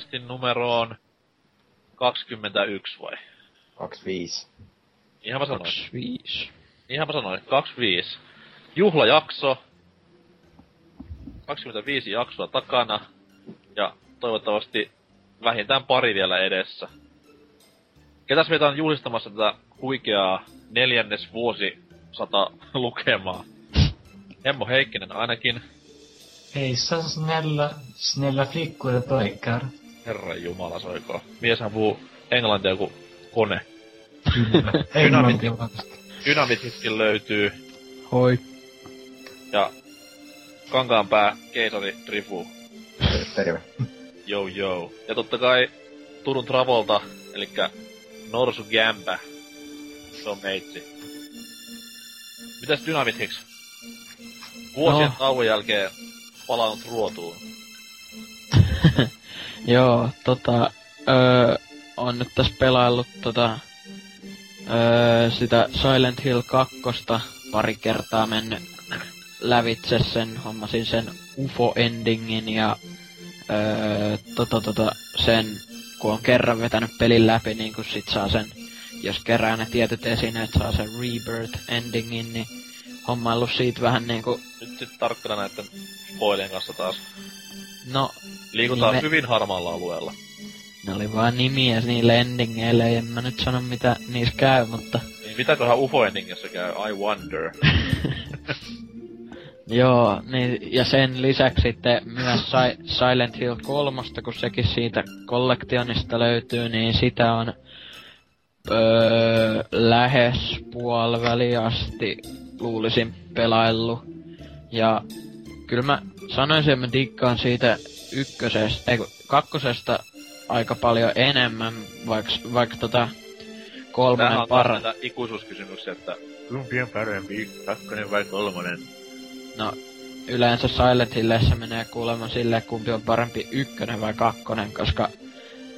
podcastin numeroon 21 vai? 25. Ihan mä sanoin. 25. Ihan mä sanoin, 25. Juhlajakso. 25 jaksoa takana. Ja toivottavasti vähintään pari vielä edessä. Ketäs meitä on juhlistamassa tätä huikeaa neljännes vuosi sata lukemaa? Emmo Heikkinen ainakin. Hejsan snälla, snälla flickor och pojkar. Herran jumala soiko. Mieshän puhuu englantia kuin kone. Vasta. Dynamititkin löytyy. Hoi. Ja Kankaanpää, keisari, Drifu. Terve. Yo yo. Ja totta kai Turun Travolta, eli Norsu Gämpä. Se on meitsi. Mitäs Dynamit Hicks? Vuosien No. tauon jälkeen palannut ruotuun. Joo, tota, öö, on nyt tässä pelaillut tota, öö, sitä Silent Hill 2 pari kertaa mennyt lävitse sen, hommasin sen UFO-endingin ja öö, tota, tota, sen, kun on kerran vetänyt pelin läpi, niin kun sit saa sen, jos kerää ne tietyt esineet, saa sen Rebirth-endingin, niin hommaillut siitä vähän niinku, Nyt sit tarkkana näiden spoilien kanssa taas. No, Liikutaan Niin me- hyvin harmaalla alueella. Ne oli vaan nimiä niille endingeille, en mä nyt sano mitä niissä käy, mutta Niin mitäköhän UFO-endingissä käy? I wonder. joo, niin, ja sen lisäksi sitten myös si- Silent Hill 3, kun sekin siitä kollektionista löytyy, niin sitä on öö, lähes puoliväli asti luulisin pelaillut. Ja kyllä mä sanoisin, että mä dikkaan siitä ykkösestä, ei kakkosesta aika paljon enemmän, vaikka vaik tota Tämähän kolmonen on paras. näitä ikuisuuskysymyksiä, että kumpi on parempi, kakkonen vai kolmonen? No, yleensä Silent Hillissä menee kuulemma silleen, kumpi on parempi ykkönen vai kakkonen, koska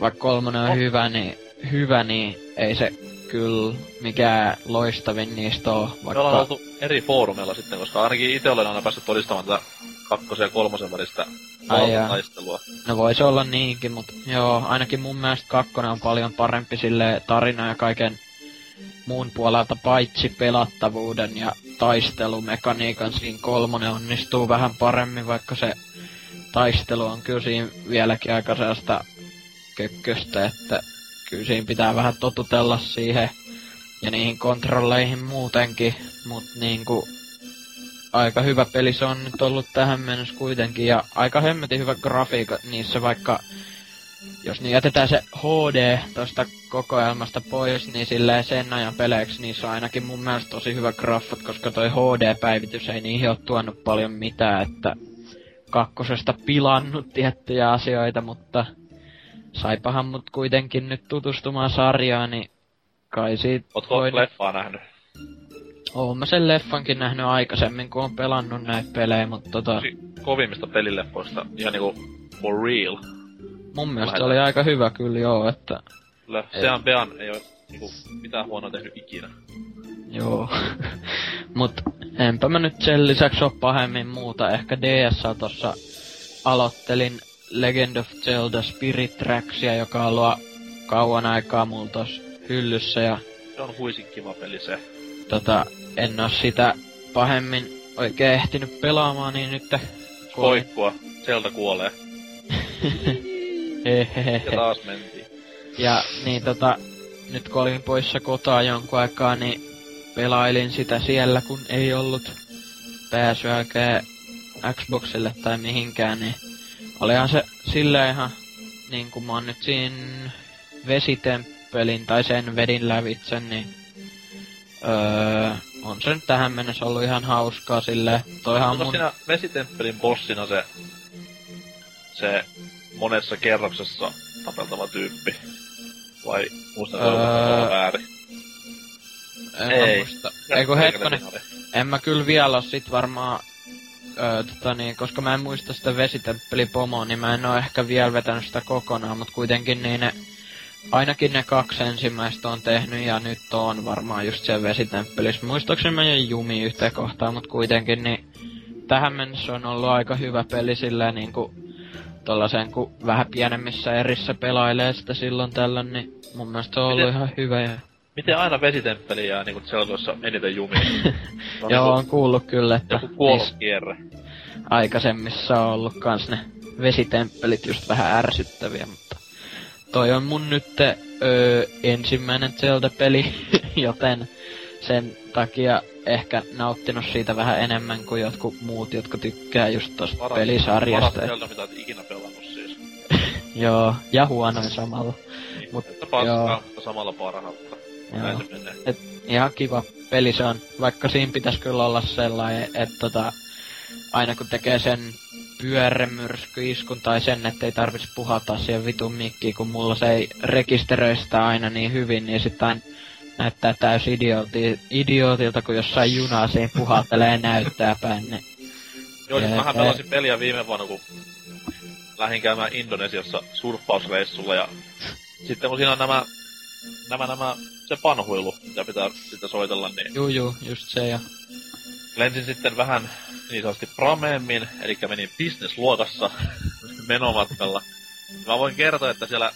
vaikka kolmonen on No. hyvä, niin, hyvä, niin ei se kyllä mikään loistavin niistä ole, Me ollaan vaikka... oltu eri foorumeilla sitten, koska ainakin itse olen aina päässyt todistamaan tätä kakkosen ja kolmosen välistä taistelua. No voisi olla niinkin, mutta joo, ainakin mun mielestä kakkonen on paljon parempi sille tarina ja kaiken muun puolelta paitsi pelattavuuden ja taistelumekaniikan. Siinä kolmonen onnistuu vähän paremmin, vaikka se taistelu on kyllä siinä vieläkin aika sellaista kökköstä, että kyllä siinä pitää vähän totutella siihen ja niihin kontrolleihin muutenkin, mut niinku aika hyvä peli se on nyt ollut tähän mennessä kuitenkin ja aika hemmetin hyvä grafiikka niissä vaikka jos niin jätetään se HD tosta kokoelmasta pois, niin silleen sen ajan peleiksi niissä on ainakin mun mielestä tosi hyvä graffat, koska toi HD-päivitys ei niihin ole tuonut paljon mitään, että kakkosesta pilannut tiettyjä asioita, mutta saipahan mut kuitenkin nyt tutustumaan sarjaan, niin kai siitä Ootko voi- leffaa nähnyt? Oon mä sen leffankin nähnyt aikaisemmin, kun on pelannut näitä pelejä, mutta tota, Yksi kovimmista pelileffoista, ihan niinku for real. mun mielestä se Lähetään. oli aika hyvä kyllä joo, että Kyllä. Sean Bean ei oo niinku mitään huonoa tehnyt ikinä. joo. Mut enpä mä nyt sen lisäksi oo pahemmin muuta. Ehkä DS tossa aloittelin Legend of Zelda Spirit Tracksia, joka on ollut kauan aikaa mulla tossa hyllyssä ja Se on huisin kiva peli se. Tota, en oo sitä pahemmin oikein ehtinyt pelaamaan, niin nyt Koikkua, Zelda kuolee. Ja taas mentiin. Ja niin tota, nyt kun olin poissa kotaa jonkun aikaa, niin pelailin sitä siellä, kun ei ollut pääsyä oikein Xboxille tai mihinkään, niin olihan se silleen ihan, niin kuin mä oon nyt siinä vesitemppelin tai sen vedin lävitse, niin öö, on se nyt tähän mennessä ollut ihan hauskaa silleen. Toihan on Onko mun... siinä Vesitemppelin bossina se, se monessa kerroksessa tapeltava tyyppi? Vai muistanko Öö, väärin? En ei. muista. Ei kun hetkonen. En mä kyllä vielä oo sit varmaan, öö, tota niin, koska mä en muista sitä vesitemppelipomoa, niin mä en oo ehkä vielä vetänyt sitä kokonaan, mut kuitenkin niin ne, ainakin ne kaksi ensimmäistä on tehnyt ja nyt on varmaan just se vesitemppelis. Muistaakseni mä jäin jumi yhteen kohtaan, mut kuitenkin niin tähän mennessä on ollut aika hyvä peli silleen niinku tuollaiseen, kun vähän pienemmissä erissä pelailee sitä silloin tällöin, niin mun mielestä se on ollut Miten- ihan hyvä. Ja... Miten aina vesitemppeli jää niinku Zeldoissa eniten jumiin? No, Joo, on kuullut kyllä, että Joku kuoloskierre. aikaisemmissa on ollut kans ne vesitemppelit just vähän ärsyttäviä, mutta toi on mun nyt öö, ensimmäinen Zelda-peli, joten sen takia ehkä nauttinut siitä vähän enemmän kuin jotkut muut, jotka tykkää just tosta Paras- pelisarjasta. Paras Zelda, mitä oot ikinä pelannut siis. Joo, ja huonoin samalla. Niin, Mut, että paskaa, joo. mutta samalla parhautta. Joo. Näin se menee. Et ihan kiva peli se on, vaikka siinä pitäisi kyllä olla sellainen, että tota, aina kun tekee sen pyörremyrskyiskun tai sen, että ei tarvitsisi puhaltaa siihen vitun mikkiin, kun mulla se ei rekisteröi sitä aina niin hyvin, niin sitten näyttää täys idioti, idiootilta, kun jossain junaa siihen puhaltelee näyttää päin. Niin. Joo, siis mähän pelasin peliä viime vuonna, kun lähdin käymään Indonesiassa surffausreissulla ja sitten kun siinä on nämä, nämä, nämä, se panhuilu, mitä pitää sitten soitella, niin Juu, juu, just se ja lensin sitten vähän niin sanotusti prameemmin, eli menin business-luokassa menomatkalla. Mä voin kertoa, että siellä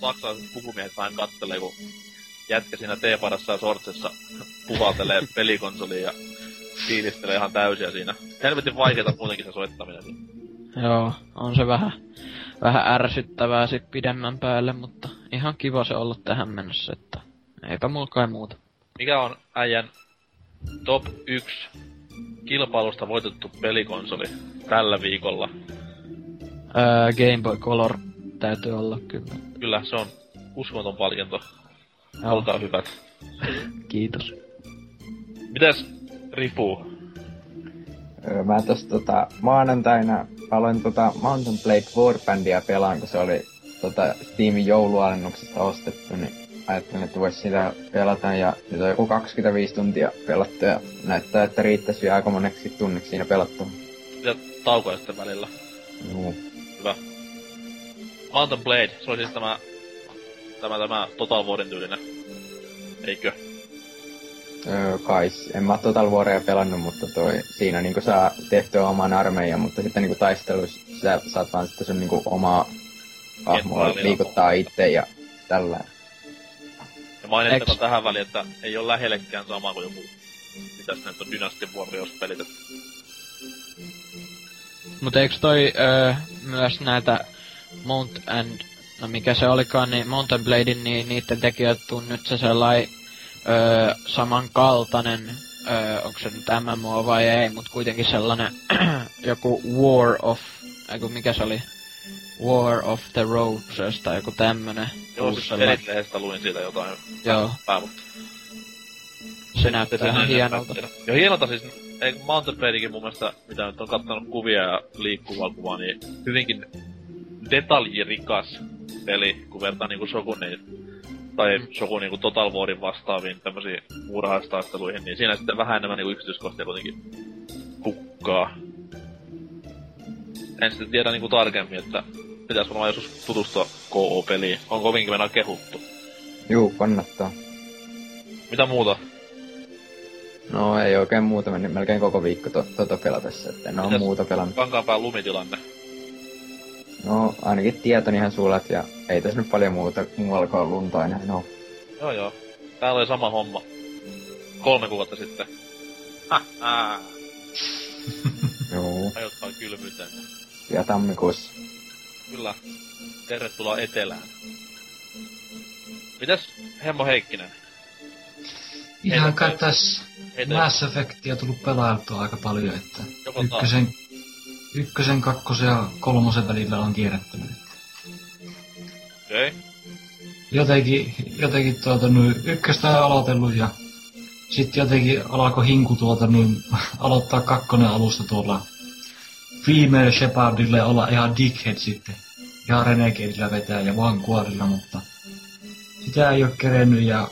saksalaiset pukumiehet vähän kattelee, kun jätkä siinä teeparassa ja sortsessa puhaltelee pelikonsoliin ja fiilistelee ihan täysiä siinä. Helvetin vaikeeta muutenkin se soittaminen. joo, on se vähän, vähän ärsyttävää sit pidemmän päälle, mutta ihan kiva se ollut tähän mennessä, että eipä mulla kai muuta. Mikä on äijän top 1 kilpailusta voitettu pelikonsoli tällä viikolla? Öö, Game Boy Color täytyy olla kyllä. Kyllä, se on uskomaton palkinto. Joo, Olkaa hyvät. kiitos. Mites Ripu? Öö, Mä tossa tota, maanantaina aloin tota Mountain Blade Warbandia pelaan, kun se oli tota, Steamin joulualennuksesta ostettu, niin ajattelin, että vois sitä pelata ja nyt on joku 25 tuntia pelattu ja näyttää, että riittäisi vielä aika moneksi tunniksi siinä pelattua. Mitä taukoja sitten välillä? Juu. Hyvä. Mountain Blade, se oli siis tämä, tämä, tämä Total Warin tyylinen. Eikö? Öö, kais. En mä Total Waria pelannut, mutta toi, siinä niinku saa tehtyä oman armeijan, mutta sitten niinku taisteluissa sä saat vaan sitten sun niinku omaa hahmoa Kenraali- liikuttaa itse ja tällä. Ja mainittakoon Eks- tähän väliin, että ei ole lähellekään sama kuin joku, mitäs näitä on Dynasty Warriors-pelit. et Mut eiks toi öö, myös näitä Mount and, no mikä se olikaan, niin Mountain Bladein, niin niitten tekijät on nyt se sellainen öö, samankaltainen, öö, onko se nyt MMO vai ei, mut kuitenkin sellainen joku War of, eiku mikä se oli, War of the Roses tai joku tämmönen. Joo, siis luin siitä jotain. Joo, Pää, mutta se näyttää ihan hienolta. Ja hienolta siis, ei Mountain Bladekin mun mielestä, mitä nyt on kattanut kuvia ja liikkuvaa kuvaa, niin hyvinkin detaljirikas peli, kun vertaa niinku Shokunin, tai Mm. Shokunin niinku Total Warin vastaaviin tämmösiin muurahastaisteluihin, niin siinä sitten vähän enemmän niinku yksityiskohtia kuitenkin kukkaa. En sitten tiedä niinku tarkemmin, että pitäis varmaan joskus tutustua KO-peliin. On kovinkin mennä kehuttu. Juu, kannattaa. Mitä muuta? No ei oikein muuta, meni melkein koko viikko to, tota pelatessa, että en Mitäs? muuta pelannut. Kankaanpään lumitilanne. No ainakin tietoni ihan sulat ja ei tässä nyt paljon muuta muualla kuin lunta enää no. Joo joo. Täällä oli sama homma. Kolme kuukautta sitten. Ha Juu, Ajoittaa kylmyyteen. ja tammikuussa. Kyllä. Tervetuloa etelään. Mitäs Hemmo Heikkinen? Ihan Heitä- kai tässä Heitä Mass Effectia tullut pelailtua aika paljon, että joko taas. ykkösen, ykkösen, kakkosen ja kolmosen välillä on kierrättänyt. Okei. Okay. Jotenkin, jotenkin tuota, noin, ykköstä on aloitellut ja sitten jotenkin alkoi hinku tuota, noin, aloittaa kakkonen alusta tuolla Female Shepardille olla ihan dickhead sitten. Ihan Renegadeillä vetää ja Vanguardilla, mutta sitä ei ole kerennyt ja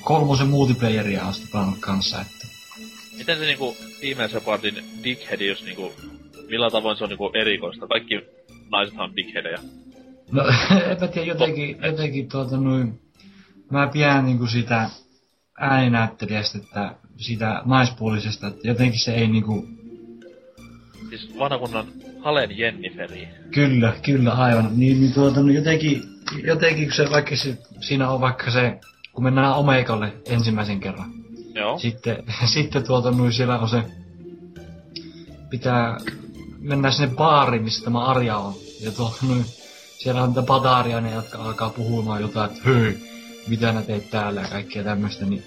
kolmosen multiplayeria sitten pelannut kanssa, että Miten se niinku Female Shepardin dickheadius niinku, millä tavoin se on niinku erikoista? Kaikki naisethan on dickheadejä. No, en mä tiedä, jotenkin, jotenkin tuota noin, mä pidän niinku sitä ääninäyttelijästä, että sitä naispuolisesta, että jotenkin se ei niinku, Siis vanha kunnon Halen Jenniferi. Kyllä, kyllä, aivan. Niin, niin tuota, no jotenkin, jotenkin kun se, vaikka se, siinä on vaikka se, kun mennään Omegalle ensimmäisen kerran. Joo. Sitten, sitten tuota, niin siellä on se, pitää mennä sinne baariin, missä tämä Arja on. Ja tuota, niin, siellä on niitä badarianeja, jotka alkaa puhumaan jotain, että hei, mitä nää teet täällä ja kaikkea tämmöistä. Niin.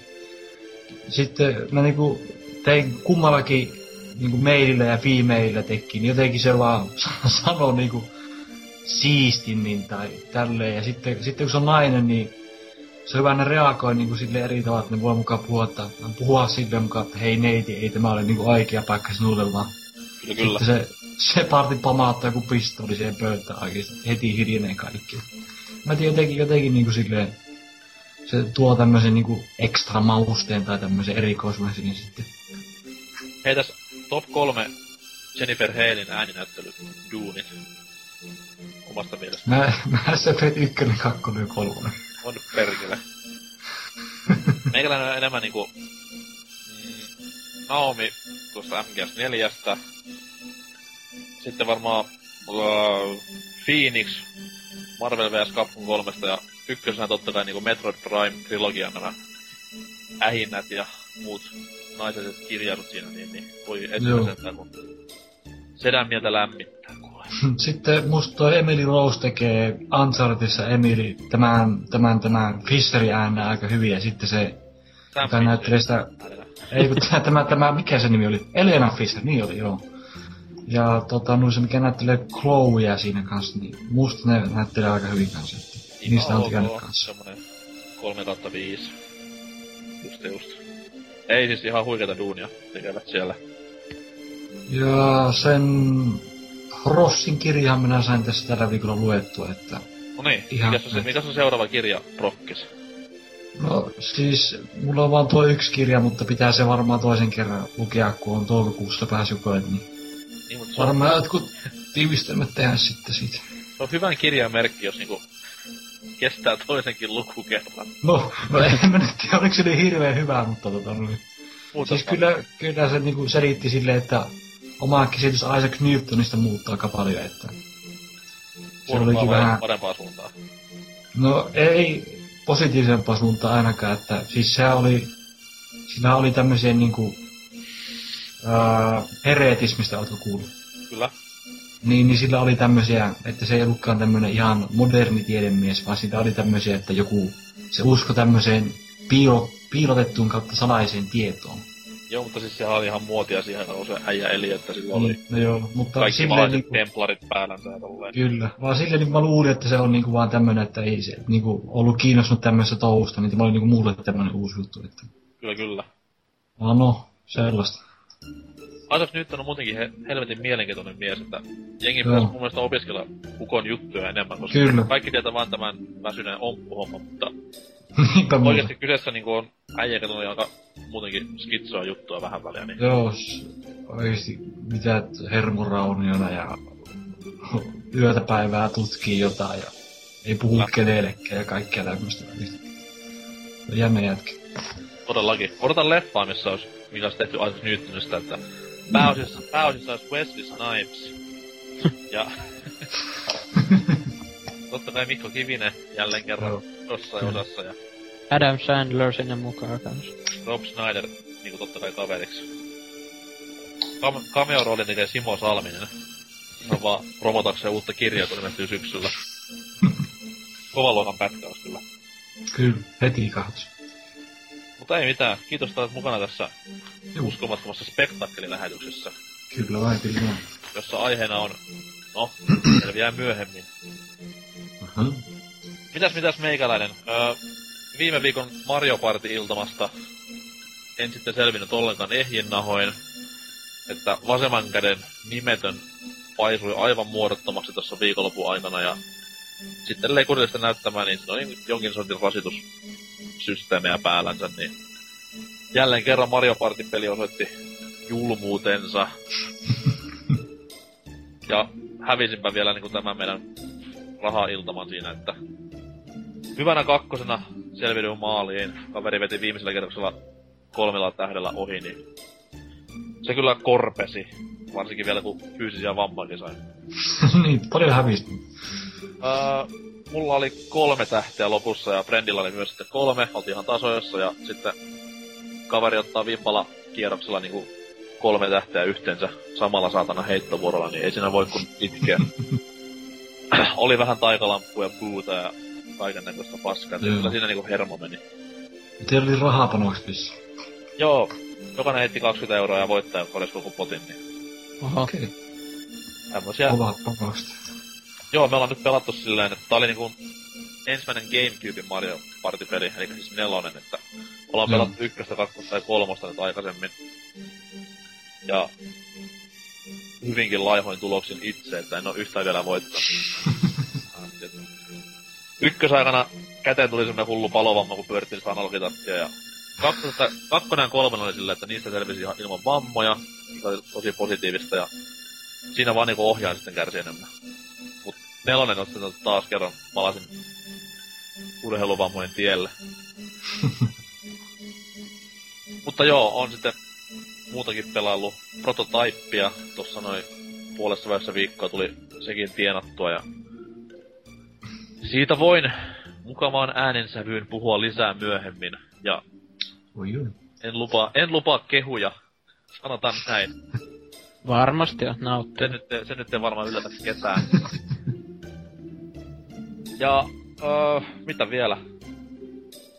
Sitten mä niinku tein kummallakin niinku mailillä ja femaleillä teki, niin jotenkin se vaan sanoo niinku siistimmin tai tälleen. Ja sitten, sitten kun se on nainen, niin se hyvä, ne reagoi niinku sille eri tavalla, että ne voi mukaan puhua, että, puhua sille mukaan, että hei neiti, ei tämä ole niinku oikea paikka sinulle, vaan Kyllä, kyllä. sitten se, se parti pamaattaa joku pistoli siihen pöytään oikeesti, heti hiljenee kaikki. Mä tiedän jotenkin, jotenkin niinku silleen, se tuo tämmösen niinku ekstra mausteen tai tämmösen erikoisuuden siihen sitten. Hei tässä top kolme Jennifer Halein ääninäyttely duunit. Omasta mielestä. Mä, mä se Effect 1, 2 ja 3. On perkele. Meikäläinen on enemmän niinku... Mm, Naomi tuosta MGS4. Sitten varmaan uh, Phoenix Marvel vs. Capcom 3 ja ykkösenä totta kai niinku Metroid Prime trilogian nämä ähinnät ja muut naiset kirjaudut siinä, niin, niin voi sentään, kun sedän mieltä lämmittää kuule. Sitten musta toi Emily Rose tekee Unchartedissa Emily tämän, tämän, tämän Fisherin äänä aika hyvin ja sitten se, Sam joka näyttelee sitä. Ei kun tämä, tämä, tämä, mikä se nimi oli? Elena Fisher, niin oli, joo. Ja tota, no se mikä näyttelee Chloea siinä kanssa, niin musta ne näyttelee aika hyvin kanssa. Että niistä on tykännyt kanssa. Semmonen 3 kautta 5. Just just. Ei siis ihan huikeita duunia tekevät siellä. Ja sen Rossin kirjan minä sain tässä tällä viikolla luettua, että No niin, Ihan mikäs on, se, nyt. mikäs on seuraava kirja Prokkis? No siis, mulla on vaan tuo yksi kirja, mutta pitää se varmaan toisen kerran lukea, kun on toukokuussa pääsy koet, niin Niin, mutta se on, varmaan jotkut tiivistelmät tehdä sitten siitä. se on hyvän kirjan merkki, jos niinku kestää toisenkin lukukerran. No, no en mä nyt tiedä, oliko se niin hirveän hyvä, mutta tota, no, Muuta Siis kyllä, kyllä se niinku selitti silleen, että oma käsitys Isaac Newtonista muuttaa aika paljon, että se olikin vähän, parempaa suuntaan. no ei positiivisempaa suuntaan ainakaan, että siis se oli, sillä oli tämmöisiä niinku, ää, heretismistä oletko kuullut? Kyllä. Niin, niin sillä oli tämmöisiä, että se ei ollutkaan tämmöinen ihan moderni tiedemies, vaan sillä oli tämmöisiä, että joku, se usko tämmöiseen piilo, piilotettuun kautta salaiseen tietoon. Joo, mutta siis sehän oli ihan muotia siihen, kun se äijä eli, että sillä oli Niin, no joo, mutta kaikki silleen niinku, templarit päällänsä ja tolleen. Kyllä, vaan silleen niin mä luulin, että se on niinku vaan tämmönen, että ei se niinku ollut kiinnostunut tämmöisestä touhusta, niin tämä oli niinku mulle tämmönen uusi juttu, että Kyllä, kyllä. no, no sellaista. Isaac Newton on muutenkin he, helvetin mielenkiintoinen mies, että jengi Joo. pitäisi mun mielestä opiskella Ukon juttuja enemmän, koska Kyllä. kaikki tietää vaan tämän väsyneen omppuhomman, mutta oikeasti kyseessä niinku on äijä, joka aika muutenkin skitsoa juttua vähän väliä, niin Joo, oikeesti mitä et hermorauniona ja yötä päivää tutkii jotain ja ei puhu Kyllä. kenellekään ja kaikkea tämmöistä. Jännä jätkä. todellakin. Odotan leffaa, missä olisi, mikä olisi tehty Isaac Newtonista, että pääosissa, pääosissa olisi Wesley Snipes. ja totta kai Mikko Kivinen jälleen kerran jossain osassa ja Adam Sandler sinne mukaan kanssa. Rob Schneider niinku totta kai kaveriksi. Kam- cameo-roolin tekee Simo Salminen. Ihan vaan promotakseen uutta kirjaa, kun ilmestyy syksyllä. Kovan luokan pätkä olisi kyllä. Kyllä, heti katsoi. Mutta ei mitään. Kiitos, että olet mukana tässä Juu. uskomattomassa spektaakkelilähetyksessä, Kyllä vai, kyllä jossa aiheena on, no, selviää myöhemmin. Aha. Mitäs mitäs meikäläinen? Öö, viime viikon Mario Party-iltamasta en sitten selvinnyt ollenkaan ehjin nahoin, että vasemman käden nimetön paisui aivan muodottomaksi tuossa viikonlopun aikana ja sitten lekurillista näyttämään, niin siinä oli jonkin sortin rasitussysteemejä päällänsä, niin jälleen kerran Mario Party-peli osoitti julmuutensa. ja hävisinpä vielä niin kuin tämän meidän raha-iltaman siinä, että hyvänä kakkosena selviydyin maaliin. Kaveri veti viimeisellä kerroksella kolmella tähdellä ohi, niin se kyllä korpesi. Varsinkin vielä kun fyysisiä vammojakin sai. niin, paljon hävisi. Öö, mulla oli kolme tähteä lopussa ja Brendillä oli myös sitten kolme, oltiin ihan tasoissa ja sitten kaveri ottaa vimpala kierroksella niinku kolme tähteä yhteensä samalla saatana heittovuorolla, niin ei siinä voi kun itkeä. oli vähän taikalamppuja, puuta ja kaiken näköistä paskaa, että kyllä siinä niinku hermo meni. Teillä oli rahaa panoksi Joo, jokainen heitti 20 euroa ja voittaja korjasi koko potin, niin... Okei. Okay. Tämmösiä... Kovat panokset. Joo, me ollaan nyt pelattu silleen, että tää oli niinku ensimmäinen Gamecube Mario Party-peli, eli siis nelonen, että ollaan Joo. pelattu ykköstä, kakkosta tai kolmosta nyt aikaisemmin. Ja hyvinkin laihoin tuloksin itse, että en oo yhtään vielä voittanut. Ykkösaikana käteen tuli semmonen hullu palovamma, kun pyörittiin sitä analogitattia ja kakkosta, kakkonen ja kolmonen oli silleen, että niistä selvisi ihan ilman vammoja, mikä oli tosi positiivista ja siinä vaan niinku ohjaaja sitten kärsi enemmän. Nelonen on sitten taas kerran palasin urheiluvammojen tielle. Mutta joo, on sitten muutakin pelaillut prototyppia. Tossa noin puolessa välissä viikkoa tuli sekin tienattua ja siitä voin mukavaan äänensävyyn puhua lisää myöhemmin. Ja Oi oi. en lupaa, en lupaa kehuja. Sanotaan näin. Varmasti on Se nauttinut. nyt, se nyt ei varmaan yllätä ketään. ja, öö, mitä vielä?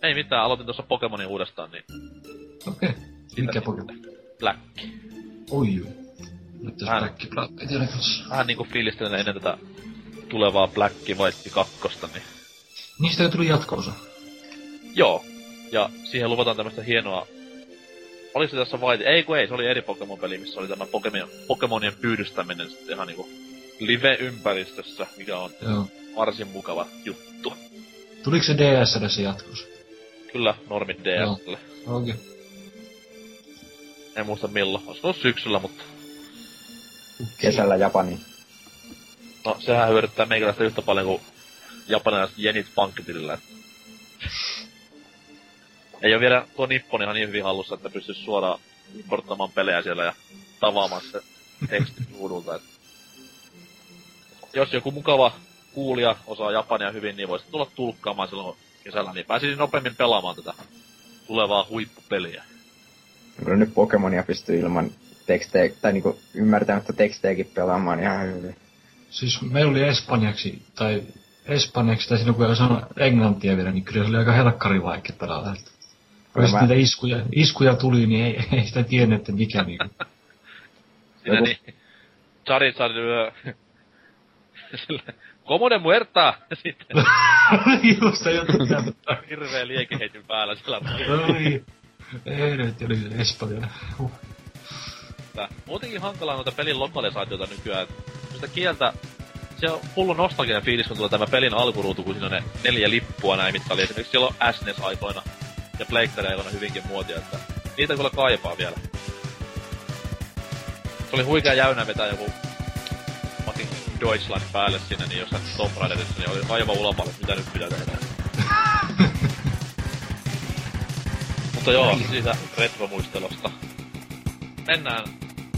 Ei mitään, aloitin tuossa Pokemonin uudestaan, niin Okei. Okay. Mikä Pokemon? Black. Oi oi. Näyttäis Hän- Black Black itsellä kanssa. Vähän niinku fiilistelen ennen tätä tulevaa Black White kakkosta, niin Niistä jo tuli jatkoosa. joo. Ja siihen luvataan tämmöstä hienoa... Oliko se tässä White? Ei kun ei, se oli eri Pokemon-peli, missä oli tämä Pokemon, Pokemonien pyydystäminen sitten ihan niinku live-ympäristössä, mikä on Joo. Varsin mukava juttu. Tuliko se DSlle se jatkos? Kyllä, normit DSlle. Okei. Okay. En muista milloin. Olisiko ollut syksyllä, mutta Kesällä Japani. no sehän hyödyttää meikäläistä yhtä paljon kuin japanilaiset jenit pankkitilillä. Ei ole vielä tuo Nippon ihan niin hyvin hallussa, että pystyisi suoraan importtamaan pelejä siellä ja tavaamaan se teksti ruudulta. Jos joku mukava kuulija osaa japania hyvin, niin voisi tulla tulkkaamaan silloin kesällä, niin pääsisin nopeammin pelaamaan tätä tulevaa huippupeliä. Kyllä nyt Pokemonia pystyy ilman tekstejä, tai niinku ymmärtämättä tekstejäkin pelaamaan ihan hyvin. Siis meillä oli espanjaksi, tai espanjaksi, tai silloin kun ei sano englantia vielä, niin kyllä se oli aika helkkari vaikea pelata. Että Jos mä- niitä iskuja, iskuja tuli, niin ei, ei sitä tiennyt, että mikä niinku. Siinä Joku- niin, Charizard lyö sille, Comode muerta! Sitten Just jotain tämmöistä. hirveä liekeheitin päällä sillä Oi. Ei nyt, oli se espanja. Huh. Tää. Muutenkin hankalaa noita pelin lokalisaatiota nykyään. Sitä kieltä, se on hullu nostalginen fiilis, kun tulee tämä pelin alkuruutu, kun siinä on ne neljä lippua näin, mitkä oli esimerkiksi silloin SNES-aikoina ja Pleikkari-aikoina hyvinkin muotia, että niitä kyllä kaipaa vielä. Se oli huikea jäynä vetää joku Deutschland päälle sinne, niin jossain Tomb Raiderissa, niin oli aivan ulapalle, mitä nyt pitää tehdä. Mutta joo, siitä retromuistelosta. Mennään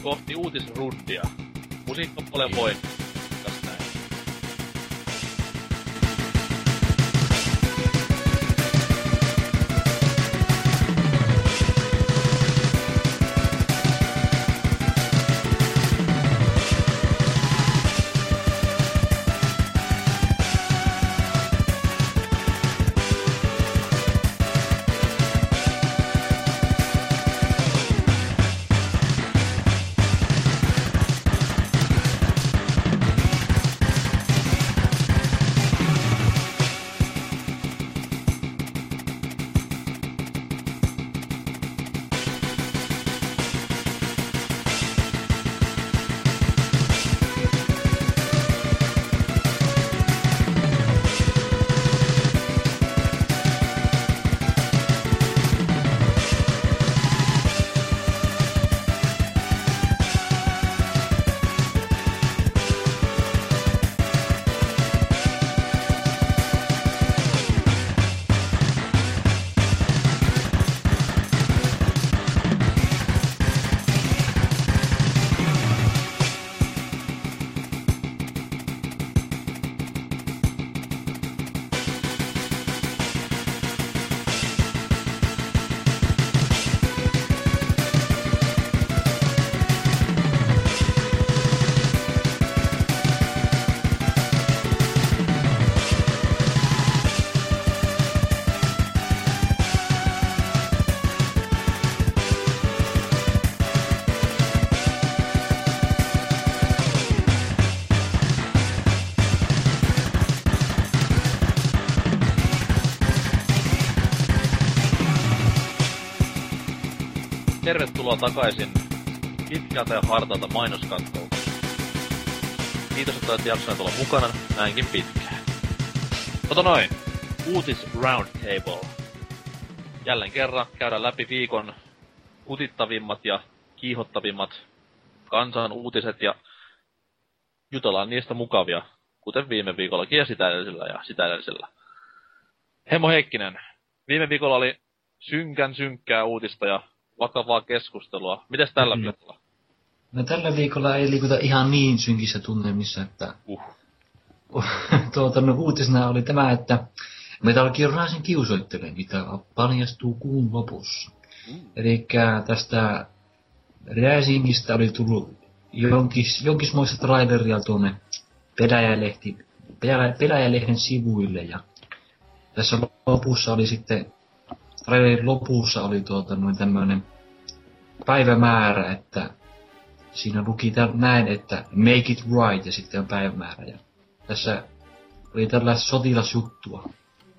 kohti uutisrundia. Musiikkapuolen voin. Tässä takaisin pitkältä ja hartalta mainoskattaukseen. Kiitos, että olet jaksaneet olla mukana näinkin pitkään. Ota noin, uutis Roundtable. Jälleen kerran käydään läpi viikon kutittavimmat ja kiihottavimmat kansan uutiset ja jutellaan niistä mukavia, kuten viime viikollakin ja sitä edellisellä ja sitä edellisellä. Hemmo Heikkinen, viime viikolla oli synkän synkkää uutista ja vakavaa keskustelua. Mites tällä Mm. viikolla? No tällä viikolla ei liikuta ihan niin synkissä tunnelmissa, että Uh. tuota, no, uutisena oli tämä, että Metal Gear Rising kiusoittelee, mitä paljastuu kuun lopussa. Eli tästä Risingistä oli tullut jonkis, jonkismoista traileria tuonne Peläjälehti, Pelä, Peläjälehden sivuille ja tässä lopussa oli sitten, trailerin lopussa oli tuota noin tämmönen päivämäärä, että siinä luki täl, näin, että make it right ja sitten on päivämäärä. Ja tässä oli tällaista sotilasjuttua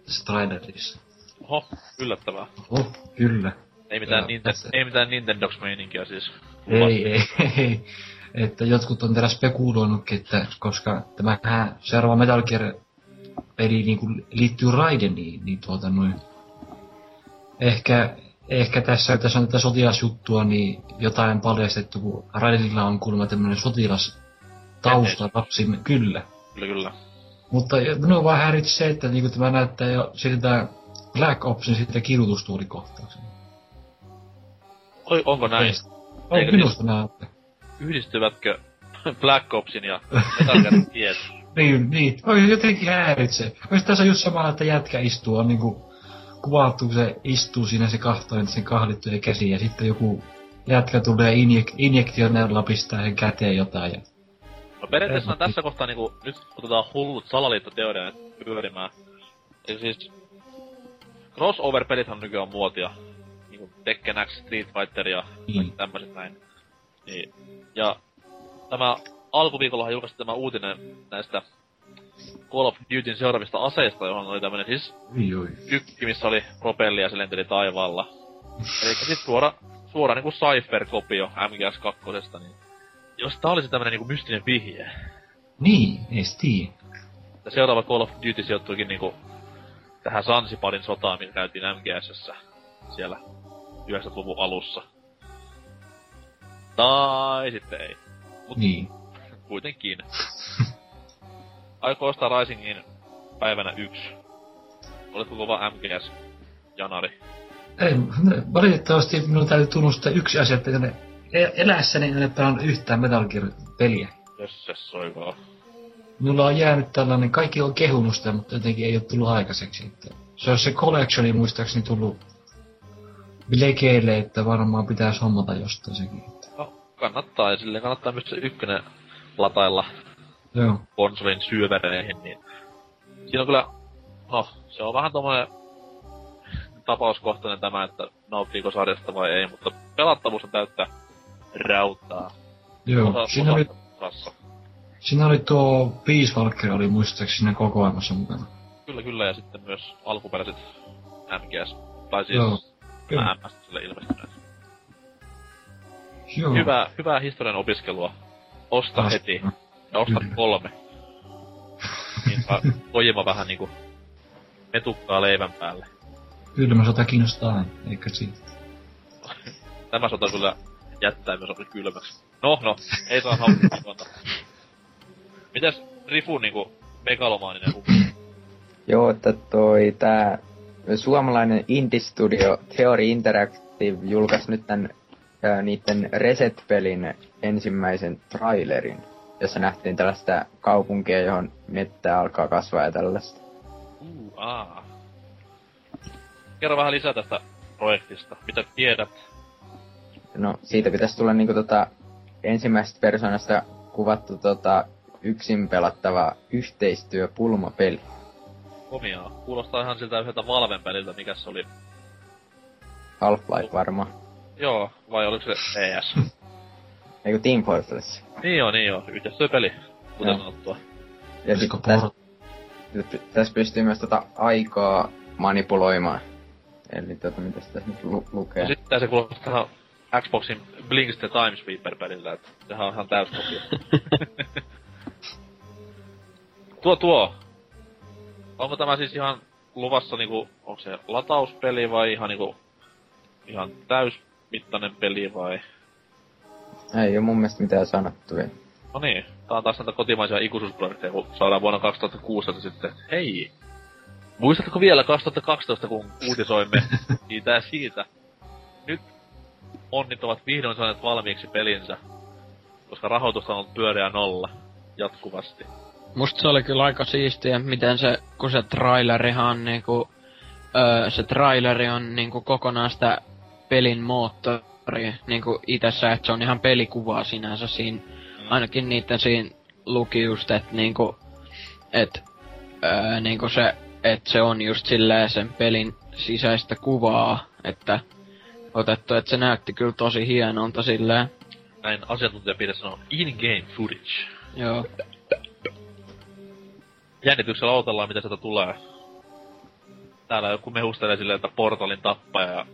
tässä trailerissa. Oho, yllättävää. Oh, kyllä. Ei mitään, Ja Ninte- tässä- ei mitään Nintendox-meininkiä siis. Ei, ei, ei. Että jotkut on täällä spekuloinutkin, että koska tämähän seuraava Metal Gear peli niin kuin liittyy Raideniin, niin tuota noin. Ehkä, ehkä tässä, tässä on tätä sotilasjuttua, niin jotain paljastettu, kun Raidenilla on kuulemma tämmönen sotilas tausta lapsi, kyllä. Kyllä, kyllä. Mutta minua vaan häiritsi se, että niinku tämä näyttää jo siltä Black Opsin sitten kidutustuulikohtauksen. Oi, onko näin? On Eikö minusta näyttää. Yhdistyvätkö Black Opsin ja Metal? Niin, niin. Oi jotenkin häiritsee. Olisi tässä just samalla, että jätkä istuu, on niinku kuvattu, kun se istuu siinä se kahtoo sen kahlittuja käsiä ja sitten joku jätkä tulee injek- injektioneella pistää sen käteen jotain ja No periaatteessa tässä kohtaa niinku, nyt otetaan hullut salaliittoteoriat pyörimään. Eli siis, crossover-pelithän nykyään on muotia. Niinku Tekken X, Street Fighter ja niin. tämmöiset näin. Niin. Ja tämä alkuviikollahan julkaistiin tämä uutinen näistä Call of Dutyn seuraavista aseista, johon oli tämmönen siis Oi, oi. tykki, missä oli propelli ja se lenteli taivaalla. Eli siis suora, suora niinku Cypher-kopio MGS2, niin jos tää olisi tämmönen niinku mystinen vihje, Niin, tiedä. ja seuraava Call of Duty sijoittuikin niinku tähän Sansiparin sotaan, mikä käytiin MGSssä siellä 90-luvun alussa. Tai sitten ei. Niin. Kuitenkin. Aikoo ostaa Risingin päivänä yksi. Oletko kova MGS-janari? Ei, valitettavasti minun täytyy tunnustaa yksi asia, että ne elässäni en ole pelannut yhtään Metal Gear-peliä. Jösses soikaa. Minulla on jäänyt tällainen, kaikki on kehunut sitä, mutta jotenkin ei ole tullut aikaiseksi. Että se on se collectioni muistaakseni tullut lekeille, että varmaan pitäisi hommata jostain sekin. No, kannattaa, ja silleen kannattaa myös se ykkönen latailla joo. konsolin syövereihin, niin siinä on kyllä, no, se on vähän tommonen tapauskohtainen tämä, että nauttiiko sarjasta vai ei, mutta pelattavuus on täyttä räyttää. Joo, Osa- siinä oli, osassa. siinä oli tuo Peace Walker oli muistaakseni siinä kokoelmassa mukana. Kyllä, kyllä, ja sitten myös alkuperäiset MGS, tai siis Joo, kyllä. MS sille ilmestyneet. Joo. Hyvää, hyvää historian opiskelua. Osta Taas- heti. Ja osta Kyllä. kolme. Niin saa Kojima vähän niinku metukkaa leivän päälle. Kylmä sota kiinnostaa eikö siitä? Tämä sota kyllä jättää myös kylmäksi. No, no, ei saa haukkua. Mitäs Rifu niinku megalomaaninen? Joo, että toi tää suomalainen indie-studio Theory Interactive julkaisi nyt tän ää, niitten Reset-pelin ensimmäisen trailerin, jossa nähtiin tällaista kaupunkia, johon mettä alkaa kasvaa ja tällaista. Uh, aa. Kerro vähän lisää tästä projektista. Mitä tiedät? No, siitä pitäisi tulla niinku tota ensimmäisestä persoonasta kuvattu tota yksin pelattava yhteistyöpulmapeli. Komiaa. Kuulostaa ihan siltä yhdeltä Valven peliltä, mikä se oli. Half-Life varmaan. Joo, vai oliko se ES? Eiku Team Fortress. niin joo, niin joo. Yhteistyöpeli, kuten Joo. sanottua. Ja sitten tässä, tässä pystyy myös tota aikaa manipuloimaan. Eli tota, mitä tässä nyt lu- lukee? Ja sitten se kuulostaa Xboxin Blinks the Time Sweeper pelillä, että sehän on ihan täys tuo tuo. Onko tämä siis ihan luvassa niinku, onko se latauspeli vai ihan niinku, ihan täysmittainen peli vai? Ei oo mun mielestä mitään sanottu vielä. No niin, tää on taas näitä kotimaisia ikuisuusprojekteja, kun saadaan vuonna 2016 sitten, hei, muistatko vielä 2012, kun uutisoimme siitä ja siitä? Nyt onnit ovat vihdoin saaneet valmiiksi pelinsä, koska rahoitusta on ollut pyöreä nolla jatkuvasti. Musta se oli kyllä aika siistiä, miten se, kun se trailerihan on niinku, öö, se traileri on niinku kokonaan sitä pelin moottori niinku itessä, että se on ihan pelikuvaa sinänsä siinä. Ainakin niitten siinä luki just, että niinku, et, öö, niinku se, että se on just silleen sen pelin sisäistä kuvaa, että otettu, että se näytti kyllä tosi hienolta silleen. Näin asiantuntijapide sanoo in-game footage. Joo. Jännityksellä odotellaan, mitä sieltä tulee. Täällä joku mehustelee silleen, että portalin tappaja ja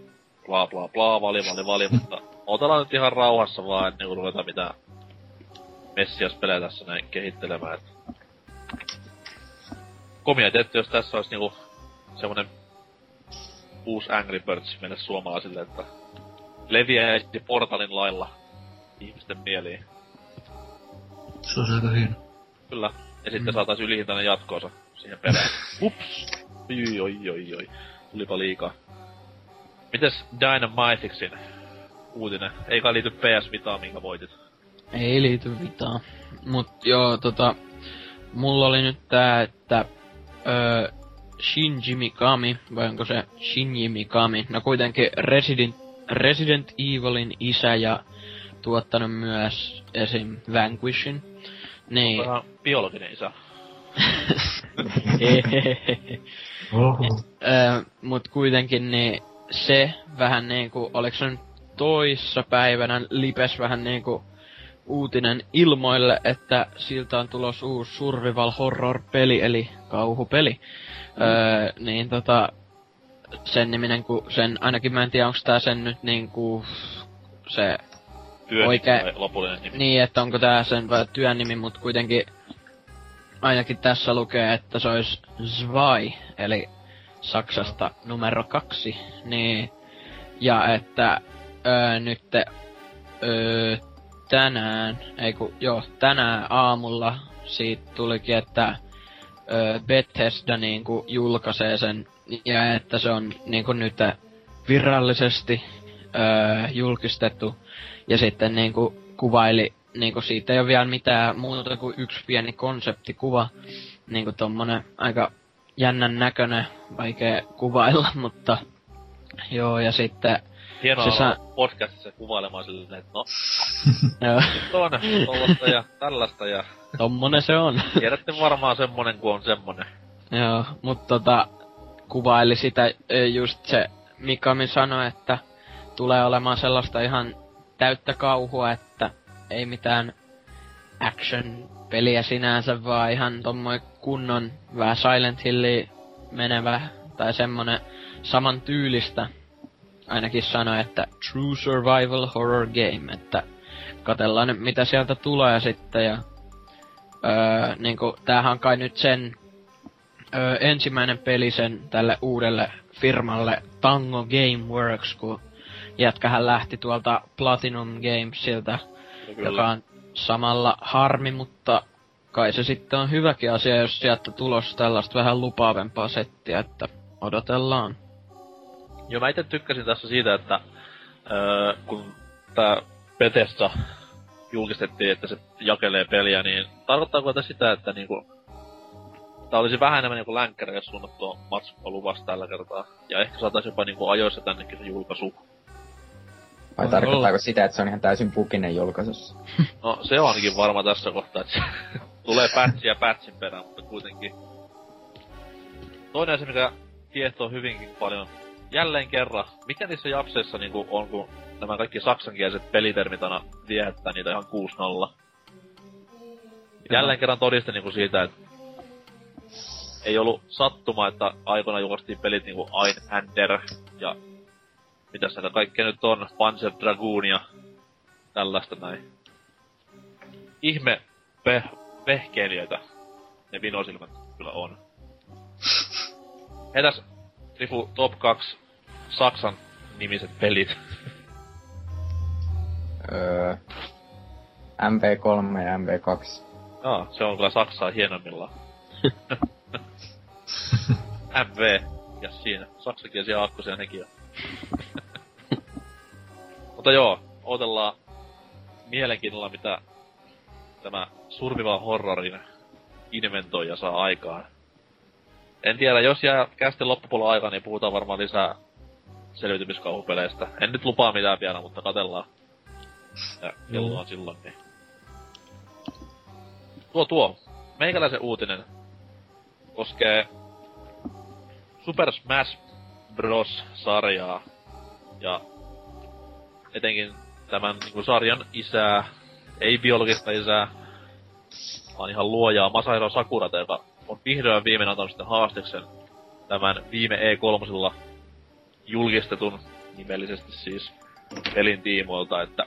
bla bla bla, vali vali vali, mutta odotellaan nyt ihan rauhassa vaan ennen kuin ruvetaan mitään Messias-pelejä tässä näin kehittelemään. Et... Komia tietty, jos tässä olisi niinku semmonen uusi Angry Birds meille suomalaisille, että leviäisi portalin lailla ihmisten mieliin. Se on aika hieno. Kyllä. Ja sitten mm. saataisiin ylihintainen jatkoosa siihen perään. Ups! Oi, oi, oi, oi. Tulipa liikaa. Mites Dynamitixin uutinen? Ei kai liity PS Vitaan, minkä voitit. Ei liity mitään. Mut joo, tota... Mulla oli nyt tää, että... Öö, Shinji Mikami, vai onko se Shinji Mikami? No kuitenkin Resident, Resident Evilin isä ja tuottanut myös esim. Vanquishin. Niin. Vähän biologinen isä. Oho. Öö, mut kuitenkin niin se vähän niinku, oliks se nyt toissa päivänä lipes vähän niinku uutinen ilmoille, että siltä on tulos uusi survival horror peli, eli kauhupeli. Mm. Öö, niin tota, sen niminen, kun sen, ainakin mä en tiedä, onko tää sen nyt niinku, se Työn tai lopullinen nimi. niin, että onko tää sen vai työn nimi, mut kuitenkin ainakin tässä lukee, että se olisi Zwei, eli Saksasta numero kaksi, niin, ja että öö, nyt öö, tänään, ei kun, joo, tänään aamulla siitä tulikin, että öö, Bethesda niinku julkaisee sen, ja että se on niinku nyt virallisesti öö, julkistettu ja sitten niinku kuvaili, niinku siitä ei ole vielä mitään muuta kuin yksi pieni konseptikuva. Niinku tommonen aika jännän näköinen, vaikea kuvailla, mutta joo, ja sitten Hienoa se podcastissa kuvailemaan silleen, että no, on tollasta ja tällaista ja tommonen se on. tiedätte varmaan semmonen kuin on semmonen. joo, mutta tota, kuvaili sitä just se, Mikami sanoi, että tulee olemaan sellaista ihan täyttä kauhua, että ei mitään action-peliä sinänsä, vaan ihan tommoinen kunnon vähän Silent Hilli menevä tai semmonen saman tyylistä. Ainakin sanoi, että True Survival Horror Game, että katellaan nyt mitä sieltä tulee sitten ja öö, niinku, tämähän on kai nyt sen öö, ensimmäinen peli sen tälle uudelle firmalle Tango Gameworks, kun jätkähän lähti tuolta Platinum Gamesilta, Kyllä. joka on samalla harmi, mutta kai se sitten on hyväkin asia, jos sieltä tulos tällaista vähän lupaavempaa settiä, että odotellaan. Joo, mä itse tykkäsin tässä siitä, että öö, kun tää Bethesda julkistettiin, että se jakelee peliä, niin tarkoittaako tämä sitä, että niinku tää olisi vähän enemmän niinku länkkäreille suunnattua matskua luvassa tällä kertaa. Ja ehkä saataisiin jopa niinku ajoissa tännekin se julkaisu. Vai tarkoittaako sitä, että se on ihan täysin pukinen julkaisussa? No se on ainakin varma tässä kohtaa, että tulee patchia patchin perään, mutta kuitenkin. Toinen asia, mikä kiehtoo hyvinkin paljon, jälleen kerran, mikä niissä japseissa niinku on, kun nämä kaikki saksankieliset pelitermit aina viehättää niitä ihan 6-0. Jälleen kerran todiste niinku siitä, että ei ollut sattuma, että aikoina julkaistiin pelit niinku Ein Ender ja mitäs näitä kaikkea nyt on, Panzer Dragoonia, tällaista näin. Ihme vehkeilijöitä ne vinosilmät kyllä on. Heitäs Trifu Top 2 Saksan nimiset pelit. Öö, MP3 ja MP2. Aa, se on kyllä Saksaa hienommillaan. MV, ja siinä. Saksakielisiä akkusia nekin on. Mutta joo, odotellaan mielenkiinnolla, mitä tämä survival horrorin inventoija saa aikaan. En tiedä, jos jää kästin loppupuolella aikaa, niin puhutaan varmaan lisää selviytymiskauhupeleistä. En nyt lupaa mitään vielä, mutta katellaan. Ja kello on silloin, niin. Tuo tuo. Meikäläisen uutinen koskee Super Smash Bros-sarjaa. Ja etenkin tämän niin kuin sarjan isää, ei biologista isää, vaan ihan luojaa Masahiro Sakurata, joka on vihdoin viimein antanut sitten haasteksen tämän viime E3 julkistetun nimellisesti siis pelin tiimoilta, että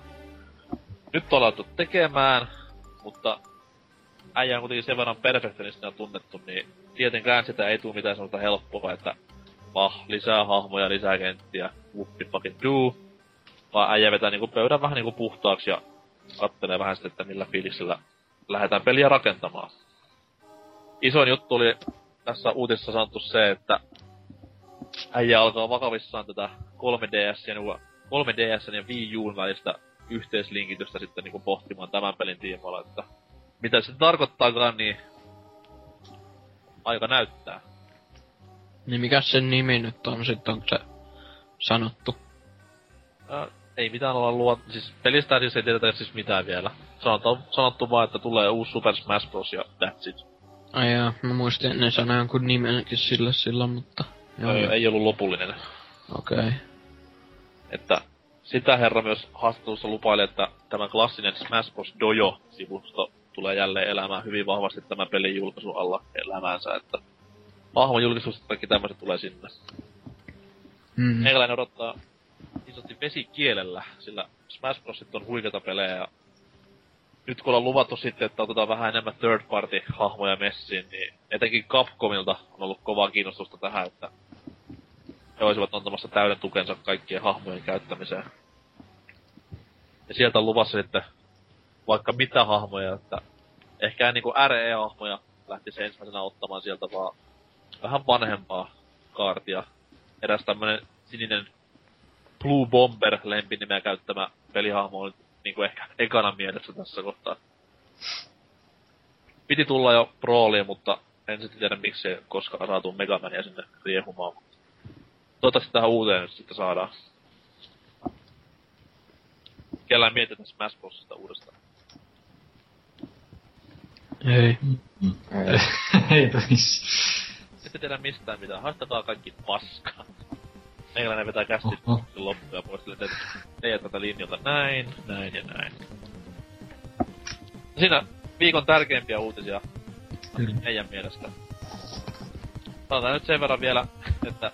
nyt on alettu tekemään, mutta äijä on kuitenkin sen verran perfektionistina tunnettu, niin tietenkään sitä ei tule mitään sellaista helppoa, että pah, lisää hahmoja, lisää kenttiä, whoopi fucking do. Vaan äijä vetää niinku pöydän vähän niinku puhtaaksi ja kattelee vähän sitten, että millä fiiliksellä lähdetään peliä rakentamaan. Isoin juttu oli tässä uutisessa sanottu se, että äijä alkaa vakavissaan tätä 3DS ja 3DS ja Wii Uun välistä yhteislinkitystä sitten niinku pohtimaan tämän pelin tiimoilla, että mitä se tarkoittaakaan, niin aika näyttää. Niin mikä sen nimi nyt on sitten, onko se sanottu? Ää, ei mitään olla luot... Siis pelistä siis ei tiedetä siis mitään vielä. Sanotaan, sanottu vaan, että tulee uusi Super Smash Bros. ja that's it. Ai jaa, mä muistin, että ne sanoi jonkun nimenkin sille silloin, mutta... Joo, ei, ei ollut lopullinen. Okei. Okay. Että sitä herra myös haastattelussa lupaili, että tämä klassinen Smash Bros. Dojo-sivusto tulee jälleen elämään hyvin vahvasti tämän pelin julkaisun alla elämäänsä, että hahmojulkisuus kaikki tämmöiset tulee sinne. Mm. Meikäläinen odottaa isosti vesikielellä, sillä Smash Bros. on huikeita pelejä ja nyt kun ollaan luvattu sitten, että otetaan vähän enemmän third party hahmoja messiin, niin etenkin Capcomilta on ollut kovaa kiinnostusta tähän, että he olisivat antamassa täyden tukensa kaikkien hahmojen käyttämiseen. Ja sieltä on luvassa sitten vaikka mitä hahmoja, että ehkä niinku RE-hahmoja lähtisi ensimmäisenä ottamaan sieltä vaan vähän vanhempaa kaartia. Eräs tämmönen sininen Blue Bomber lempinimeä käyttämä pelihahmo on niinku ehkä ekana mielessä tässä kohtaa. Piti tulla jo prooliin, mutta en sitten tiedä miksi ei koskaan saatu Megamania sinne riehumaan. Toivottavasti tähän uuteen nyt sitten saadaan. Kellään mietitään Smash Brosista uudestaan. Ei. Mm. Ei. Eipä missä. Ette tiedä mistään mitään, haistakaa kaikki paskaa. Meikäläinen vetää kästi loppuja pois, että teet tätä linjalta näin, näin ja näin. Siinä viikon tärkeimpiä uutisia Kyllä. meidän mielestä. Sanotaan nyt sen verran vielä, että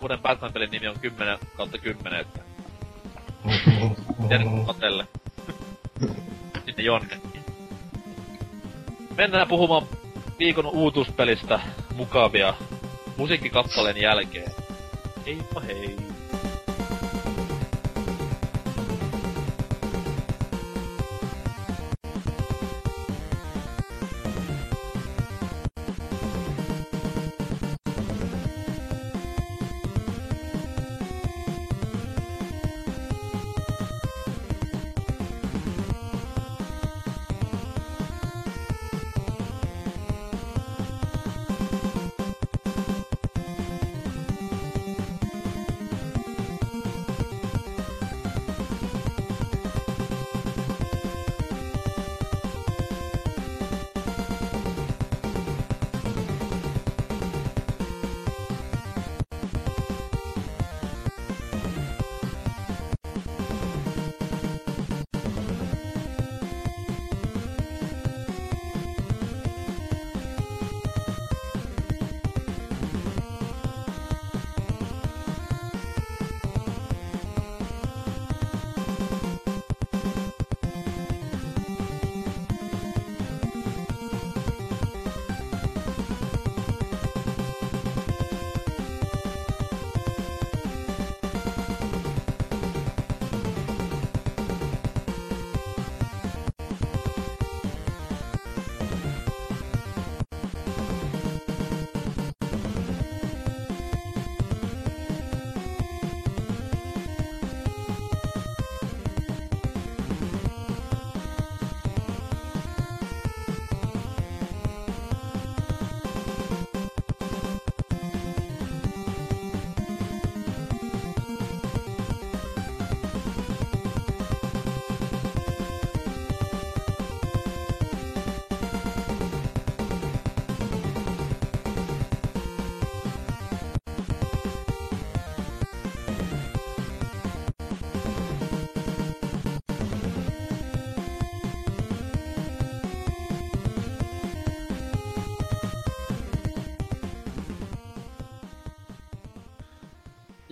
uuden Batman-pelin nimi on 10 kautta 10, että... Matelle. Sinne jonnekin. Mennään puhumaan viikon uutuspelistä mukavia musiikkikappaleen jälkeen. Heippa hei!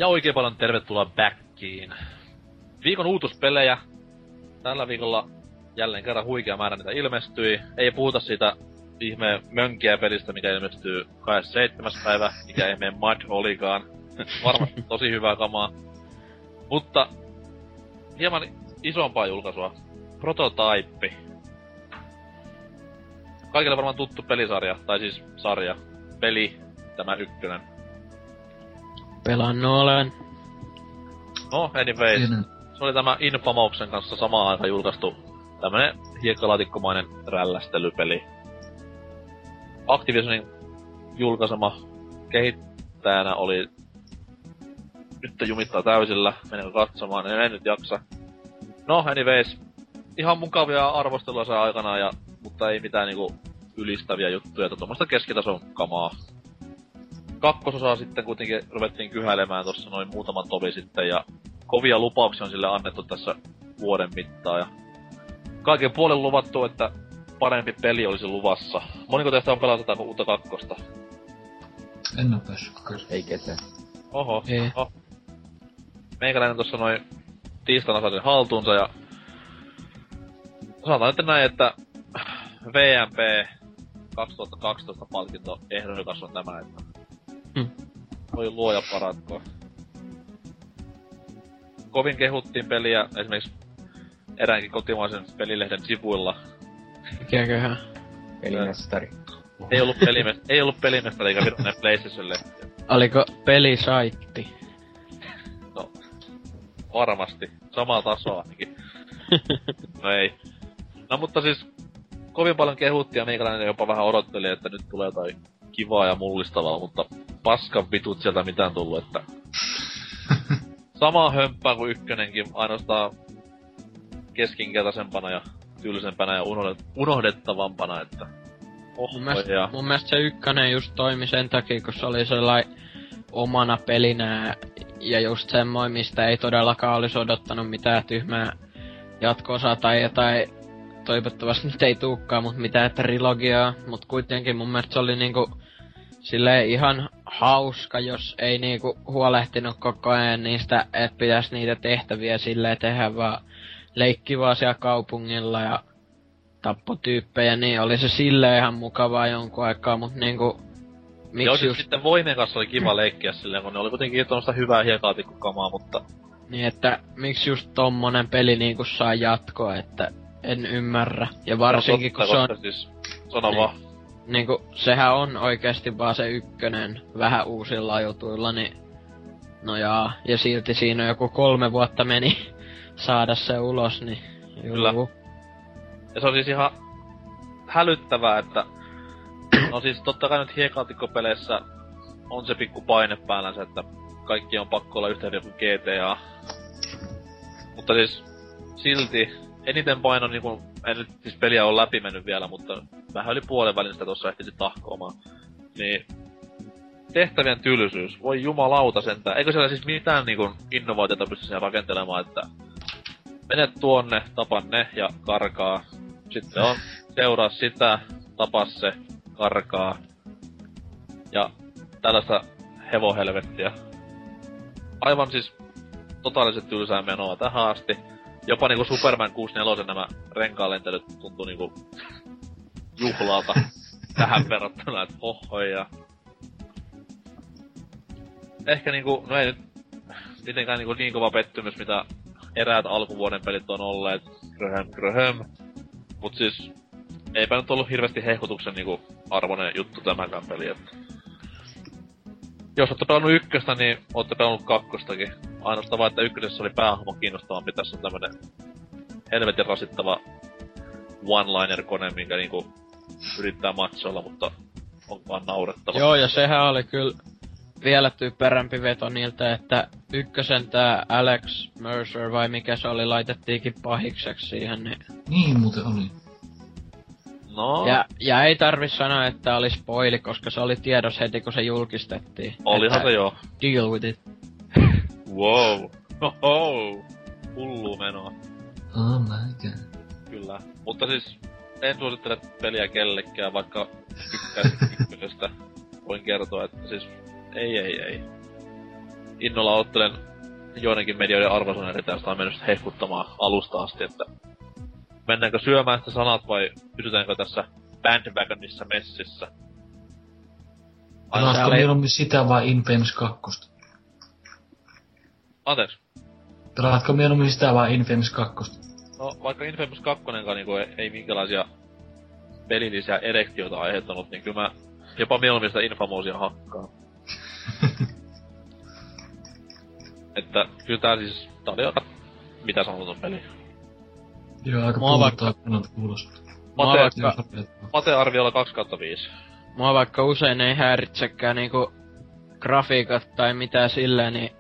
Ja oikein paljon tervetuloa backiin. Viikon uutuspelejä. Tällä viikolla jälleen kerran huikea määrä niitä ilmestyi. Ei puhuta siitä ihme mönkiä pelistä, mikä ilmestyy 27. päivä, mikä ihme Mud olikaan. Varmasti tosi hyvää kamaa. Mutta hieman isompaa julkaisua. Prototype. Kaikille varmaan tuttu pelisarja, tai siis sarja. Peli, tämä ykkönen. Pelannut olen. No, anyways. Siinä. Se oli tämä Infamouksen kanssa samaan aikaan julkaistu tämmönen hiekkalaatikkomainen rällästelypeli. Activisionin julkaisema kehittäjänä oli nyt jumittaa täysillä, menenkö katsomaan, en, en nyt jaksa. No, anyways, ihan mukavia arvostelua saa aikana, ja, mutta ei mitään niinku ylistäviä juttuja, että tuommoista keskitason kamaa. Kakkososaa sitten kuitenkin ruvettiin kyhäilemään tuossa noin muutaman tovi sitten, ja kovia lupauksia on sille annettu tässä vuoden mittaan, ja kaiken puolen luvattu, että parempi peli olisi luvassa. Moniko teistä on pelata tätä uutta kakkosta? En oo päässyt. Ei ketään. Oho, Ei. oho. Meikäläinen tuossa noin tiistaina sai sen haltuunsa ja... Sanotaan nyt näin, että VMP 2012 palkinto ehdokas on tämä, että... Voi luoja paratkoon. Kovin kehuttiin peliä esimerkiksi eräänkin kotimaisen pelilehden sivuilla. Mikäköhän? Pelimestari. Ei ollut pelimestari, ei ollut pelimestari eikä virallinen PlayStationille. Oliko pelisaitti? No, varmasti. Samaa tasoa ainakin. no ei. No mutta siis, kovin paljon kehuttiin ja meikäläinen jopa vähän odotteli, että nyt tulee jotain kivaa ja mullistavaa, mutta paskan vitut sieltä mitään tullut, että... Samaa hömppää kuin ykkönenkin, ainoastaan keskinkertaisempana ja tylsempänä ja unohdet- unohdettavampana, että... Oh, Mun mielestä, ja... mun mielestä se ykkönen just toimi sen takia, kun se oli sellainen omana pelinä ja just semmoinen, mistä ei todellakaan olisi odottanut mitään tyhmää jatko tai jotain, toivottavasti nyt ei tuukkaa, mutta mitään trilogiaa, mutta kuitenkin mun mielestä se oli niinku silleen ihan hauska, jos ei niinku huolehtinut koko ajan niistä, että pitäisi niitä tehtäviä silleen tehdä vaan leikki vaan siellä kaupungilla ja tappotyyppejä, niin oli se silleen ihan mukavaa jonkun aikaa, mutta niinku... Joo, Miksi siis just sitten voimien kanssa oli kiva leikkiä silleen, kun ne oli kuitenkin tuommoista hyvää hiekaatikkokamaa, mutta niin, että miksi just tommonen peli niinku saa jatkoa, että en ymmärrä. Ja varsinkin no, kun totta, se on, Siis, sano Niin. vaan. Niinku, sehän on oikeesti vaan se ykkönen vähän uusilla jutuilla, niin no jaa. Ja silti siinä joku kolme vuotta meni saada se ulos, niin juu. Kyllä. Ja se on siis ihan hälyttävää, että... No siis totta kai nyt hiekaatikkopeleissä on se pikku paine päällänsä, että kaikki on pakko olla yhtä kuin GTA. Mutta siis silti eniten paino niinku, en nyt siis peliä ole läpi mennyt vielä, mutta vähän yli puolen välin sitä tuossa ehtisi tahkoamaan. Niin tehtävien tylsyys, voi jumalauta sentään. Eikö siellä siis mitään niinku innovaatiota pysty siihen rakentelemaan, että menet tuonne, tapa ne ja karkaa. Sitten on seuraa sitä, tapa se, karkaa. Ja tällaista hevohelvettiä. Aivan siis totaalisesti tylsää menoa tähän asti. Jopa niinku Superman 64 nämä renkaalentelyt tuntuu niinku juhlalta tähän verrattuna, että oho ja... Ehkä niinku, no ei nyt mitenkään niinku niin kova pettymys, mitä eräät alkuvuoden pelit on olleet. Gröhem, gröhem. Mut siis, eipä nyt ollut hirveästi hehkutuksen niinku arvoinen juttu tämänkään peli, että... Jos olette pelannut ykköstä, niin olette pelannut kakkostakin. Ainoastaan vaan, että ykkösessä oli päähahmo kiinnostavampi. Tässä on tämmönen helvetin rasittava one-liner-kone, minkä niinku yrittää matsoilla, mutta on vaan naurettava. Joo, ja sehän oli kyllä vielä typerämpi veto niiltä, että ykkösen tää Alex Mercer vai mikä se oli, laitettiinkin pahikseksi siihen, niin... Niin muuten oli. No, Ja, ja ei tarvi sanoa, että oli spoili, koska se oli tiedos heti, kun se julkistettiin. olihan se joo. Deal with it. Wow. Oho. Hullu menoa. Oh my god. Kyllä. Mutta siis en suosittele peliä kellekään, vaikka tykkäisin ykkösestä. Voin kertoa, että siis ei, ei, ei. innolla ottelen joidenkin medioiden arvosan eri tästä on mennyt hehkuttamaan alusta asti, että mennäänkö syömään sitä sanat vai pysytäänkö tässä bandwagonissa messissä. Pelaatko oli... mieluummin sitä vai Infamous 2? Anteeksi? Pelaatko mieluummin sitä vai Infamous 2? No, vaikka Infamous 2 niinku ei, ei minkälaisia pelillisiä erektioita aiheuttanut, niin kyllä mä jopa mieluummin sitä Infamousia hakkaan. että kyllä tää siis, tää oli aika mitä sanotaan peli. Joo, aika puhuttaa kannalta kuulostaa. Mate, vaikka... Mate arviolla 2 5. Mua vaikka usein ei häiritsekään niinku grafiikat tai mitä silleen, niin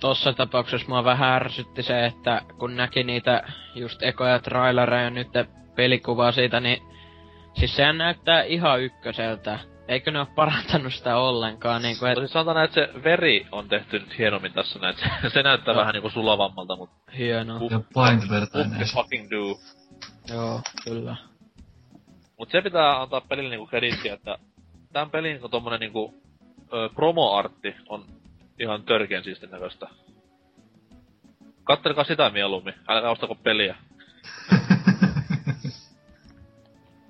tossa tapauksessa mua vähän ärsytti se, että kun näki niitä just ekoja trailereja nyt pelikuvaa siitä, niin siis sehän näyttää ihan ykköseltä. Eikö ne ole parantanut sitä ollenkaan? Niin kuin, et... Siis sanotaan, että se veri on tehty nyt hienommin tässä näin. Se, se näyttää vähän niinku sulavammalta, mutta... Hieno. Ja paint-vertainen. fucking do. Joo, kyllä. Mut se pitää antaa pelille niinku kredittiä, että tämän pelin niinku tommonen niinku ö, promo-artti on ihan törkeän siistin näköistä. Kattelkaa sitä mieluummin, älkää ostako peliä.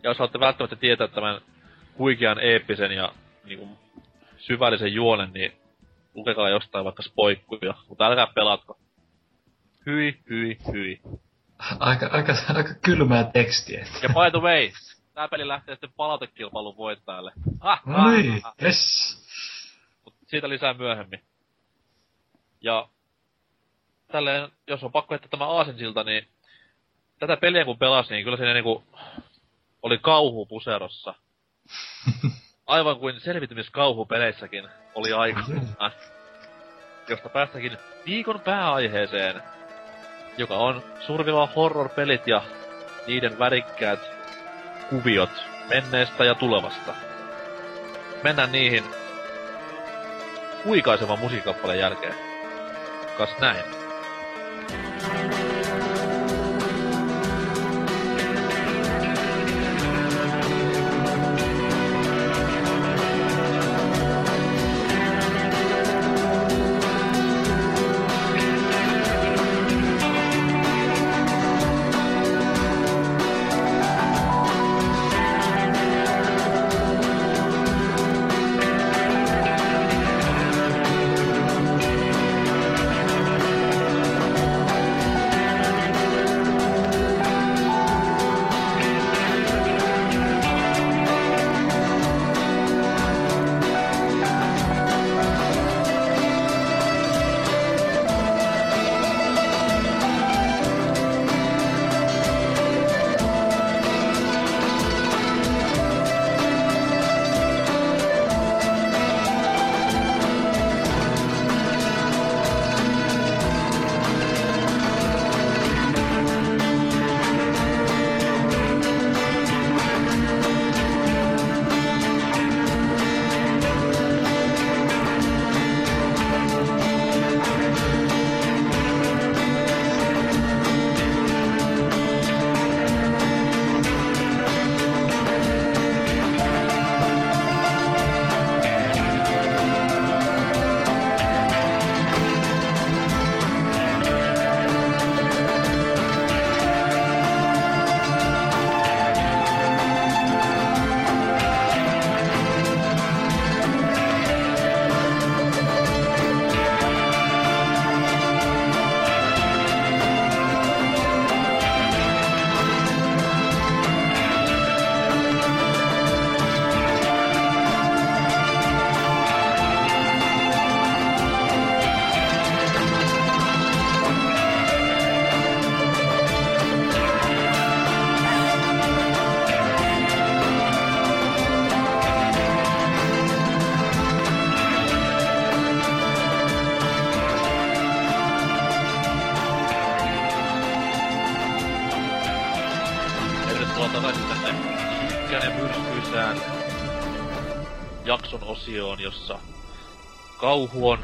ja jos haluatte välttämättä tietää tämän huikean eeppisen ja niinku, syvällisen juonen, niin lukekaa jostain vaikka spoikkuja, mutta älkää pelatko. Hyi, hyi, hyi. Aika, aika, aika kylmää tekstiä. Ja by the way, tää peli lähtee sitten palautekilpailun voittajalle. Ah, no niin, ah, yes. Mut siitä lisää myöhemmin. Ja tälleen, jos on pakko heittää tämä aasinsilta, niin tätä peliä kun pelasin, niin kyllä siinä niinku oli kauhu puserossa. Aivan kuin selvitymiskauhu peleissäkin oli aika. josta päästäkin viikon pääaiheeseen, joka on survival horror-pelit ja niiden värikkäät kuviot menneestä ja tulevasta. Mennään niihin huikaisevan musiikkappaleen jälkeen kas näin. Kauhu on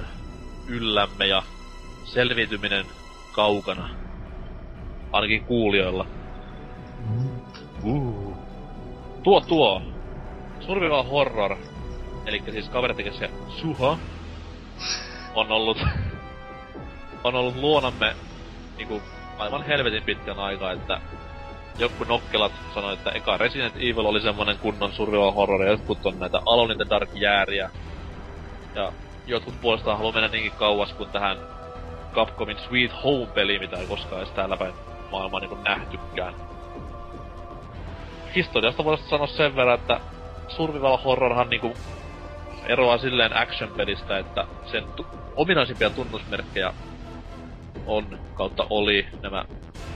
yllämme ja selviytyminen kaukana. Ainakin kuulijoilla. Uh. Tuo tuo. Survival horror. Eli siis kaveri tekee se suha. on ollut, on ollut luonamme niinku aivan helvetin pitkän aikaa, että joku nokkelat sanoi, että eka Resident Evil oli semmonen kunnon survival horror, ja jotkut on näitä Alone in the Dark jääriä. Ja jotkut puolestaan haluaa mennä niinkin kauas kuin tähän Capcomin Sweet Home-peliin, mitä ei koskaan edes täällä päin maailmaa niinku nähtykään. Historiasta voisi sanoa sen verran, että survival horrorhan niinku eroaa silleen action-pelistä, että sen tu- ominaisimpia tunnusmerkkejä on kautta oli nämä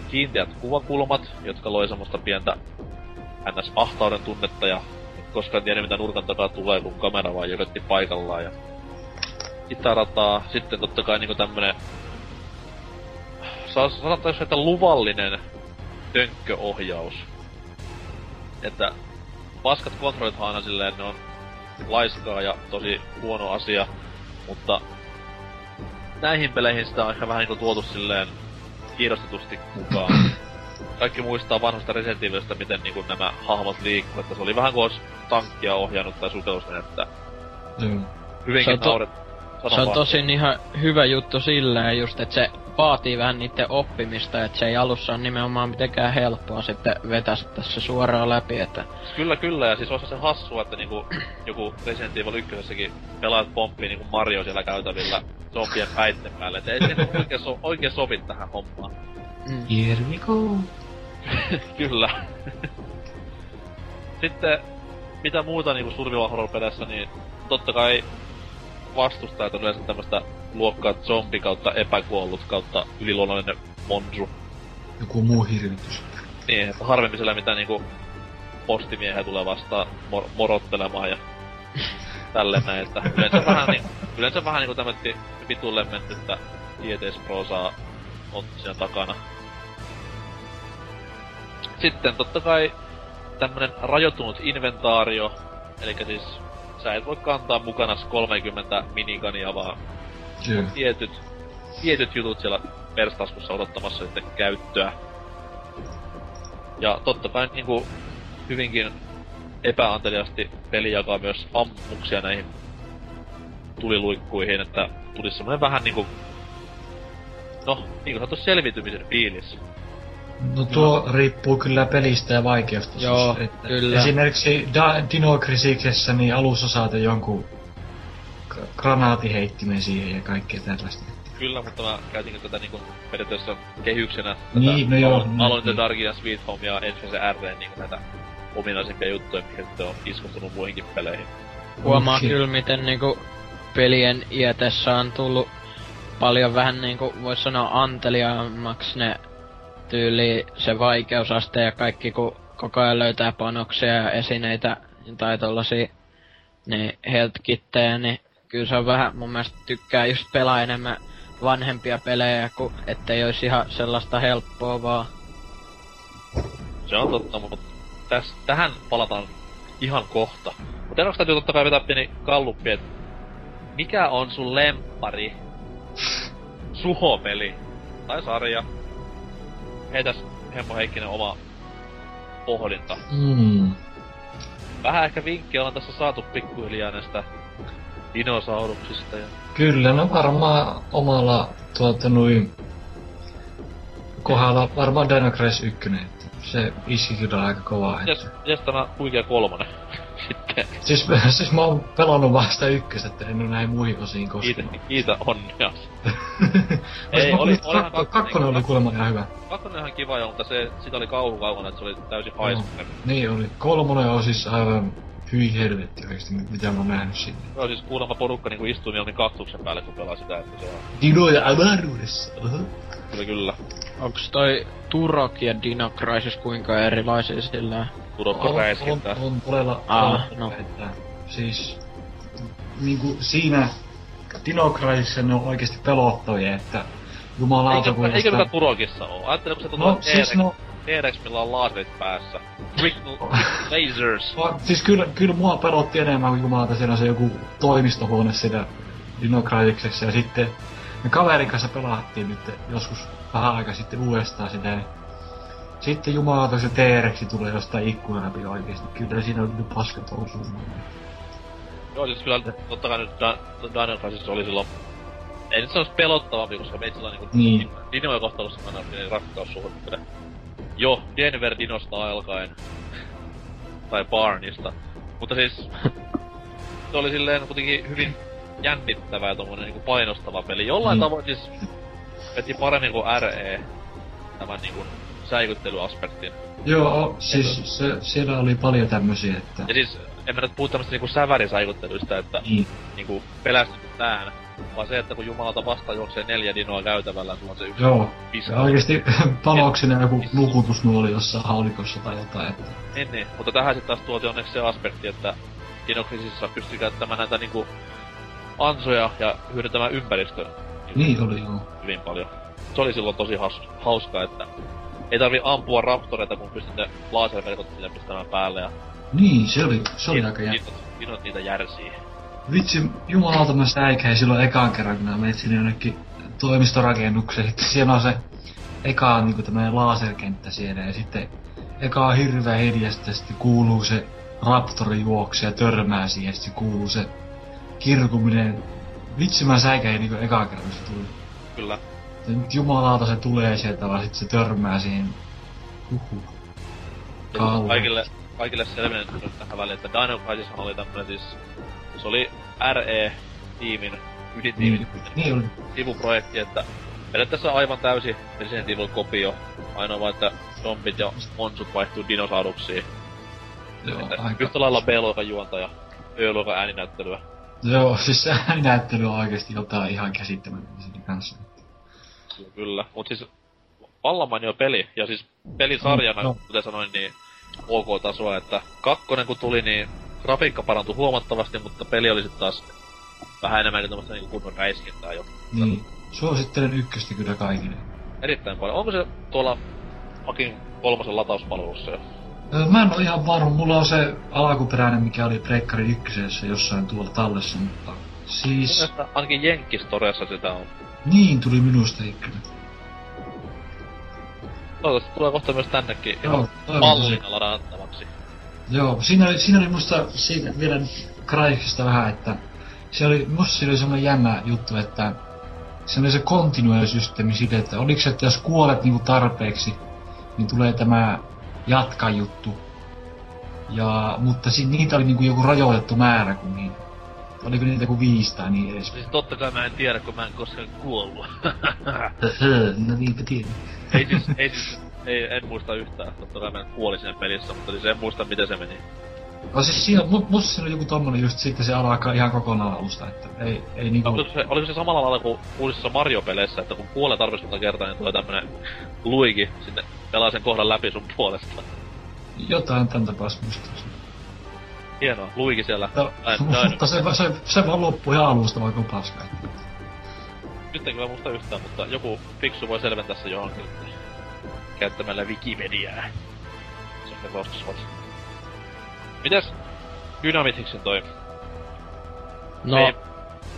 kiinteät kuvakulmat, jotka loi semmoista pientä ns-ahtauden tunnetta ja koskaan tiedä mitä nurkan takaa tulee, kun kamera vaan jökötti paikallaan ja kitarataa. Sitten totta kai niinku tämmönen sanotaan että luvallinen tönkköohjaus. Että paskat kontrollit aina silleen, ne on laiskaa ja tosi huono asia, mutta näihin peleihin sitä on ehkä vähän niinku tuotu silleen kiedostetusti mukaan. Kaikki muistaa vanhasta Resident Evilistä, miten niinku nämä hahmot liikkuu, että se oli vähän kuin olisi tankkia ohjannut tai sukellusvenettä. Mm. Hyvinkin Se Se on vaan. tosin ihan hyvä juttu silleen just, että se vaatii vähän niiden oppimista, että se ei alussa ole nimenomaan mitenkään helppoa sitten vetästä se suoraan läpi, että Kyllä, kyllä, ja siis olisi se hassua, että niinku joku Resident Evil 1 pelaat pomppii niinku Mario siellä käytävillä zombien päitten päälle, et ei se oikein, so, oikein sovi tähän hommaan. mm. Here we go. Kyllä. Sitten, mitä muuta niinku survival horror niin totta kai vastustajat on yleensä tämmöstä luokkaa zombi kautta epäkuollut kautta yliluonnollinen monstru. Joku muu hirvitys. Niin, että harvemmin siellä mitään niinku postimiehiä tulee vastaan mor- morottelemaan ja tälleen näin, että yleensä vähän, niin, yleensä vähän niinku tämmötti vitulle mennyttä tieteisproosaa on siinä takana. Sitten totta kai tämmönen rajoittunut inventaario, eli siis sä et voi kantaa mukana 30 minikania, vaan Joo. tietyt, tietyt jutut siellä perstaskussa odottamassa sitten käyttöä. Ja totta kai niinku hyvinkin epäanteliasti peli jakaa myös ammuksia näihin tuliluikkuihin, että tulisi semmonen vähän niinku No, niin kuin sanottu selviytymisen fiilis. No tuo riippuu kyllä pelistä ja vaikeustasosta. Joo, että kyllä. Esimerkiksi da- Dino Crisiksessä niin alussa saatte jonkun k- granaatiheittimen siihen ja kaikkea tällaista. Kyllä, mutta mä käytin tätä niinku periaatteessa kehyksenä tätä Niin, no joo, Alone- niin, Alone in the niin. Dark ja Sweet Home ja Entrance R niinku näitä ominaisimpia juttuja, mitkä sitten on iskostunut muihinkin peleihin. huomaa Okei. kyllä miten niinku pelien iätessä on tullut paljon vähän niinku, vois sanoa anteliaammaksi ne tyyli se vaikeusaste ja kaikki kun koko ajan löytää panoksia ja esineitä tai tollasia niin health kittejä, niin kyllä se on vähän, mun mielestä tykkää just pelaa enemmän vanhempia pelejä, kun ettei olisi ihan sellaista helppoa vaan. Se on totta, mutta täs, tähän palataan ihan kohta. Mutta ennoksi täytyy totta kai vetää pieni kalluppi, että mikä on sun lemppari suhopeli tai sarja? Heitäs Hemmo Heikkinen oma pohdinta. Mm. Vähän ehkä vinkkiä on tässä saatu pikkuhiljaa näistä dinosauruksista ja... Kyllä, no varmaan omalla tuota noin kohdalla varmaan Dino Crisis 1. Että se iski kyllä aika kovaa. Että. mites tämä huikea kolmonen? Sitten Siis, siis mä oon pelannut vasta ykköstä, että en oo näihin muihin osiin kiitä, koskenut. kiitä onnea. Ei, Ei, oli, oli- oli, kakko, kakkonen kakkonen oli kyllä. kuulemma ihan hyvä. Kakkonen on ihan kiva jo, mutta se, sitä oli kauhu kaukana, että se oli täysin Joo. haiskinen. Niin oli. Kolmonen on siis aivan hyi helvetti oikeesti, mitä mä oon nähnyt sinne. Joo, siis kuulemma porukka niinku istuu mieluummin kaktuksen päälle, kun pelaa sitä, että se on Dinoja avaruudessa. Oho. kyllä kyllä. Onks toi Turok ja Dino Crisis kuinka erilaisia sillä? Turokko On, on, on todella, todella no. että siis niinku siinä Dino Crisisissa ne on oikeesti pelottavia, että jumalauta Eikö, kuinka eikö sitä- mitä Turokissa oo? Ajattele, kun se tuntuu No no, siis no, T-Rex, millä on laserit päässä. Quick lasers. Va- Siis kyllä, kyllä mua pelotti enemmän kuin jumalauta siellä on se joku toimistohuone siinä Dino Crisiksessa ja sitten me kaverin kanssa pelattiin nyt joskus vähän aika sitten uudestaan sitä niin sitten jumalauta se T-Rexi tulee jostain ikkunan läpi oikeesti. Kyllä siinä on nyt paskat osuun. Joo, siis kyllä totta kai nyt Da- Dino Crisis oli silloin ei nyt se olisi pelottavampi, koska meitä on niinku Niin. Dinoja kohtalossa aina pieni rakkaussuhde. Jo, Denver Dinosta alkaen. tai Barnista. Mutta siis... se oli silleen kuitenkin hyvin jännittävä ja tommonen niinku painostava peli. Jollain Mm. tavoin siis veti paremmin kuin RE tämän niinku säikyttelyaspektin. Joo, siis se, siellä oli paljon tämmösiä, että... Ja siis, en mä nyt puhu tämmöstä niinku sävärisäikyttelystä, että Niin. niinku pelästytään. Vaan se, että kun jumalata vasta juoksee neljä dinoa käytävällä, sulla on se yksi Joo. piska. Ja oikeesti paloksena joku nukutusnuoli jossain haulikossa tai jotain, että... Niin, niin. Mutta tähän sitten taas tuotiin onneksi se aspekti, että Dinokrisissa pystyy käyttämään näitä niinku ansoja ja hyödyntämään ympäristöä Niin oli joo. hyvin paljon. Se oli silloin tosi haus, hauska, että ei tarvi ampua raptoreita, kun pystyt ne laserverkot sille pistämään päälle ja Niin, se oli, se oli aika jännä. niitä järsii. Vitsi, jumalauta mä säikäin silloin ekaan kerran, kun mä menin sinne jonnekin toimistorakennukseen. Sitten siellä on se eka niinku tämmönen laserkenttä siellä ja sitten eka on hirveä hiljaista ja sitten kuuluu se raptori juokse ja törmää siihen ja sitten kuuluu se kirkuminen. Vitsi mä säikäin niinku ekaan kerran, kun se tuli. Kyllä. Ja nyt jumalauta se tulee sieltä vaan sitten se törmää siihen. Uhuh. Kauan. kaikille, kaikille selvennetty nyt tähän väliin, että Dino Crisishan oli tämmönen siis... Se oli RE-tiimin, ydintiimin Niin, niin oli. sivuprojekti, että periaatteessa aivan täysi Resident Evil kopio. Ainoa vaan, että zombit ja monsut vaihtuu dinosauruksiin. Joo, Että aika. Yhtä lailla B-luokan juonta ja Ö-luokan ääninäyttelyä. Joo, siis se ääninäyttely on oikeesti jotain ihan käsittämätöntä sen kanssa. Kyllä. Mut siis vallan mainio peli. Ja siis pelisarjana, joo. kuten sanoin, niin OK-tasoa, että kakkonen kun tuli, niin grafiikka parantui huomattavasti, mutta peli oli sitten taas vähän enemmänkin tämmöistä niinku kunnon räiskintää jo. Niin. Suosittelen ykköstä kyllä kaikille. Erittäin paljon. Onko se tuolla Akin kolmosen latauspalvelussa jo? Öö, Mä en oo ihan varma, mulla on se alkuperäinen, mikä oli Preikkari ykkösessä jossain tuolla tallessa, mutta... Siis... mielestä ainakin Jenkkistoreessa sitä on. Niin, tuli minusta ykkönen. Toivottavasti tulee kohta myös tännekin Joo, ihan mallina ladattavaksi. Joo, siinä oli, siinä oli musta siitä vielä Cryxista vähän, että se oli, musta siinä oli semmoinen jännä juttu, että se oli se continue-systeemi siitä, että oliko se, että jos kuolet niinku tarpeeksi, niin tulee tämä jatkajuttu. Ja, mutta si, niitä oli niinku joku rajoitettu määrä, kun niin, oliko niitä kuin viisi tai niin edes. Siis totta kai mä en tiedä, kun mä en koskaan kuollut. No niinpä tiedän. ei siis, ei siis, ei, en muista yhtään. Totta kai mä kuolin siinä pelissä, mutta siis en muista miten se meni. No siis siinä, mu- musta siinä oli joku tommonen just sitten se alkaa ihan kokonaan alusta, että ei, ei niinku... Oliko se, oliko se samalla lailla kuin uusissa Mario-peleissä, että kun kuolee tarpeeksi monta kertaa, niin tulee tämmönen luigi sinne pelaa sen kohdan läpi sun puolesta. Jotain tän tapaista muistaakseni. Hienoa, luigi siellä. No, mutta se, se, se vaan loppui ihan alusta vaikka paska. Nyt en kyllä muista yhtään, mutta joku fiksu voi selventää se johonkin käyttämällä Wikipediaa. Se on ne rosvot. Mitäs Dynamitixin toi? No, Ei.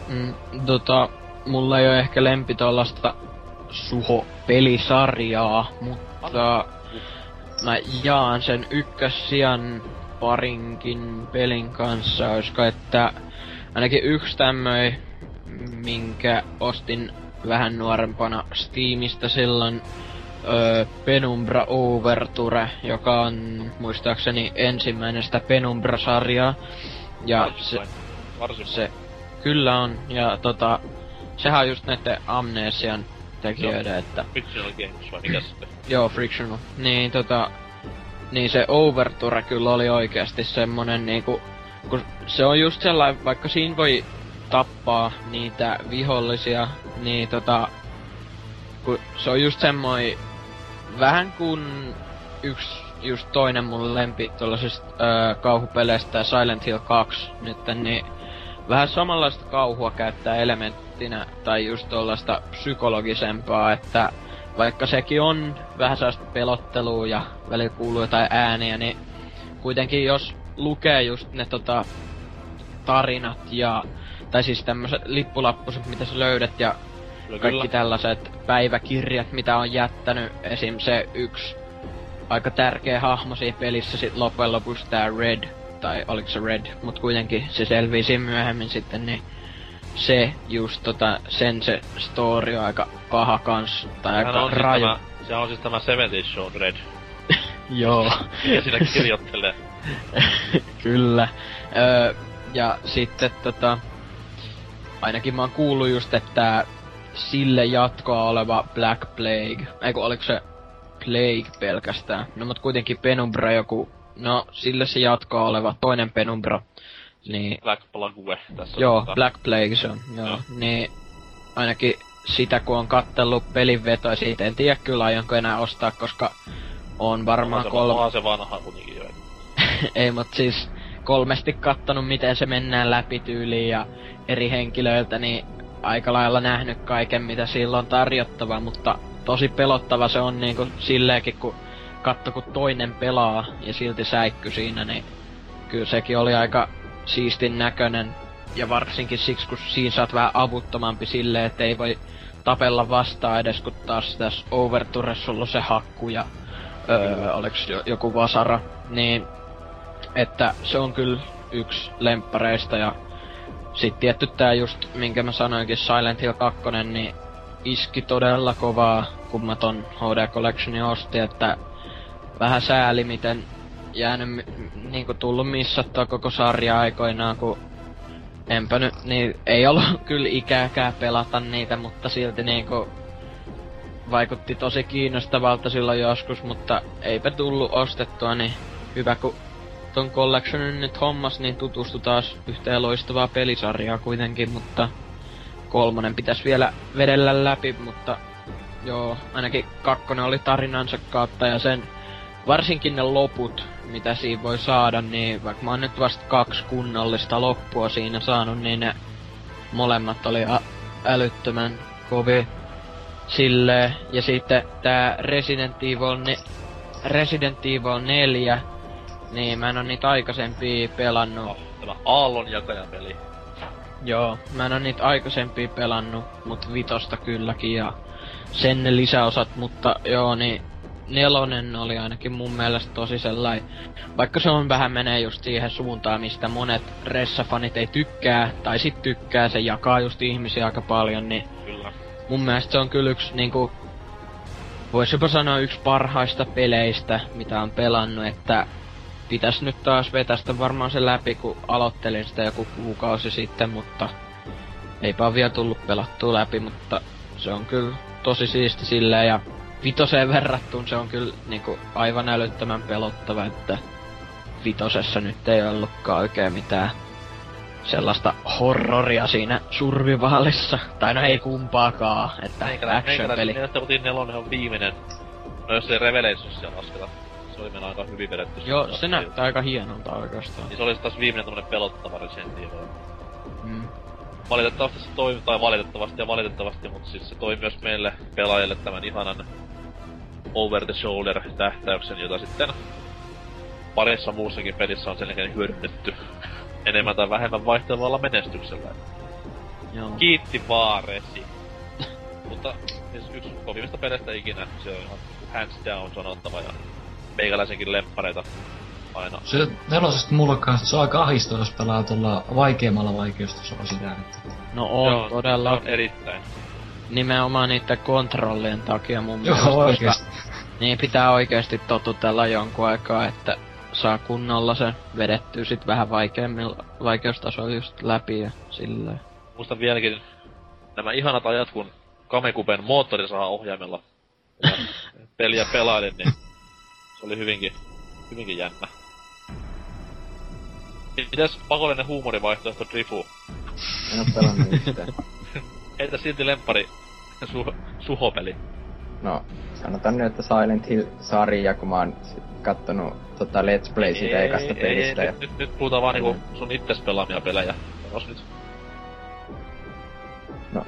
mm, tota, mulla ei ole ehkä lempi tollasta suho-pelisarjaa, mutta mä jaan sen ykkössian parinkin pelin kanssa, olisiko että ainakin yksi tämmöi, minkä ostin vähän nuorempana Steamista silloin, öö, Penumbra Overture, joka on muistaakseni ensimmäinen sitä Penumbra-sarjaa. Ja Varsin se. Varsin se kyllä on, ja tota, sehän on just näiden Amnesian tekijöiden, että Fictional Games vai mikä sitten? Joo, Frictional. Niin tota... Niin se Overture kyllä oli oikeasti semmonen niinku... Kun se on just sellainen, vaikka siinä voi tappaa niitä vihollisia, niin tota... Kun se on just semmoinen vähän kuin yksi just toinen mun lempi tuollaisista kauhupeleistä Silent Hill 2 nyt, niin vähän samanlaista kauhua käyttää elementtinä, tai just tuollaista psykologisempaa, että vaikka sekin on vähän sellaista pelottelua ja välillä kuuluu jotain ääniä, niin kuitenkin jos lukee just ne tota, tarinat ja, tai siis tämmöiset lippulappuset, mitä sä löydät ja Kyllä, kaikki kyllä. tällaiset päiväkirjat, mitä on jättänyt. Esim. se yksi aika tärkeä hahmo siinä pelissä sit loppujen lopuksi tää Red, tai oliko se Red, mut kuitenkin se selvii siinä myöhemmin sitten, niin se just tota, sen se story on aika paha kans, tai Sehän aika on siis raju. tämä, se on siis tämä 70 Show Dread. Joo. Ja siinä kirjoittelee. Kyllä. Öö, ja sitten tota, ainakin mä oon kuullut just, että sille jatkoa oleva Black Plague, eikö oliko se Plague pelkästään? No mut kuitenkin Penumbra joku, no sille se jatkoa oleva toinen Penumbra. Niin, Black Plague tässä. joo, tota- Black Plague se on, joo. Joo. Niin ainakin sitä kun on kattellut pelin vetoa, siitä en tiedä kyllä aionko enää ostaa, koska on varmaan se, kolme... onhan se vanha kuitenkin jo. Ei, mut siis kolmesti kattonut, miten se mennään läpi tyyliin ja eri henkilöiltä, niin aika lailla nähnyt kaiken, mitä sillä on tarjottava, mutta tosi pelottava se on niinku silleenkin, kun katso, kun toinen pelaa ja silti säikky siinä, niin kyllä sekin oli aika siistin näköinen. Ja varsinkin siksi, kun siinä saat vähän avuttomampi silleen, että ei voi tapella vastaan edes, kun taas tässä Overturessa sulla on se hakku ja öö, oliks jo, joku vasara, niin että se on kyllä yksi lemppareista ja sit tietty tää just, minkä mä sanoinkin, Silent Hill 2, niin iski todella kovaa, kun mä ton HD Collectionin ostin, että vähän sääli, miten jäänyt niinku tullut missattua koko sarja aikoinaan, kun enpä nyt, niin ei ollut kyllä ikääkään pelata niitä, mutta silti niinku vaikutti tosi kiinnostavalta silloin joskus, mutta eipä tullut ostettua, niin hyvä kun ton collectionin nyt hommas, niin tutustu taas yhteen loistavaa pelisarjaa kuitenkin, mutta kolmonen pitäisi vielä vedellä läpi, mutta joo, ainakin kakkonen oli tarinansa kautta ja sen varsinkin ne loput, mitä siinä voi saada, niin vaikka mä oon nyt vasta kaksi kunnollista loppua siinä saanut, niin ne molemmat oli ä- älyttömän kovia silleen. Ja sitten tää Resident Evil, ne, Resident Evil 4, niin mä en oo niitä aikaisempia pelannut. Tämä aallonjakajan peli. Joo, mä en oo niitä aikaisempia pelannut, mut vitosta kylläkin ja sen ne lisäosat, mutta joo, niin nelonen oli ainakin mun mielestä tosi sellainen, vaikka se on vähän menee just siihen suuntaan, mistä monet ressafanit ei tykkää, tai sit tykkää, se jakaa just ihmisiä aika paljon, niin Kyllä. mun mielestä se on kyllä yksi niinku, vois jopa sanoa yksi parhaista peleistä, mitä on pelannut, että pitäis nyt taas vetästä varmaan se läpi, kun aloittelin sitä joku kuukausi sitten, mutta eipä ole vielä tullut pelattua läpi, mutta se on kyllä tosi siisti silleen ja vitoseen verrattuun se on kyllä niinku aivan älyttömän pelottava, että vitosessa nyt ei ollutkaan oikein mitään sellaista horroria siinä survivaalissa. Tai no ei kumpaakaan, että action-peli. Kotiin nelonen on viimeinen. No jos ei Revelationsia lasketa. Se oli aika hyvin vedetty. Joo, se näyttää aika hienolta oikeastaan. Niin se oli taas viimeinen tämmönen pelottava Resident Evil. Mm. Valitettavasti se toimi, tai valitettavasti ja valitettavasti, mutta siis se toi myös meille pelaajille tämän ihanan over the shoulder tähtäyksen, jota sitten parissa muussakin pelissä on sen jälkeen hyödynnetty enemmän tai vähemmän vaihtelevalla menestyksellä. Joo. Kiitti vaaresi. Mutta siis yksi kovimmista peleistä ikinä, se on ihan hands down sanottava ja meikäläisenkin lemppareita aina. Se nelosesta mulle kanssa, se on aika ahistava, jos pelaa tuolla vaikeammalla vaikeustasolla sitä. Että... No on, on- todella. se on erittäin. Nimenomaan niiden kontrollien takia mun Joo, mielestä. oikeesti. Niin pitää oikeesti totutella jonkun aikaa, että saa kunnolla se vedettyä sit vähän vaikeammilla vaikeustasoilla just läpi ja silleen. Muistan vieläkin nämä ihanat ajat, kun Kamekupen moottorisaha ohjaimella peliä pelailin, niin se oli hyvinkin, hyvinkin jännä. Mitäs pakollinen huumorivaihtoehto Drifu? En oo pelannut yhtään. Entä silti lemppari su- suhopeli? No, sanotaan nyt, että Silent Hill-sarja, kun mä oon kattonut tota Let's Play siitä ekasta pelistä. ja... nyt, nyt, nyt puhutaan vaan niinku sun itses pelaamia pelejä. Onos nyt. No,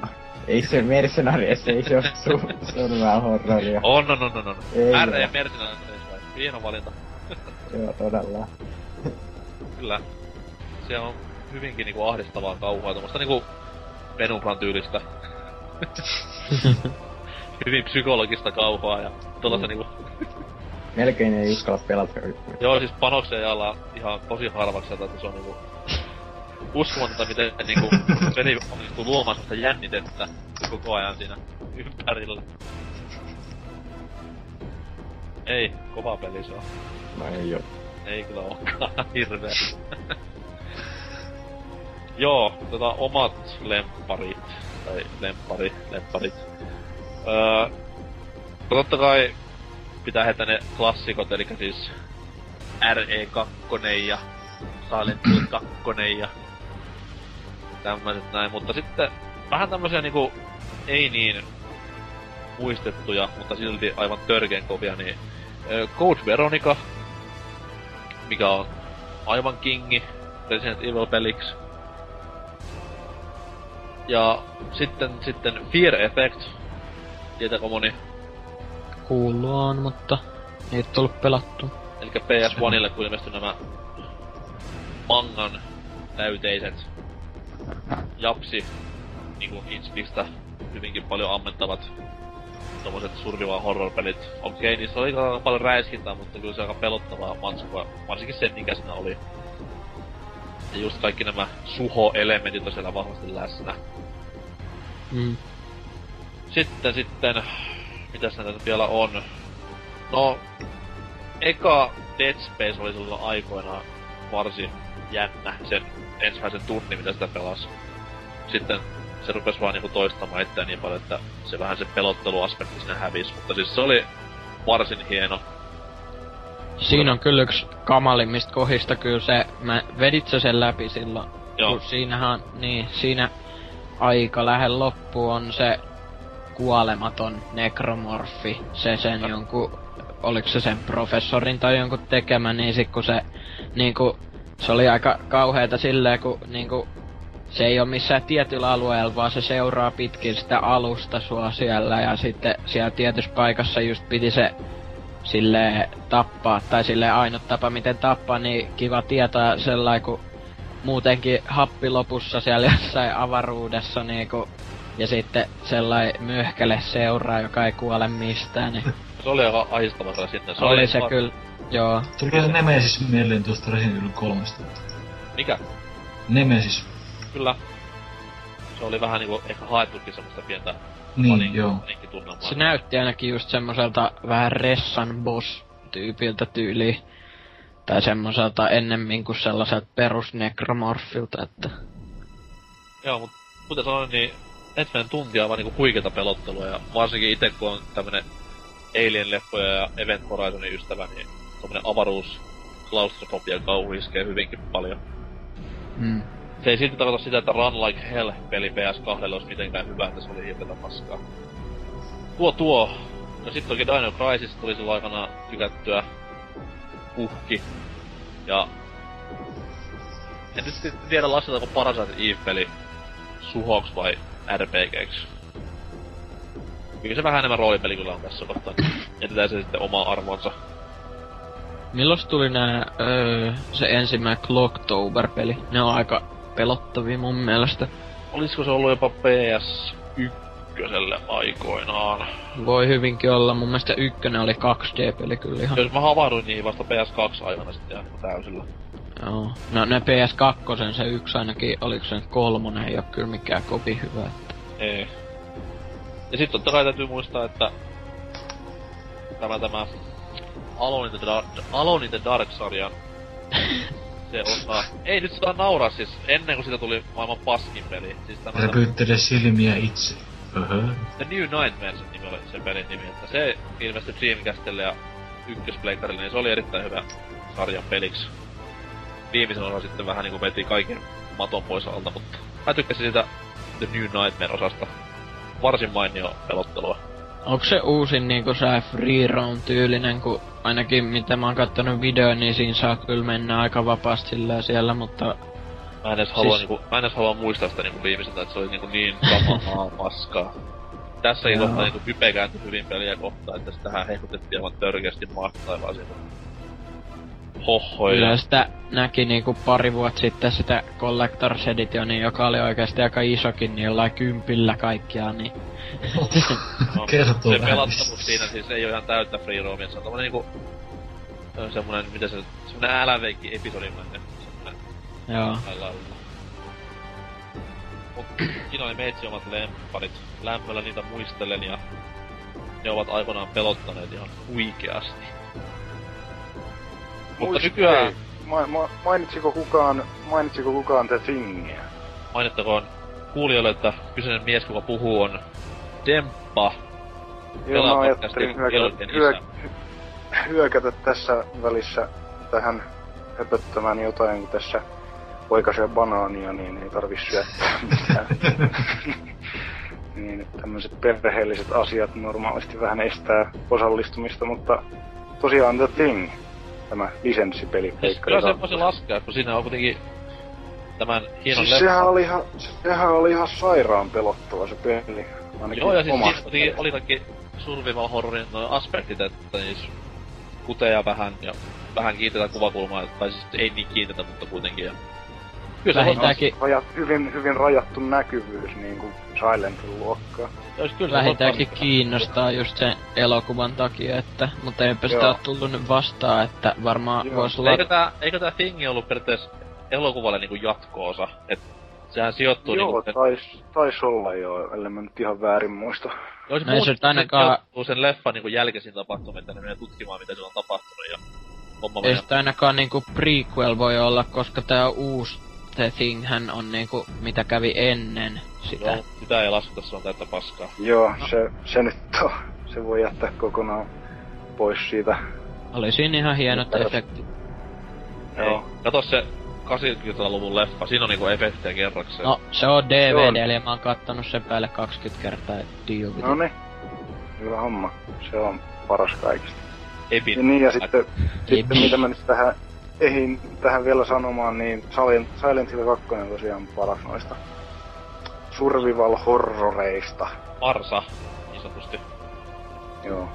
ei se Mercenaries, ei se oo su, survival horroria. On, on, on, on, on. Ei R. oo. Mercenaries vai? Hieno valinta. Joo, todella. Kyllä. Se on hyvinkin niinku ahdistavaa kauhua, tommoista niinku Penumbran tyylistä. Hyvin psykologista kauhua ja tuollaista Mm. niinku... Melkein ei uskalla pelata. Joo, siis panoksia jaalla ihan tosi harvaksi, että se on niinku... uskomatonta, miten niinku peli onnistuu luomaan sitä jännitettä koko ajan siinä ympärillä. Ei, kova peli se on. No ei oo. Ei kyllä olekaan hirveä. Joo, tota omat lempparit. Tai lemppari, lempparit. Öö, no totta kai pitää heittää ne klassikot, eli siis RE2 ja Silent Hill 2 ja tämmöiset näin, mutta sitten vähän tämmöisiä niinku ei niin muistettuja, mutta silti aivan törkeen kovia, niin Code Veronica, mikä on aivan kingi Resident Evil-peliksi. Ja sitten, sitten Fear Effect, tietääkö moni? Kuuluu on, mutta ei tullut pelattu. Eli PS1ille kun ilmestyi nämä mangan täyteiset japsi niinku Inspistä hyvinkin paljon ammentavat tommoset survival horror-pelit. Okei, niissä oli aika paljon räiskintää, mutta kyllä se aika pelottavaa matskua, varsinkin se, mikä siinä oli. Ja just kaikki nämä suho-elementit on siellä vahvasti läsnä. Mm. Sitten, sitten, mitäs näitä vielä on? No, eka Dead Space oli silloin aikoinaan varsin jännä sen ensimmäisen tunnin, mitä sitä pelasi. Sitten se rupes vaan niinku toistamaan itseään niin paljon, että se vähän se pelotteluaspekti sinne hävisi. Mutta siis se oli varsin hieno. Siinä on kyllä yksi kamalimmista kohdista kyllä se, mä vedit sä sen läpi silloin. Joo. Kun siinähän, niin, siinä aika lähellä loppu on se kuolematon nekromorfi, se sen jonkun, oliko se sen professorin tai jonkun tekemä, niin sit kun se niinku, se oli aika kauheeta silleen, kun niinku, se ei ole missään tietyllä alueella, vaan se seuraa pitkin sitä alusta sua siellä ja sitten siellä tietyssä paikassa just piti se sille tappaa, tai sille ainut tapa miten tappaa, niin kiva tietää sellainen, kun muutenkin happi lopussa siellä jossain avaruudessa niinku, ja sitten sellainen myöhkäle seuraa, joka ei kuole mistään, niin Se oli aika ahistava kyllä sitten. se oli se kyllä, joo. Tuli se Nemesis mieleen tuosta Resident Evil 3. Mikä? Nemesis. Kyllä. Se oli vähän niinku ehkä haettukin semmoista pientä Niin, panik- joo. paniikkitunnelmaa. Se näytti ainakin just semmoiselta vähän Ressan boss-tyypiltä tyyliin. Tai semmoiselta ennemmin kuin sellaiselta perusnekromorfilta, että... Joo, mut kuten sanoin, niin ensimmäinen tunti on vaan niinku huikeeta pelottelua ja varsinkin itse kun on tämmönen Alien-leffoja ja Event Horizonin ystävä, niin tommonen avaruus klaustrofobia kauhu iskee hyvinkin paljon. Mm. Se ei silti tarkoita sitä, että Run Like Hell peli PS2 olisi mitenkään hyvä, että se oli hirveetä paskaa. Tuo tuo. No sit toki Dino Crisis tuli silloin aikana tykättyä. Uhki. Ja... En nyt tiedä lasketaanko Parasite Eve-peli suhoks vai RPGks. Kyllä se vähän enemmän roolipeli kyllä on tässä kohtaa. Jätetään se sitten oma arvonsa. Milloin tuli nää, öö, se ensimmäinen Clocktober-peli? Ne on aika pelottavia mun mielestä. Olisiko se ollut jopa PS1 aikoinaan? Voi hyvinkin olla. Mun mielestä ykkönen oli 2D-peli kyllä ihan. Jos mä havahduin niihin vasta PS2 aikana sitten ihan täysillä. Joo. No ne PS2, se yksi ainakin, oliko se kolmonen, ei oo kyllä mikään kovin hyvä. Että... Ei. Ja sit totta kai täytyy muistaa, että tämä tämä Alone in the Dark, Alone in the Dark-sarjan se osa... Ei nyt saa nauraa siis, ennen kuin siitä tuli maailman paskin peli. Siis tämä, tämä Räpyttele silmiä itse. Öhö. The New Nightmares nimi oli sen pelin nimi, että se ilmestyi Dreamcastille ja ykköspleikkarille, niin se oli erittäin hyvä sarjan peliksi. Viimeisen osa sitten vähän niinku veti kaiken maton pois alta, mutta mä tykkäsin sitä The New Nightmare-osasta. Varsin mainio pelottelua. Onko se uusin niinku se free roam tyylinen, kun ainakin mitä mä oon kattonut videon, niin siinä saa kyllä mennä aika vapaasti sillä siellä, mutta Mä en edes halua, Siis- niinku, mä en edes halua muistaa sitä niinku viimeiseltä, että se oli niinku niin kamalaa paskaa. Tässäkin Joo. kohtaa niinku hype hyvin peliä kohtaan, että sitähän hehkutettiin aivan törkeästi maasta taivaan siitä. Hohoi. kyllä sitä näki niinku pari vuotta sitten sitä Collector's Editionia, joka oli oikeasti aika isokin, niin jollain kympillä kaikkiaan, niin No, Kertoo se pelattavuus siinä siis ei oo ihan täyttä free roamia, se on tommonen niinku... Semmonen, mitä se... Semmonen äläveikki episodimainen. Semmonen joo. tällä lailla. Mut siinä oli meitsi omat lempparit. Lämmöllä niitä muistelen ja ne ovat aikoinaan pelottaneet ihan huikeasti. Mutta nykyään ei. Ma- ma- mainitsiko kukaan, mainitsiko kukaan The Thingia? mainittakoon kuulijoille, että kyseinen mies, kuka puhuu, on Demppa. Joo, mä ajattelin hyökätä, Elken hyö, isä. hyökätä tässä välissä tähän höpöttämään jotain, kun tässä poikaisee banaania, niin ei tarvi syöttää mitään. niin, tämmöiset perheelliset asiat normaalisti vähän estää osallistumista, mutta tosiaan The Thing, tämä lisenssipeli. Siis kyllä se voisi laskea, kun siinä on kuitenkin tämän hienon Siis sehän oli, ihan, sehän oli ihan sairaan pelottava se peli. Ainakin Joo, ja siis siinä oli, oli kaikki survival horrorin noin aspektit, että niissä kuteja vähän ja vähän kiinteitä kuvakulmaa, tai siis ei niin kiinteitä, mutta kuitenkin. Ja... Kyllä se on, Vähintäänkin, Rajat, hyvin, hyvin rajattu näkyvyys, niin kuin Silentin luokkaa. olisi kyllä vähintäänkin on- kiinnostaa just sen elokuvan takia, että, mutta eipä sitä Joo. ole tullut nyt vastaan, että varmaan Joo. voisi olla... Eikö tää, eikö tää Thing ollut periaatteessa elokuvalle niinku jatko-osa? Et sehän sijoittuu Joo, niinku... tais, tais olla jo, ellei mä nyt ihan väärin muista. Jos No ei se nyt ainakaan- sijoittuu sen leffan niinku jälkeisin tapahtumia, että ne menee tutkimaan, mitä siellä on tapahtunut ja homma Ei sitä ainakaan niinku prequel voi olla, koska tää uusi The Thing hän on niinku, mitä kävi ennen sitä. Joo, sitä ei lasketa, se on täyttä paskaa. Joo, se, se nyt on, se voi jättää kokonaan pois siitä. Oli siinä ihan hienot Perus- efektit. Joo. Kato se 80-luvun leffa, siinä on niinku efektejä kerrakseen. No, se on DVD, Se on. eli mä oon kattonut sen päälle 20 kertaa DVD. No niin, hyvä homma. Se on paras kaikista. Epin. Ja niin, ja sitten, sitten mitä mä nyt tähän ehin tähän vielä sanomaan, niin Silent, Hill 2 on tosiaan paras noista survival horroreista. Marsa, niin sanotusti. Joo,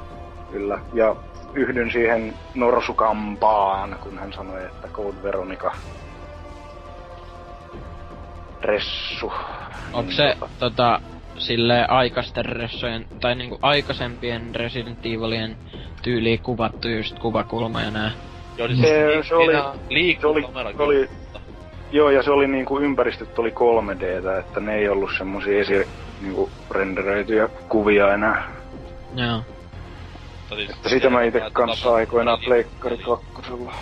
kyllä. Ja yhdyn siihen Norsukampaan, kun hän sanoi, että Code Veronica Ressu. Onko Niin, se tota, tota, silleen aikaisten ressojen, tai niinku aikaisempien Resident Evilien tyyliin kuvattu just kuvakulma ja nää? Joo, niin Se- se oli- liikkuu se oli- se oli-. Joo, ja se oli niinku ympäristöt oli 3Dtä, että ne ei ollut semmosia esi niinku renderöityjä kuvia enää. Joo. Siis- Että sitä mä ite Tää kanssa aikoinaan Pleikkari kakkosella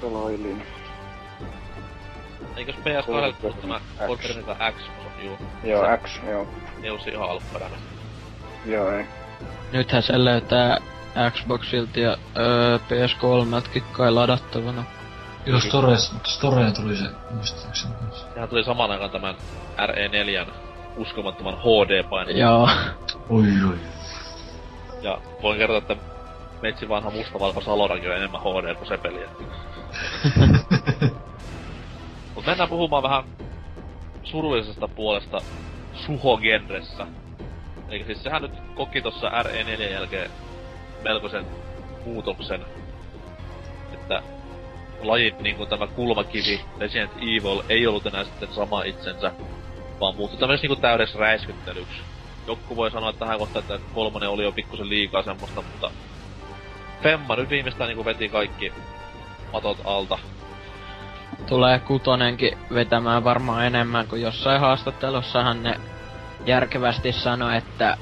pelailin. Eikös PS2 tullut tämä Veronica X? Juu, Joo, X, joo. Neus ihan alkuperäinen. Joo, ei. Nythän se löytää Xboxilta ja öö, PS3 kai ladattavana. Joo, Store, Store tuli se muistaakseni kanssa. Sehän tuli samaan aikaan tämän RE4 uskomattoman HD-painin. Joo. Oi oi. Ja voin kertoa, että Metsi vanha mustavalko Salorakin on enemmän HD kuin se peli. Mut mennään puhumaan vähän surullisesta puolesta suho-genressä. Eli siis sehän nyt koki tossa RE4 jälkeen melkoisen muutoksen. Että lajit niinku tämä kulmakivi Resident Evil ei ollut enää sitten sama itsensä, vaan muuttui tämmöisessä niinku täydeksi räiskyttelyksi. Joku voi sanoa tähän kohtaan, että kolmonen oli jo pikkusen liikaa semmoista, mutta Femma nyt viimeistään niinku veti kaikki matot alta. Tulee kutonenkin vetämään varmaan enemmän kuin jossain haastattelussahan ne järkevästi sanoi, että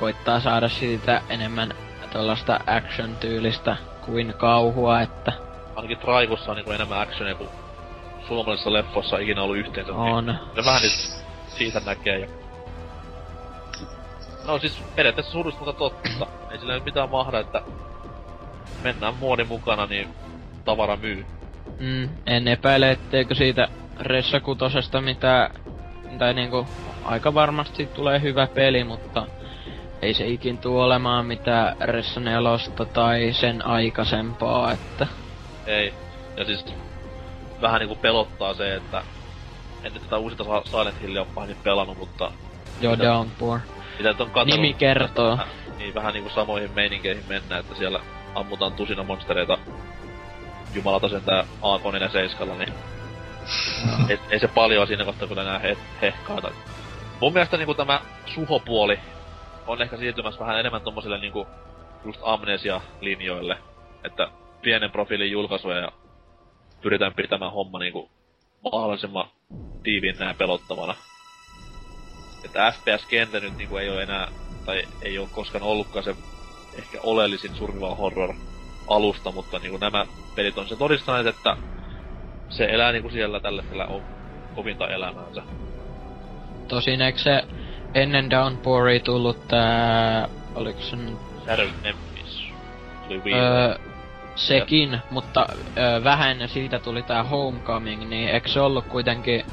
koittaa saada siitä enemmän tuollaista action-tyylistä kuin kauhua, että Ainakin Traikussa on niinku enemmän actionia kuin suomalaisissa leffoissa on ikinä ollut yhteensä. Niin on. ne vähän nyt siitä näkee ja... No siis periaatteessa surullista, mutta totta. Ei sillä nyt mitään mahda, että mennään muodin mukana, niin tavara myy. Mm, en epäile, etteikö siitä Ressa kutosesta mitään, tai niinku, aika varmasti tulee hyvä peli, mutta ei se ikin tuu olemaan mitään nelosta tai sen aikaisempaa, että Ei. Ja siis vähän niinku pelottaa se, että en nyt tätä uusinta Silent Hillia ole pahemmin pelannut, mutta jo Mitä? Downpour. mitä on katsellut, Nimi kertoo. niin vähän niinku samoihin meininkeihin mennään, että siellä ammutaan tusina monstereita jumalata sen tää AK-47, niin ei, ei, se paljon siinä kohtaa, kun enää he, hehkaata. Mun mielestä niinku tämä suhopuoli on ehkä siirtymässä vähän enemmän tommosille niinku just amnesia-linjoille. Että pienen profiilin julkaisuja ja pyritään pitämään homma niinku mahdollisimman tiiviin ja pelottavana. että FPS-kenttä nyt niinku ei ole enää, tai ei ole koskaan ollutkaan se ehkä oleellisin survival horror alusta, mutta niinku nämä pelit on se todistaneet, että se elää niinku siellä tällä hetkellä o- ovinta elämäänsä. Tosin eikö se ennen Downpouria tullut tää... Oliko se nyt Shadow oli Wii. Öö, sekin, mutta öö, vähän ennen siitä tuli tää Homecoming, niin eikö se ollut kuitenkin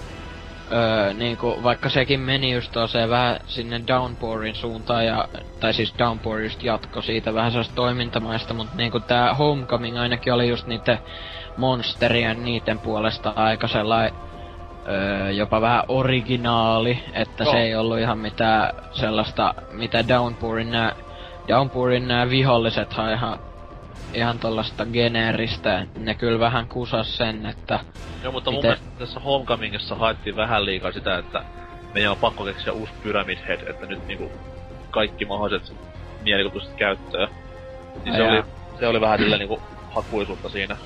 öö, niinku, vaikka sekin meni just se vähän sinne Downpourin suuntaan, ja, tai siis Downpour just jatko siitä vähän sellaista toimintamaista, mutta niinku tää Homecoming ainakin oli just niiden monsterien niiden puolesta aika sellainen öö, jopa vähän originaali, että Joo. se ei ollut ihan mitään sellaista, mitä Downpourin nää, Downpourin nää vihollisethan ihan ihan tollasta geneeristä, ne kyllä vähän kusas sen, että Joo, mutta mun Miten- mielestä tässä Homecomingissa haettiin vähän liikaa sitä, että meidän on pakko keksiä uusi Pyramid Head, että nyt niinku kaikki mahdolliset mielikuvitukset käyttöön. Niin se oli, se oli vähän sillä niinku hakuisuutta siinä.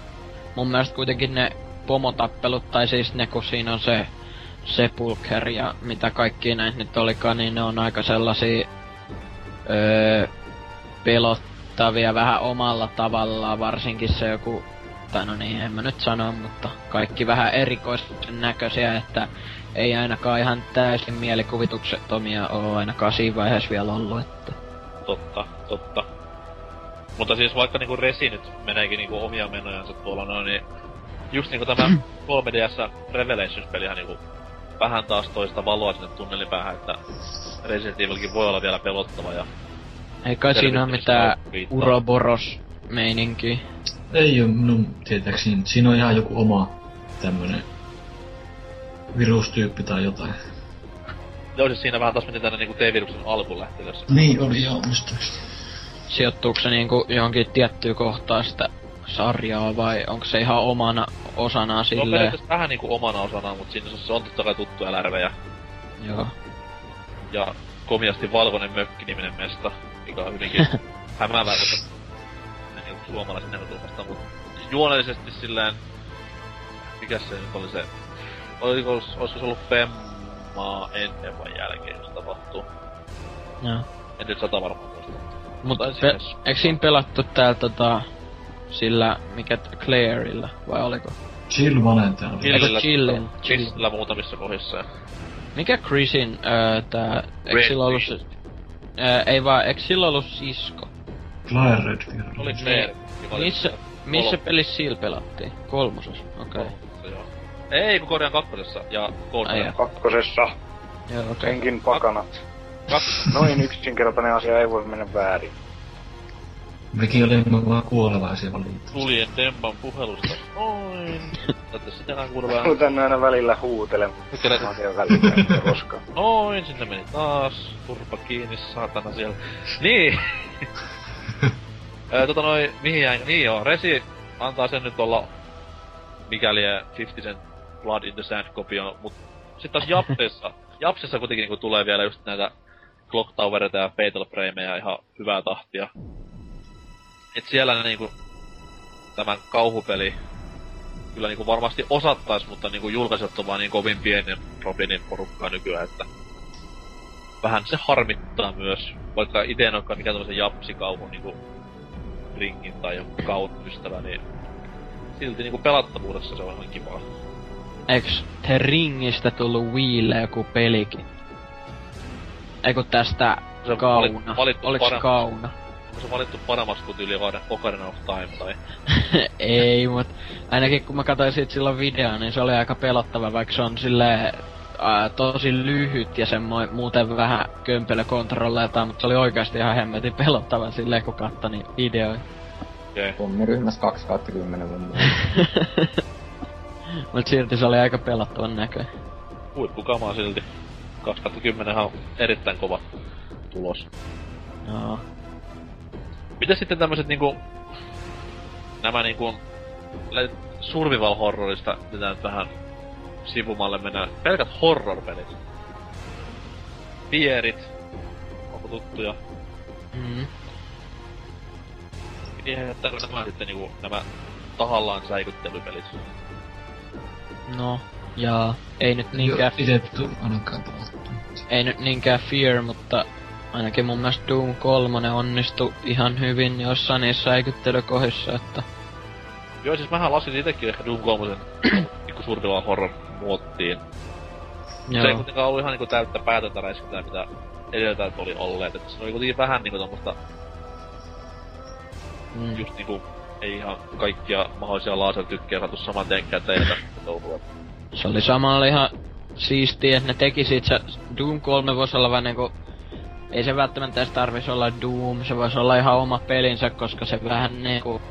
mun mielestä kuitenkin ne pomotappelut, tai siis ne kun siinä on se Sepulcher ja mitä kaikki näitä nyt olikaan, niin ne on aika sellaisia öö, pelottavia vähän omalla tavallaan, varsinkin se joku, tai no niin, en mä nyt sano, mutta kaikki vähän erikoisen näköisiä, että ei ainakaan ihan täysin mielikuvituksettomia ole ainakaan siinä vaiheessa vielä ollut, että Totta, totta. Mutta siis vaikka niinku Resi nyt meneekin niinku omia menojansa tuolla noin, niin just niinku tämä 3DS Revelations-pelihän niinku vähän taas toista valoa sinne tunnelin päähän, että Resident Evilkin voi olla vielä pelottava ja ei kai siinä ole mitään uroboros meininkiä. Ei oo minun tietääkseni. Siinä on ihan joku oma tämmönen virustyyppi tai jotain. Joo, siis siinä vähän taas meni tänne niinku T-viruksen alkulähtöössä. Niin oli joo, muistaakseni. sijoittuuko se niinku johonkin tiettyyn kohtaan sitä sarjaa vai onko se ihan omana osanaan Se on silleen? periaatteessa vähän niinku omana osanaan, mutta siinä se on totta kai tuttuja lärvejä. Joo. Ja komiasti valkoinen mökki-niminen mesta, mikä on hyvinkin hämäävää, koska ne niinku suomalaisen näkökulmasta, mutta siis juonellisesti silleen, mikä se nyt oli se, oliko, olisiko se ollut Femmaa ennen vai jälkeen, jos tapahtuu. Joo. En nyt sata varmaan muista. Mut Taisi pe- edes eikö siinä pelattu täällä tota, sillä, mikä Claireilla, vai oliko? Chill Valentine Chillin? Chillin. Chillillä muutamissa kohdissa. Mikä Chrisin, öö, tää, eikö sillä ollut se, öö, ei vaan, eikö sillä ollut sisko? Claire Redfield. Oli. Claire. Missä, missä pelissä sillä pelattiin? Kolmosessa, okei. Okay. kolmosessa. Ei, kun Korean kakkosessa ja jaa. Kakkosessa. Joo, okei. Okay. Senkin pakanat. Kak- Noin yksinkertainen asia ei voi mennä väärin. Mekin olimme vaan kuolevaisia valitettavasti. Tulien Demban puhelusta. Noin. Tätä sitten enää kuulla vähän. Kuten aina välillä huutelen. Nyt Asian välillä, koska. Noin, sinne meni taas. Turpa kiinni, saatana siellä. Niin. Tota noin, mihin jäin? Niin joo, Resi antaa sen nyt olla mikäli 50 Cent Blood in the Sand kopio, mut sit taas Japsissa, Japsissa kuitenkin niinku tulee vielä just näitä Clock Towereita ja Fatal Frameja ihan hyvää tahtia. Et siellä niinku tämän kauhupeli kyllä niinku varmasti osattais, mutta niinku julkaisijat on vaan niin kovin pienen Robinin porukkaa nykyään, että vähän se harmittaa myös, vaikka ite en olekaan mikään tämmösen japsikauhun niinku ringin tai joku kaun ystävä, niin silti niinku pelattavuudessa se on ihan kivaa. Eiks The Ringistä tullut Wiille joku pelikin? Eiku tästä Se Kauna. valittu- valittu Oliks paremmaksi. Kauna? Onko se valittu paremmaksi kuin tyyli Ocarina of Time tai... Ei, mut ainakin kun mä katsoin siitä silloin videoa, niin se oli aika pelottava, vaikka se on silleen ää, tosi lyhyt ja semmoinen muuten vähän kömpelö kontrolleiltaan, mutta se oli oikeasti ihan hemmetin pelottava silleen, kun katsoi niin videoita. Okei. Okay. Pommiryhmässä 2 kautta 10 mun. Mut silti se oli aika pelottavan näköinen. Huippukamaa silti. 2010 on erittäin kova tulos. Joo. Miten sitten tämmöiset niinku... Nämä niinku... Survival horrorista pitää nyt vähän sivumalle mennä. Pelkät horror-pelit. Pierit. Onko tuttuja? Mm. Viehättäkö nämä sitten niinku nämä tahallaan säikyttelypelit? No, jaa. Ei nyt niinkään. Itse ainakaan pelattu. ei nyt niinkään Fear, mutta ainakin mun mielestä Doom 3 onnistui ihan hyvin jossain niissä äikyttelykohdissa, että... Joo, siis mähän lasin itekin ehkä Doom 3 niinku survival horror muottiin. Joo. Se ei kuitenkaan ollut ihan niinku täyttä päätöntä räiskintää, mitä edeltäjät oli olleet. että se oli kuitenkin vähän niinku tommoista... Mm. Just niinku ei ihan kaikkia mahdollisia lasertykkejä saatu saman tehdä touhua. Se oli samalla ihan siistiä, että ne teki siitä se Doom 3 voisi olla vähän niinku... Ei se välttämättä edes tarvisi olla Doom, se voisi olla ihan oma pelinsä, koska se vähän niinku...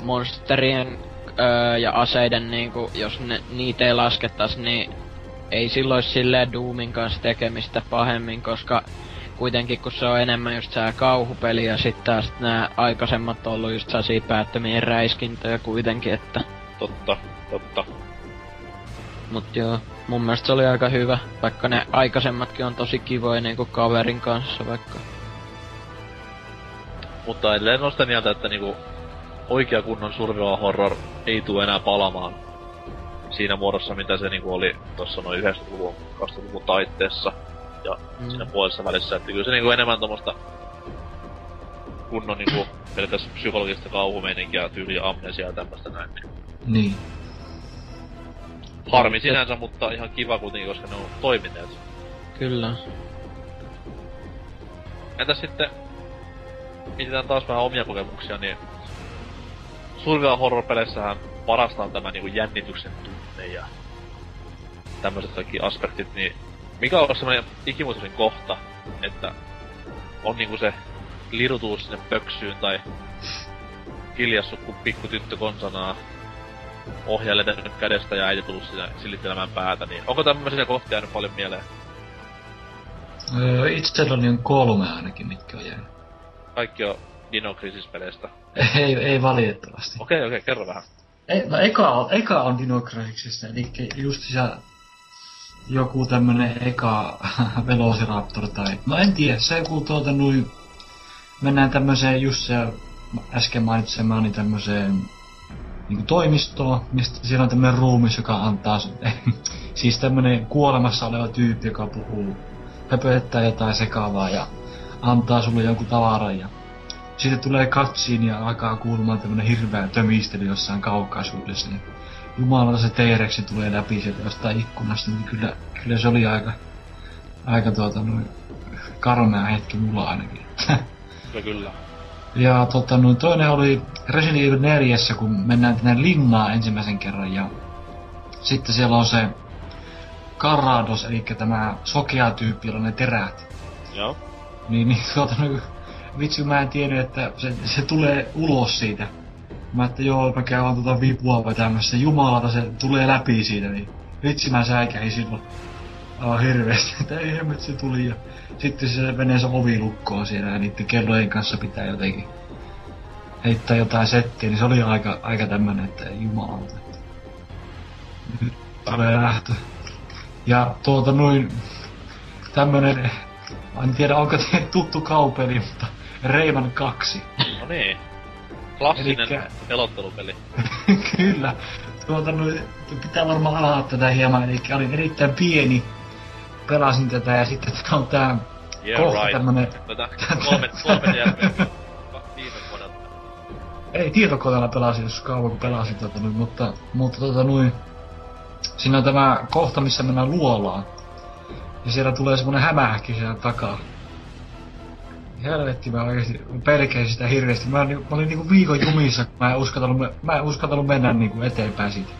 Monsterien öö, ja aseiden niinku, jos ne, niitä ei laskettais, niin ei silloin silleen Doomin kanssa tekemistä pahemmin, koska kuitenkin kun se on enemmän just sää kauhupeli ja sitten taas nämä aikaisemmat on ollut just sellaisia päättömiä räiskintöjä kuitenkin, että... Totta, totta. Mut joo, mun mielestä se oli aika hyvä, vaikka ne aikaisemmatkin on tosi kivoja niinku kaverin kanssa vaikka. Mutta edelleen on sitä mieltä, että niinku oikea kunnon survival horror ei tule enää palamaan siinä muodossa, mitä se niinku oli tuossa noin 90-luvun, 2000-luvun taitteessa ja mm. siinä puolessa välissä. Että kyllä se niinku enemmän tommosta kunnon niinku pelkäs psykologista kauhumeininkiä, tyyliä amnesia ja tämmöstä näin. Niin. Niin. Harmi sinänsä, mutta ihan kiva kuitenkin, koska ne on toimineet. Kyllä. Entäs sitten, mietitään taas vähän omia kokemuksia, niin survival horror-peleissähän parasta on tämä niinku jännityksen tunne ja tämmöiset kaikki aspektit, niin mikä on semmoinen ikimuistoisin kohta, että on niinku se lirutuus sinne pöksyyn tai hiljassut kun pikku tyttö konsanaa ohjaaja lentänyt kädestä ja äiti tullut siinä silittelemään päätä, niin onko tämmöisiä kohtia jäänyt paljon mieleen? Öö, itselläni on kolme ainakin, mitkä on jäänyt. Kaikki on Dino Crisis-peleistä? ei, ei valitettavasti. Okei, okay, okei, okay, kerro vähän. Ei, no eka on, eka on Dino Crisisistä, eli just se joku tämmönen eka Velociraptor tai... No en tiedä, se joku tuota noin... Mennään tämmöiseen just se äsken mainitsemaani tämmöiseen niin toimistoon, mistä siellä on tämmönen ruumis, joka antaa... siis tämmönen kuolemassa oleva tyyppi, joka puhuu, höpöttää jotain sekavaa ja antaa sulle jonkun tavaran ja sitten tulee katsiin ja alkaa kuulumaan tämmönen hirveä tömistely jossain kaukaisuudessa, niin jumalata se t tulee läpi sieltä jostain ikkunasta, niin kyllä, kyllä se oli aika, aika tuota noin karmea hetki mulla ainakin. Kyllä, kyllä. Ja tota, noin, toinen oli Resident Evil 4, kun mennään tänne linnaan ensimmäisen kerran ja sitten siellä on se Karados, eli tämä sokea tyyppi, jolla ne terät. Joo. Niin, niin tuota, noin, vitsi mä en tiennyt, että se, se tulee ulos siitä. Mä että joo, mä käyn tuota vipua vetämässä. Jumalata, se tulee läpi siitä, niin vitsi mä säikäin silloin. Aivan hirveesti, että ei hemmet se tuli ja sitten se menee se ovi lukkoon siellä ja niiden kellojen kanssa pitää jotenkin heittää jotain settiä, niin se oli aika, aika tämmönen, että jumalauta. Nyt tulee lähtö. Ja tuota noin tämmönen, en tiedä onko teille tuttu kaupeli, mutta Rayman 2. No niin. Klassinen Elikkä... pelottelupeli. Kyllä. Tuota, no, pitää varmaan alaa tätä hieman, eli olin erittäin pieni, pelasin tätä ja sitten tämä on tää yeah, kohta right. tämmönen... Tätä kolme, kolme Ei, tietokoneella pelasin, jos kauan kun pelasin tätä nyt, mutta, mutta tota noin... Siinä on tämä kohta, missä mennään luolaan. Ja siellä tulee semmonen hämähäkki siellä takaa helvetti mä oikeesti pelkäsin sitä hirveesti. Mä, mä olin niinku viikon jumissa, kun mä en uskaltanut, mä en uskaltanut mennä niinku eteenpäin siitä.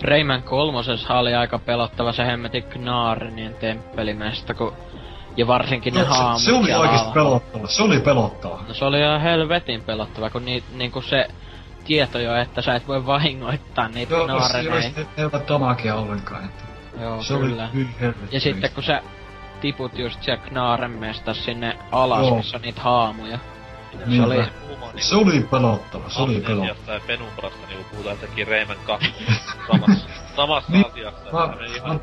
Rayman kolmosessa oli aika pelottava se hemmetin Gnaarenien temppelimesta, kun... Ja varsinkin ne no, haamut se, se oli oikeesti pelottava, se oli pelottava. No se oli ihan helvetin pelottava, kun ni, niinku se tieto jo, että sä et voi vahingoittaa niitä Joo. Joo, se ei ole damagea ollenkaan, että... Joo, se kyllä. Oli ja sitten kun sä tiput just siellä Knaaremesta sinne alas, Joo. missä on niitä haamuja. Niin se oli... Se oli pelottava, se oli pelottava. Tai penumbrasta niinku puhutaan jotenkin Rayman 2 samassa, samassa niin, asiassa. Mä, ihan...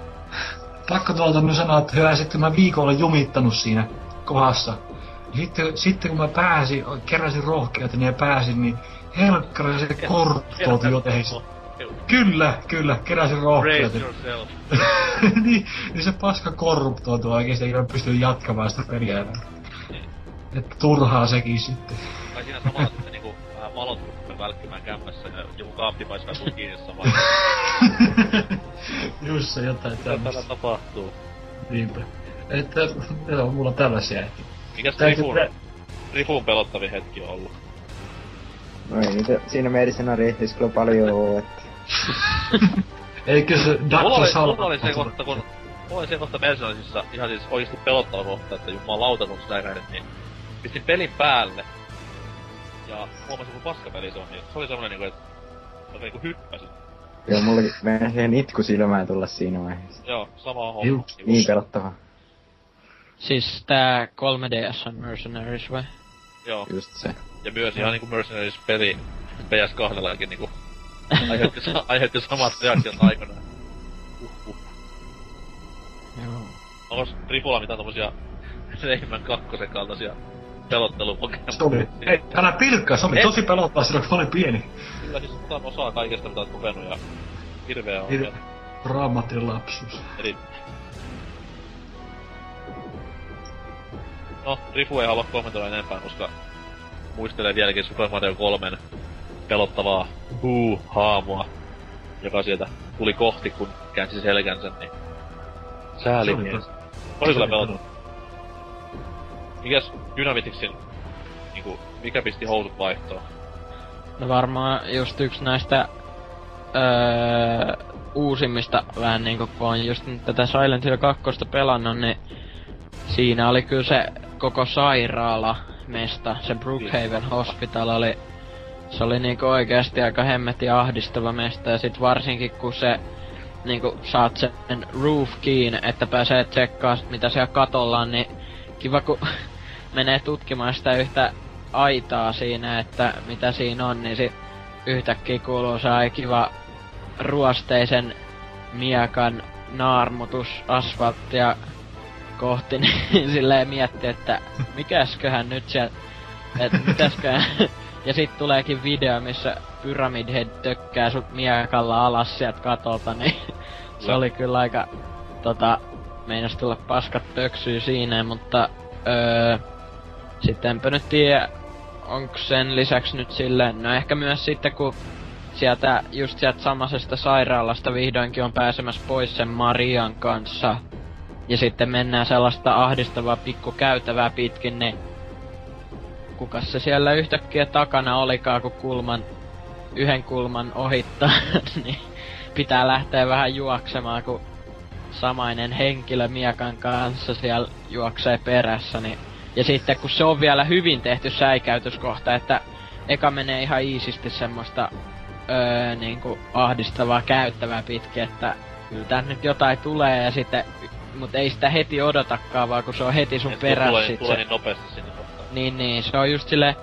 pakko tuolta nyt sanoa, että hyvä sitten mä viikolla jumittanut siinä kohdassa. Sitten, sitten kun mä pääsin, keräsin rohkeutta niin ja pääsin, niin helkkari se korttouti jotenkin. Kyllä, kyllä, keräsin rohkeutta. yourself. niin, niin se paska korruptoituu oikeesti, eikä pysty jatkamaan sitä peliä enää. Että turhaa sekin sitten. Tai siinä samalla sitten niinku vähän valot rupeaa välkkymään kämmässä ja joku kaappi paiskaa sun kiinni samalla. Just se jotain Mitä täällä tämmöistä. tapahtuu? Niinpä. Että, joo, mulla on tällaisia. että- Mikäs Rifun, pre- Rifun pelottavin hetki on ollut? No ei niitä siinä Mercenarihtis kyllä paljon oo, että... Eikö se Dr. Salva... mulla oli se kohta, kun... Mulla oli se kohta Mercenarisissa ihan siis oikeesti pelottava kohta, että jumalauta kun sitä näin, niin pistin pelin päälle. Ja huomasin, kun paskapeli se on, niin se oli semmonen niinku, että mä niinku hyppäsin. Joo, mullakin meni siihen itku silmään tulla siinä vaiheessa. Joo, sama homma. Juu, Niin pelottava. Siis tää 3DS on Mercenaries vai? Joo, Just se. ja myös ihan niinku Mercenaries peli PS2 niinku aiheutti, sa- aiheutti samat reaktiot aikanaan. Uhuh. Joo. Onko Rifulla mitään tommosia Rayman kakkosen kaltaisia pelottelupokemon? Se oli, ei, älä pilkkaa, se oli Et- tosi pelottava silloin, kun mä olin pieni. Kyllä siis otan osaa kaikesta mitä oot kokenut ja hirveä on Hir- vielä. Dramaattinen lapsuus. Eli... No, Rifu ei halua kommentoida enempää, koska muistelee vieläkin Super Mario 3 pelottavaa buu-haamua, joka sieltä tuli kohti, kun käänsi selkänsä, niin... Sääli Se oli mies. Oli kyllä se oli pelottava. Mikäs Dynamitixin, niinku, mikä pisti housut vaihtoon? No varmaan just yksi näistä öö, uusimmista vähän niinku kun on just nyt tätä Silent Hill 2 pelannut, niin siinä oli kyllä se koko sairaala mesta, se Brookhaven Hospital oli se oli niinku oikeasti aika hemmetin ahdistava mesta. Ja sit varsinkin kun se niinku saat sen roof kiinni, että pääsee tsekkaa mitä siellä katolla on, niin kiva kun menee tutkimaan sitä yhtä aitaa siinä, että mitä siinä on, niin sit yhtäkkiä kuuluu se kiva ruosteisen miekan naarmutus asfalttia kohti, niin silleen mietti, että mikäsköhän nyt sieltä, että mitäsköhän... Ja sit tuleekin video, missä Pyramid Head tökkää sut miekalla alas sieltä katolta, niin se oli kyllä aika, tota, meinas tulla paskat pöksyy siinä, mutta öö, sittenpä nyt tiedä, onko sen lisäksi nyt silleen, no ehkä myös sitten kun sieltä, just sieltä samaisesta sairaalasta vihdoinkin on pääsemässä pois sen Marian kanssa. Ja sitten mennään sellaista ahdistavaa pikku käytävää pitkin, niin kukas se siellä yhtäkkiä takana olikaan, kun kulman, yhden kulman ohittaa, niin pitää lähteä vähän juoksemaan, kun samainen henkilö Miekan kanssa siellä juoksee perässä, niin ja sitten kun se on vielä hyvin tehty säikäytyskohta, että eka menee ihan iisisti semmoista öö, niinku ahdistavaa käyttävää pitkin, että kyllä tää nyt jotain tulee ja sitten, mut ei sitä heti odotakaan, vaan kun se on heti sun perässä tulee, sit tulee se, niin nopeasti sinne kohtaan. niin niin, se on just sille,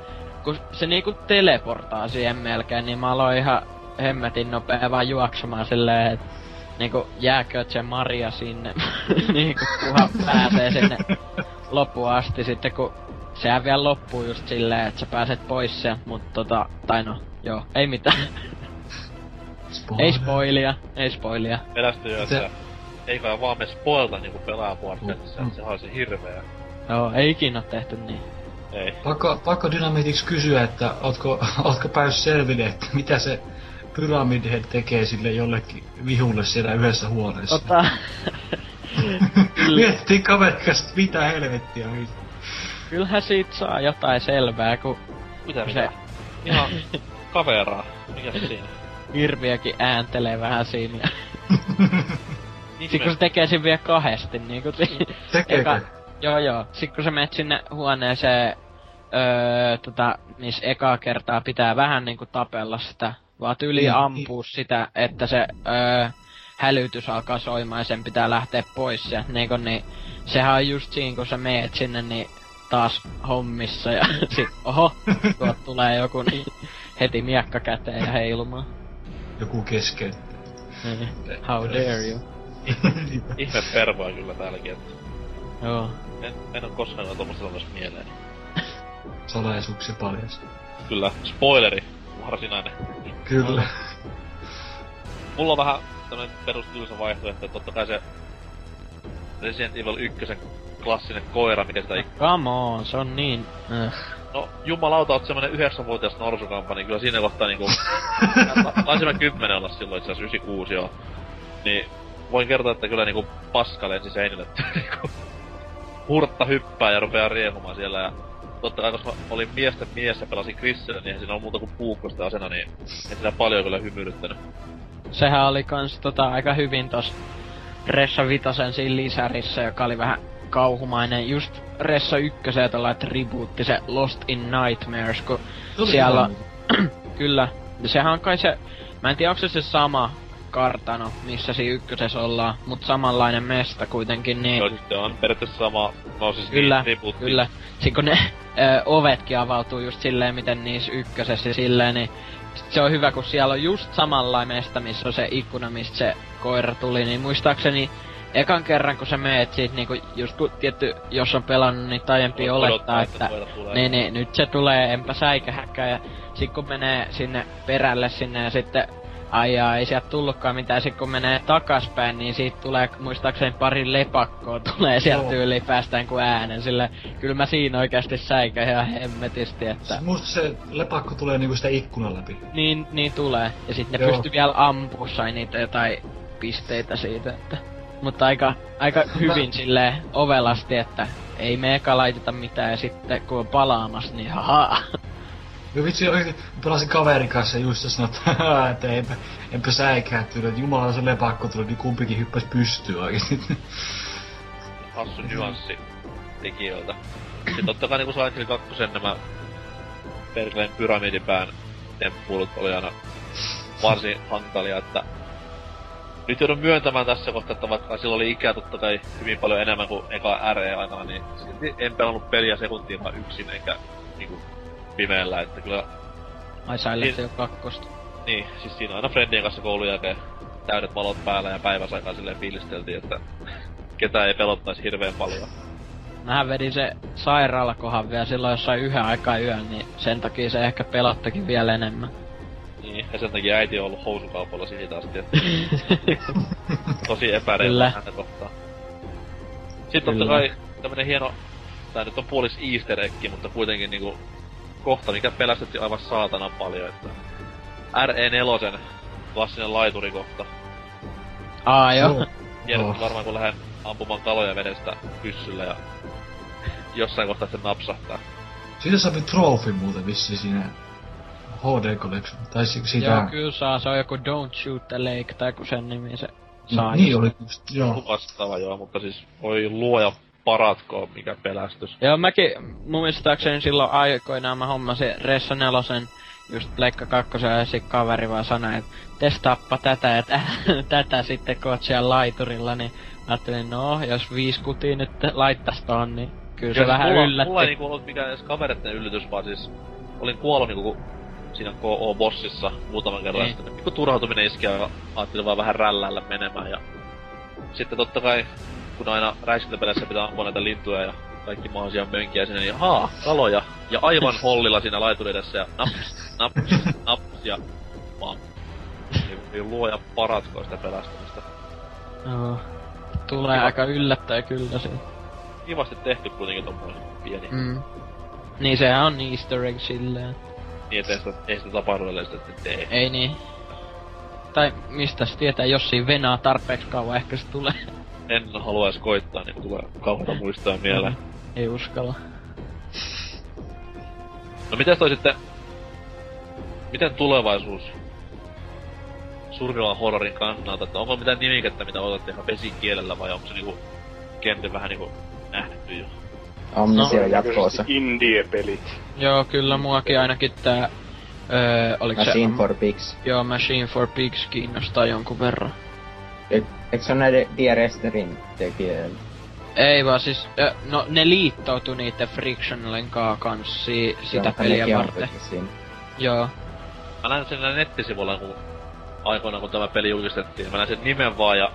kun se niinku teleportaa siihen melkein, niin mä aloin ihan hemmetin nopea vaan juoksemaan silleen, että niinku jääkö se Maria sinne, niinku kunhan pääsee sinne loppuun asti sitten kun sehän vielä loppuu just silleen, että sä pääset pois sieltä, mut tota, tai no, joo, ei mitään. ei spoilia, ei spoilia. Pelästy jo, Se- ei kai vaan me spoilta niinku pelaa Warcraftissa, Mm. sehän olisi hirveä. Joo, ei ikinä tehty niin. Ei. Pakko, pakko Dynamitiksi kysyä, että ootko, ootko päässyt selville, että mitä se Pyramid Head tekee sille jollekin vihulle siellä yhdessä huoneessa. Tota, Miettii että mitä helvettiä on. kyllähän siitä saa jotain selvää, kun Mitä Se- mitä? Ihan kaveraa. Mikä se siinä? hirviökin ääntelee vähän siinä. Ja sit kun se tekee sen vielä kahdesti, niinku si- Tekeekö? Eka, joo joo, sit kun sä menet sinne huoneeseen, öö, tota, missä ekaa kertaa pitää vähän niinku tapella sitä, vaan yli Niin, ampuu sitä, että se öö, hälytys alkaa soimaan ja sen pitää lähteä pois sieltä, niinku niin, sehän on just siinä kun sä meet sinne, niin taas hommissa ja sit, oho, tuot tulee joku, niin heti miekka käteen ja heilumaan. Joku keskeyttää. Niin. How dare you. Ihme pervoa kyllä täälläkin, että Joo. en, en oo koskaan ollut tommosta tullut mieleen. Salaisuuksia paljasta. Kyllä, spoileri. Varsinainen. Kyllä. mulla on vähän tämmönen perustyylisä vaihtoehto, että totta kai se Resident Evil 1 klassinen koira, mikä sitä ik- Come on, se on niin... Äh. No, jumalauta, oot semmonen yhdeksänvuotias norsukampa, niin kyllä siinä kohtaa niinku... Taisin mä kymmenen olla silloin itse asiassa 96 joo. Niin voin kertoa, että kyllä niinku paska lensi seinille, että niinku... Hurtta hyppää ja rupeaa riehumaan siellä ja totta kai, koska mä olin miesten mies ja pelasin Chrisillä, niin siinä on muuta kuin puukkosta asena, niin ei siinä paljon kyllä hymyilyttänyt. Sehän oli kans tota aika hyvin tos Ressa Vitosen siinä lisärissä, joka oli vähän kauhumainen. Just Ressa ykköseen tuolla tribuutti, se Lost in Nightmares, kun Se oli siellä... hyvä. kyllä. Sehän on kai se... Mä en tiedä, onko se se sama kartano, missä siinä ykkösessä ollaan, mut samanlainen mesta kuitenkin, niin... Joo, sitten on periaatteessa sama, no siis Kyllä, niin, rebootti. Kyllä. Sitten kun ne ö, ovetkin avautuu just silleen, miten niissä ykkösessä silleen, niin se on hyvä, kun siellä on just samanlainen mesta, missä on se ikkuna, mistä se koira tuli, niin muistaakseni ekan kerran, kun sä meet siitä niinku, just kun tietty, jos on pelannut aiempia Odottaa, olettaa, että, tulee. niin, niin, nyt se tulee, enpä säikähäkään, ja sit kun menee sinne perälle sinne ja sitten Ai jaa, ei sieltä tullutkaan mitään, sit kun menee takaspäin, niin siitä tulee muistaakseni pari lepakkoa tulee sieltä tyyliin päästään kuin äänen, sille kyllä mä siinä oikeasti säikä ihan hemmetisti, että Musta se lepakko tulee niinku sitä ikkunan läpi. niin, niin tulee. Ja sitten ne pystyy vielä ampua, sai niitä jotain pisteitä siitä, että... Mutta aika, aika hyvin silleen ovelasti, että ei me eka laiteta mitään ja sitten kun on palaamassa, niin haha. No vitsi, oikeesti, pelasin kaverin kanssa just ja sanoin, että, "Haha, että enpä säikää tyyli, että jumala se lepakko tuli, niin kumpikin hyppäs pystyyn oikeesti. hassu nyanssi tekijöiltä. Sitten totta kai niinku Silent Hill 2 nämä perkeleen pyramidipään temppuilut oli aina varsin hankalia, että nyt joudun myöntämään tässä kohtaa, että vaikka silloin oli ikää totta kai hyvin paljon enemmän kuin eka RE-aikana, niin silti en pelannut peliä sekuntiinkaan yksin eikä niinku pimeällä, että kyllä Ai Silent Hill 2. niin, siis siinä aina friendien kanssa koulun jälkeen täydet valot päällä ja päiväsaikaan silleen fiilisteltiin, että ketään ei pelottaisi hirveän paljon. Mähän vedin se sairaalakohan vielä silloin jossain yhden aikaa yön, niin sen takia se ehkä pelottakin vielä enemmän. Niin, ja sen takia äiti on ollut housukaupalla siitä asti, että tosi epäreilua häntä kohtaan. Sitten totta kai tämmönen hieno, tää nyt on puolis easter egg, mutta kuitenkin niinku kohta, mikä pelästytti aivan saatanan paljon, että RE4 klassinen laiturikohta. Aa joo. Tiedät Oh. varmaan kun lähden ampumaan kaloja vedestä pyssyllä ja jossain kohtaa se napsahtaa. Siitä saa trofi muuten vissi siinä HD Collection. Tai si- siitä... Joo, kyllä saa. Se on joku Don't Shoot the Lake, tai kun sen nimi se saa. niin oli just, joo. Vastaava joo, mutta siis voi luoja paratkoon, mikä pelästys. Joo, mäkin muistaakseni silloin aikoinaan mä hommasin Ressa nelosen just Pleikka kakkosen ja sit kaveri vaan sanoi, että testaappa tätä ja tä- tätä sitten kun oot siellä laiturilla, niin mä ajattelin, no, jos viisi kutia nyt laittais ton, niin kyllä se Joo, vähän mulla, yllätti. Mulla ei niinku ollut mikään edes kavereiden yllätys, vaan siis olin kuollut niinku siinä KO-bossissa muutaman kerran. Niin. Sitten niinku turhautuminen iski ja ajattelin vaan vähän rällällä menemään. Ja sitten totta kai, kun aina räiskintäpeleissä pitää ampua näitä lintuja ja kaikki mahdollisia mönkiä sinne, niin haa, kaloja. Ja aivan hollilla siinä laituri edessä ja naps, naps, naps ja pam. Niin, niin luoja paratko sitä pelastamista. Joo. Tulee aika yllättäen kyllä se. Kivasti tehty kuitenkin tommoinen pieni. Mm. Niin sehän on easter egg silleen. Niin, ettei sitä, ei sitä tapahdu että tee. Ei niin. Tai mistä se tietää, jos siinä venaa tarpeeksi kauan, ehkä se tulee. En haluaisi koittaa, niin tulee kauheita muistoja mieleen. Ei uskalla. No miten toi sitten... Miten tulevaisuus survival horrorin kannalta, että onko mitään nimikettä, mitä otatte ihan vesikielellä vai onko se niinku kenties vähän niinku nähty jo? Omnisia No, jatkoosa. Indie-pelit. Joo, kyllä muakin ainakin tää... Öö, oliko se... Machine for Pigs. Joo, Machine for Pigs kiinnostaa jonkun verran. Eikö se ole näiden Dieresterin tekijöillä? Ei vaan siis, no ne liittoutui niitten Frictionalen kaa kanssa si- sitä Joo, peliä varten. Siinä. Joo. Mä näin sen nettisivuilla, kun aikoinaan kun tämä peli julkistettiin, mä näin sen nimen vaan ja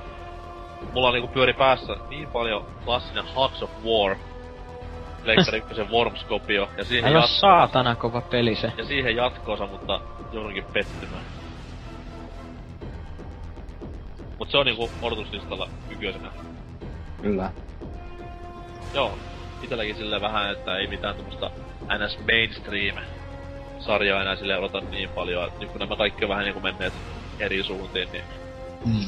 mulla niinku pyöri päässä niin paljon klassinen Hearts of War, Pleikkari ykkösen Worms-kopio, ja siihen, Aivan jat- saatana kova peli se. ja siihen jatkoosa, mutta joudunkin pettymään. Se on niinku odotuslistalla ykkösenä. Kyllä. Joo, itelläkin sille vähän, että ei mitään tämmöstä NS mainstream sarjaa enää sille odota niin paljon. Nyt kun nämä kaikki on vähän niinku menneet eri suuntiin, niin Mm.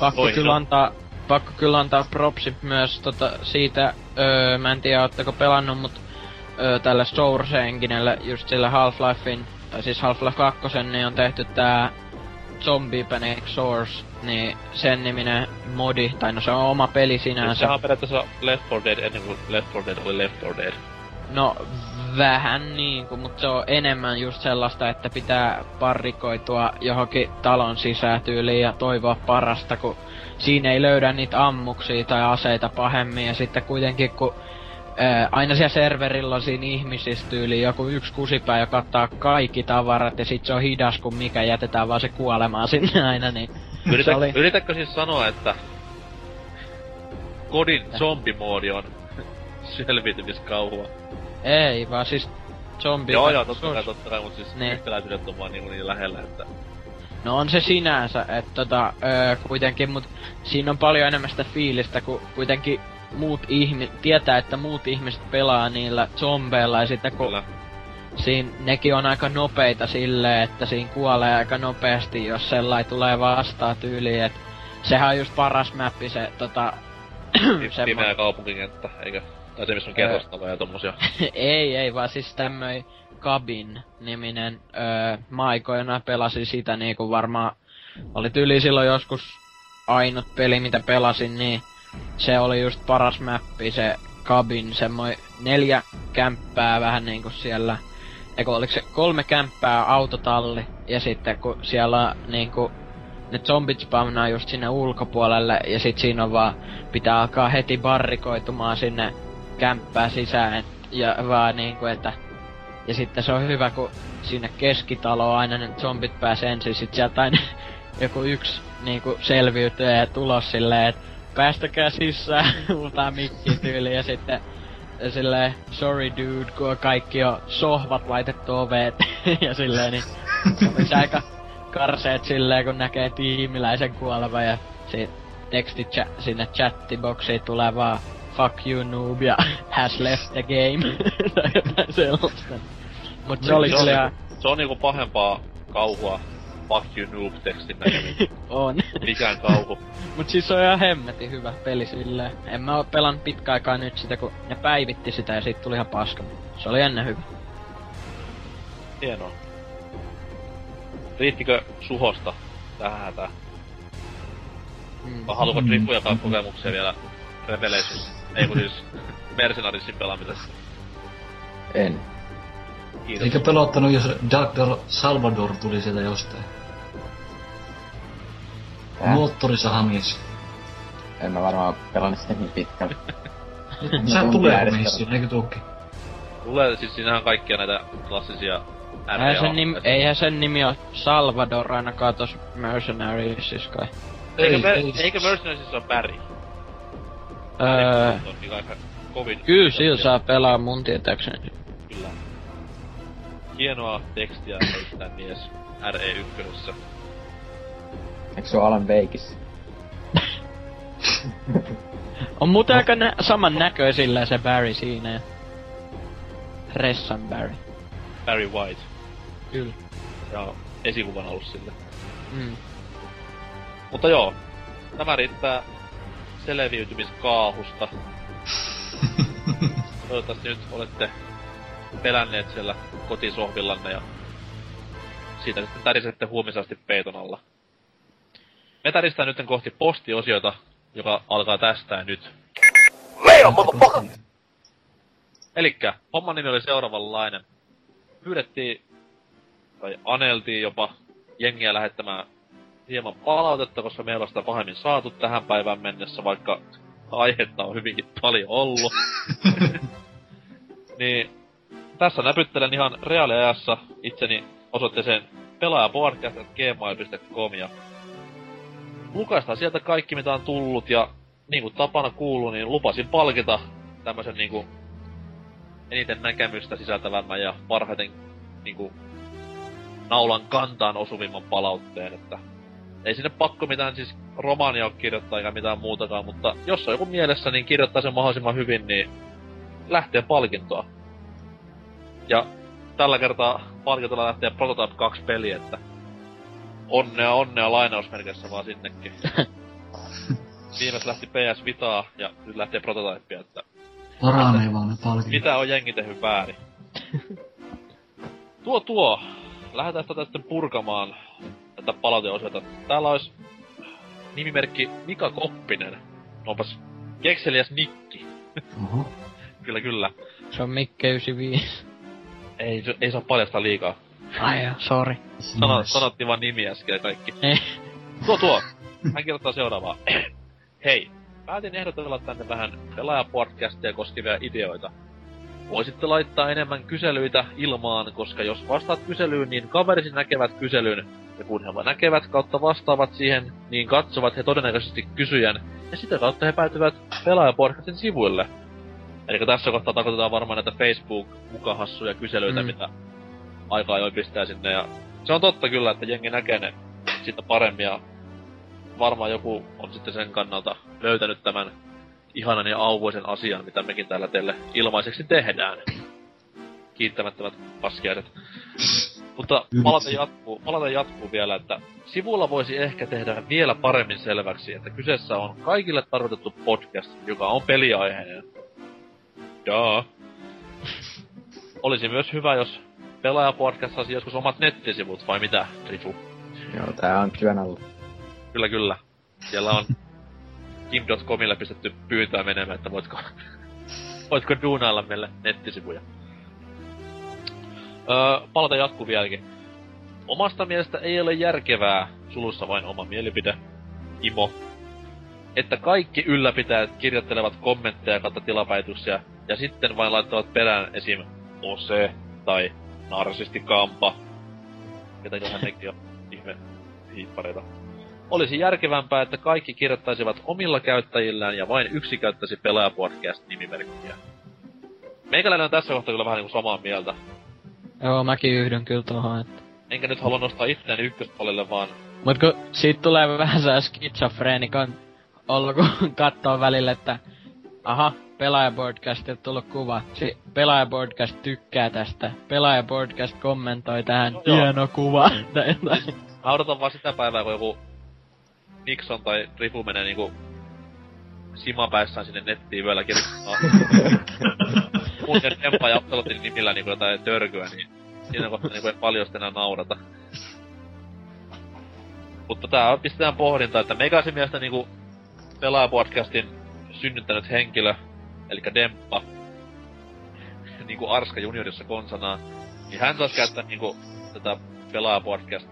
Pakko Oi, kyllä no. antaa, pakko kyllä antaa propsit myös tota, siitä, öö, mä en tiedä ootteko pelannut, mut öö, tällä Source Enginellä, just sillä Half-Lifein, tai siis Half-Life 2, niin on tehty tää Zombie Panic Source, niin sen niminen modi, tai no se on oma peli sinänsä. sehän on periaatteessa Left 4 Dead ennen kuin Left 4 Dead oli Left 4 Dead. No, vähän niinku, mutta se on enemmän just sellaista, että pitää parrikoitua johonkin talon sisäätyyliin ja toivoa parasta, kun siinä ei löydä niitä ammuksia tai aseita pahemmin. Ja sitten kuitenkin, kun ää, aina siellä serverillä on siinä ihmisissä tyyliin joku yksi kusipää, joka ottaa kaikki tavarat ja sit se on hidas, kun mikä jätetään vaan se kuolemaan sinne aina, niin Yritä. Yritätkö siis sanoa, että kodin zombimoodi on selviytymiskauhua? Ei, vaan siis zombi... Joo joo, totta kai, totta kai, mut siis Niin. yhtäläisyydet on vaan niinku niin lähellä, että... No on se sinänsä, että tota, öö, kuitenkin, mut siinä on paljon enemmän sitä fiilistä, kun kuitenkin muut ihmiset, tietää, että muut ihmiset pelaa niillä zombeilla ja sitten kun Kyllä. Siinä, nekin on aika nopeita silleen, että siinä kuolee aika nopeasti, jos sellainen tulee vastaan tyyliin, että sehän on just paras mappi se tota, semmo- Pimeä kaupunkikenttä, eikä? Tai se, missä on kerrostaloja ja tommosia. ei, ei, vaan siis tämmöi Cabin-niminen, öö, mä aikoinaan pelasin sitä niinku varmaan, oli tyyli silloin joskus ainut peli, mitä pelasin, niin se oli just paras mappi, se Cabin, semmoinen neljä kämppää vähän niinku siellä, eikö oliko se kolme kämppää autotalli, ja sitten kun siellä on niinku ne zombit spawnaa just sinne ulkopuolelle, ja sit siinä on vaan, pitää alkaa heti barrikoitumaan sinne kämppää sisään, ja vaan niinku, että... Ja sitten se on hyvä, kun sinne keskitaloon aina ne zombit pääsee ensin, sit sieltä aina joku yksi niinku selviytyy ja tulos silleen, että päästäkää sisään, huutaa mikki tyyli ja sitten silleen, sorry dude, kun kaikki on sohvat laitettu oveen ja silleen, niin se aika karseet silleen, kun näkee tiimiläisen kuolevan ja sit teksti cha- sinne chattiboksiin tulee vaan fuck you noob ja has left the game. Tai jotain sellaista. Mut se oli se, on, kyllä niinku- se on niinku pahempaa kauhua fuck you noob tekstin näkeminen. on. Mikään kauhu. Mut siis se on ihan hemmetin hyvä peli silleen. En mä oo pelannut pitkä aikaa nyt sitä, kun ne päivitti sitä ja siitä tuli ihan paska. Se oli ennen hyvä. Hienoa. Riittikö suhosta tähän hätään? Mm. Vai haluatko Mm. Driffu jakaa kokemuksia vielä Revelations? Ei kun siis Mercenariesin pelaamisesta. En. Kiitos. Eikä pelottanut, jos Dr. Salvador tuli sieltä jostain. Tää? Moottorisahamies. En mä varmaan pelannut sitä niin pitkälle. Sä tuntia tulee missiin, eikö tuukki? Tulee siis siinähän kaikkia näitä klassisia Eihän sen, nimi, eihän sen nimi oo Salvador ainakaan tos Mercenariesissa kai. Eikö, Ei, mer- ei. eikö Mercenariesissa ole Barry? Öö, On kovin. kyllä sillä saa pelaa mun tietääkseni. Kyllä. Hienoa tekstiä heittää mies RE1. Eikö se oo Alan Veikis? On muuten aika nä- saman näköisillä se Barry siinä. ja- Ressan Barry. Barry White. Kyllä. Ja esikuvan ollut sille. Mm. Mutta joo, tämä riittää selviytymiskaahusta. Toivottavasti nyt olette pelänneet siellä kotisohvillanne ja siitä sitten tärisette huomisasti peiton alla. Me täristään nyt kohti postiosiota, joka alkaa tästä ja nyt. Elikkä, homman nimi oli seuraavanlainen. Pyydettiin, tai aneltiin jopa, jengiä lähettämään hieman palautetta, koska meillä on sitä pahemmin saatu tähän päivään mennessä, vaikka aihetta on hyvinkin paljon ollut. niin tässä näpyttelen ihan reaaliajassa itseni osoitteeseen pelaajaboardcast.gmail.com ja lukaistaan sieltä kaikki mitä on tullut ja niin kuin tapana kuuluu, niin lupasin palkita tämmösen niinku eniten näkemystä sisältävämmän ja parhaiten niinku naulan kantaan osuvimman palautteen, että ei sinne pakko mitään siis romaania ole kirjoittaa eikä mitään muutakaan, mutta jos on joku mielessä, niin kirjoittaa sen mahdollisimman hyvin, niin lähtee palkintoa. Ja tällä kertaa palkintolla lähtee Prototype 2 peli, että onnea onnea lainausmerkissä vaan sinnekin. Viimeis lähti PS Vitaa ja nyt lähtee Prototypea, että Paranee vaan ne palkinnot. mitä on jengi tehnyt väärin. tuo tuo. Lähdetään tätä sitten purkamaan tätä palauteosiota. Täällä olisi nimimerkki Mika Koppinen. Onpas kekseliäs nikki. Oho. kyllä, kyllä. Se on Mikke 95. Ei, se- ei saa paljastaa liikaa. Ai joo, sorry. Sano, Nice. sanottiin vaan nimi äsken kaikki. Eh. Tuo tuo. Hän kirjoittaa seuraavaa. Hei, päätin ehdotella tänne vähän pelaajapodcastia koskevia ideoita. Voisitte laittaa enemmän kyselyitä ilmaan, koska jos vastaat kyselyyn, niin kaverisi näkevät kyselyn. Ja kun he näkevät kautta vastaavat siihen, niin katsovat he todennäköisesti kysyjän. Ja sitä kautta he päätyvät pelaajapodcastin sivuille. Eli tässä kohtaa tarkoitetaan varmaan näitä Facebook-mukahassuja kyselyitä, Mm. mitä aika ajoin pistää sinne. Ja se on totta kyllä, että jengi näkee ne sitä paremmin ja varmaan joku on sitten sen kannalta löytänyt tämän ihanan ja auvoisen asian, mitä mekin täällä teille ilmaiseksi tehdään. Kiittämättömät paskiaiset. Mutta palata jatkuu, palata jatkuu vielä, että sivulla voisi ehkä tehdä vielä paremmin selväksi, että kyseessä on kaikille tarkoitettu podcast, joka on peliaiheinen. Jaa. Olisi myös hyvä, jos pelaajapodcast saisi joskus omat nettisivut, vai mitä, Rifu? Joo, tää on työn alla. Kyllä, kyllä. Siellä on kim.comille pistetty pyyntöä menemään, että voitko, voitko duunailla meille nettisivuja. Öö, palata jatkuu vieläkin. Omasta mielestä ei ole järkevää, sulussa vain oma mielipide, Imo, että kaikki ylläpitäjät kirjoittelevat kommentteja kautta tilapäityksiä ja sitten vain laittavat perään esim. Ose tai Narsisti Kampa. Ketäköhän nekin on ihme hiippareita. Olisi järkevämpää, että kaikki kirjoittaisivat omilla käyttäjillään ja vain yksi käyttäisi Pelaajapodcast-nimimerkkiä. Meikäläinen on tässä kohtaa kyllä vähän niinku samaa mieltä. Joo, mäkin yhdyn kyllä tuohon, että... Enkä nyt halua nostaa itseäni ykköspuolelle, vaan Mut kun siitä tulee vähän se skitsofreenikon ollut, kun kattoo välillä, että aha, pelaajapodcastilta tullut kuva. Si- pelaajapodcast tykkää tästä. Pelaajapodcast kommentoi tähän. No joo. Hieno kuva. Jotain. mä odotan vaan sitä päivää, kun joku Nixon tai Rifu menee niinku simapäissään sinne nettiin vielä kirjoittaa mun ja Dempa ja Absolutin nimillä niinku jotain törkyä, niin siinä kohtaa niinku ei paljon enää naurata. Mutta tää pistetään pohdinta, että meikäisen mielestä niinku pelaajapodcastin synnyttänyt henkilö, eli Demppa, niinku Arska juniorissa konsanaan, niin hän saisi käyttää niinku tätä pelaajapodcast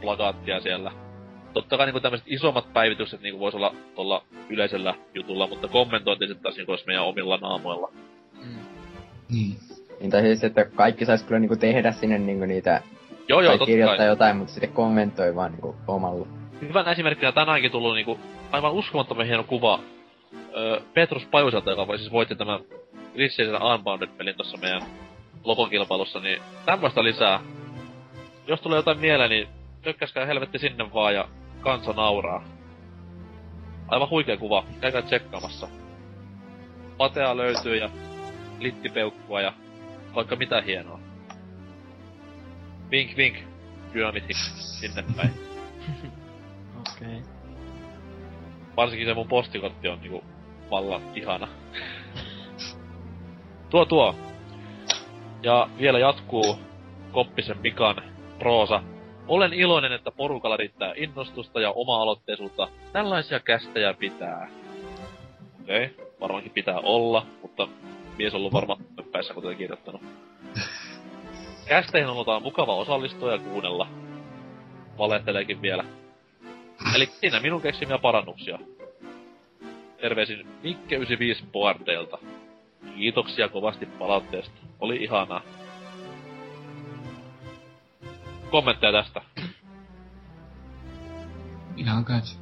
plakaattia siellä. Totta kai niinku tämmöiset isommat päivitykset niinku vois olla tuolla yleisellä jutulla, mutta kommentointi sitten taas niinku olisi meidän omilla naamoilla. Niin. Niin tai siis, että kaikki sais kyllä niinku tehdä sinne niinku niitä, Joo joo, tai totta kirjoittaa kai. jotain, mutta sitten kommentoi vaan niinku omalla. Hyvänä esimerkkinä tänäänkin tullut niinku aivan uskomattoman hieno kuva öö, Petrus Pajuselta, joka siis voitti tämän Glitchisen Unbounded-pelin tuossa meidän lokokilpailussa, niin tämmöistä lisää. Jos tulee jotain mieleen, niin tökkäskää helvetti sinne vaan ja kansa nauraa. Aivan huikea kuva, käykää tsekkaamassa. Patea löytyy ja littipeukkua ja vaikka mitä hienoa. Vink vink, Dynamit Hicks, sinne päin. Okei. Okay. Varsinkin se mun postikortti on niinku vallan ihana. tuo tuo. Ja vielä jatkuu Koppisen Mikan proosa. Olen iloinen, että porukalla riittää innostusta ja oma-aloitteisuutta. Tällaisia kästejä pitää. Okei, okay, varmaankin pitää olla, mutta mies on ollut varmaan päissä, kun kirjoittanut. Kästeihin on mukava osallistua ja kuunnella. Valehteleekin vielä. Eli siinä minun keksimiä parannuksia. Terveisin Mikke95 Boardelta. Kiitoksia kovasti palautteesta. Oli ihanaa. Kommentteja tästä. Ihan kans.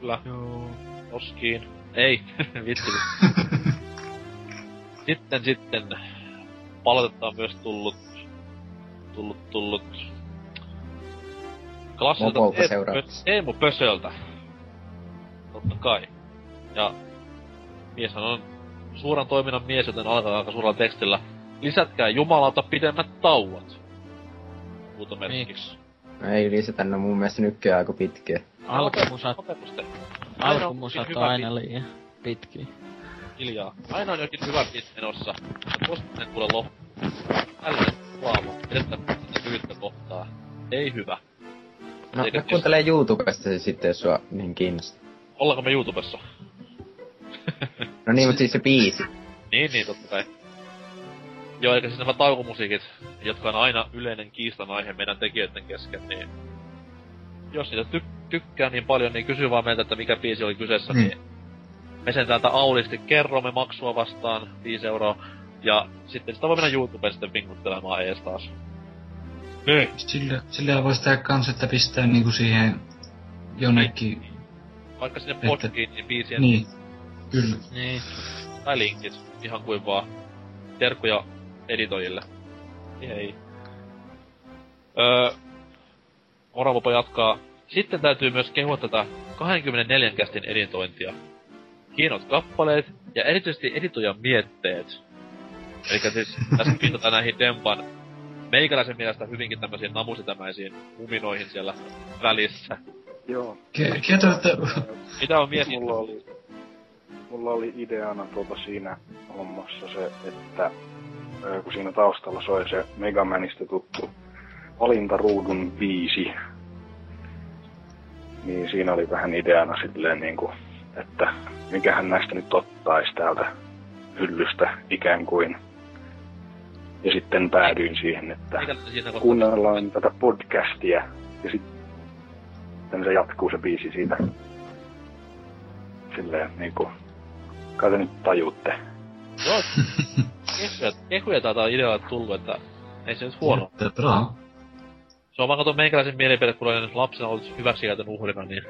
Kyllä. Joo. Oskiin. Ei, vitsi. Sitten sitten palautetta on myös tullut, tullut, tullut klassiselta Teemu- Pösöltä. Totta kai. Ja mieshän on suuren toiminnan mies, joten alkaa aika suurella tekstillä. Lisätkää jumalauta pidemmät tauot. Huutomerkki. Miksi? No ei lisätä, ne on mun mielestä nykyään aika pitkiä. Alkumusat, alkumusat on aina liian pitkiä. hiljaa. Aina on jokin hyvä bit menossa. Ja koska ne kuule loppu. Älä laamo. Edettä tätä lyhyttä kohtaa. Ei hyvä. No, Eikä ne kuuntelee YouTubesta se sitten, jos sua niin kiinnostaa. Ollaanko me YouTubessa? No niin, mutta siis se biisi. Niin, niin, totta kai. Joo, eikä siis nämä taukomusiikit, jotka on aina yleinen kiistan aihe meidän tekijöiden kesken, niin... Jos niitä ty- tykkää niin paljon, niin kysy vaan meiltä, että mikä biisi oli kyseessä, Mm. niin... Me sen täältä aulisti kerromme maksua vastaan 5 euroa, ja sitten sitä voi mennä YouTubeen sitten vinkuttelemaan ees taas. Niin. Sillä, sillä voisi tehdä kans, että pistää niinku siihen jonnekin... Vaikka sinne Että- podkiin, niin biisien Niin. Kyllä. Niin. tai linkit, ihan kuin vaan. Terkkuja editoijille. Hei. Öö, Oravopa jatkaa. Sitten täytyy myös kehua tätä 24 kästin editointia. Hienot kappaleet ja erityisesti editoijan mietteet. Eli siis tässä viitataan näihin Dempan meikäläisen mielestä hyvinkin tämmöisiin namusitämäisiin muminoihin siellä välissä. Joo. Ke- ketä te... Mitä on mietitty? Mulla oli, mulla oli ideana tuota siinä hommassa se, että kun siinä taustalla soi se Megamanista tuttu valintaruudun viisi, niin siinä oli vähän ideana silleen niin kuin, että mikähän näistä nyt ottaisi täältä hyllystä ikään kuin. Ja sitten päädyin siihen, että kuunnellaan tätä podcastia ja sitten se jatkuu se biisi siitä. Silleen niinku, kai te nyt tajutte. Joo, kehuja, kehuja taitaa idealla tullut, että ei se nyt huono. Bra. Se on vaan kato meikäläisen mielipide, kun olen lapsena ollut hyväksikäytön uhrina, niin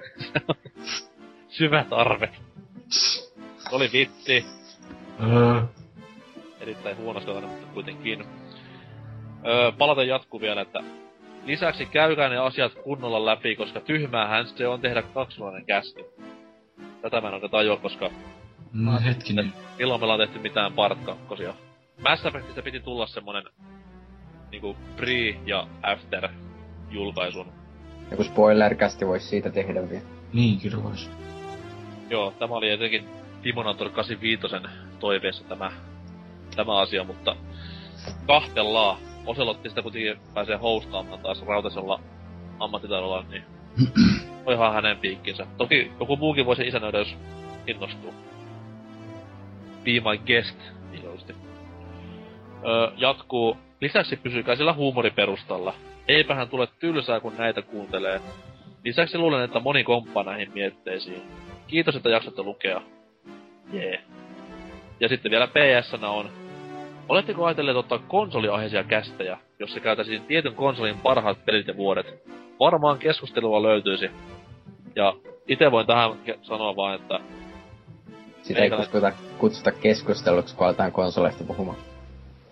syvä tarve. Se oli vitti. Öö, Erittäin huono sellainen, mutta kuitenkin. Öö, palata jatkuu vielä, että lisäksi käykää ne asiat kunnolla läpi, koska tyhmäähän se on tehdä kaksulainen kästi. Tätä mä en oikein tajua, koska no hetkinen. milloin me ollaan tehty mitään part kakkosia. Mass Effectistä piti tulla semmonen niinku pre- ja after julkaisun. Joku spoilerkästi voisi siitä tehdä vielä. Niin, kyllä vois. Joo, tämä oli etenkin Timonator 85 toiveessa tämä, tämä asia, mutta kahtellaan. Oselotti sitä kuitenkin pääsee hostaamaan taas rautasella ammattitaidolla, niin oihan hänen piikkinsä. Toki joku muukin voisi isännöidä, jos innostuu. Be my guest, iloisesti. Öö, jatkuu. Lisäksi pysykää sillä huumoriperustalla. Eipähän tule tylsää, kun näitä kuuntelee. Lisäksi luulen, että moni komppaa näihin mietteisiin. Kiitos, että jaksatte lukea. Jee. Yeah. Ja sitten vielä ps on, oletteko ajatelleet ottaa konsoliaiheisia kästejä, jossa käytäisiin tietyn konsolin parhaat pelit ja vuodet? Varmaan keskustelua löytyisi. Ja itse voin tähän ke- sanoa vaan, että Sitä ei kutsuta, kutsuta keskusteluksi, kun aletaan konsoleista puhumaan.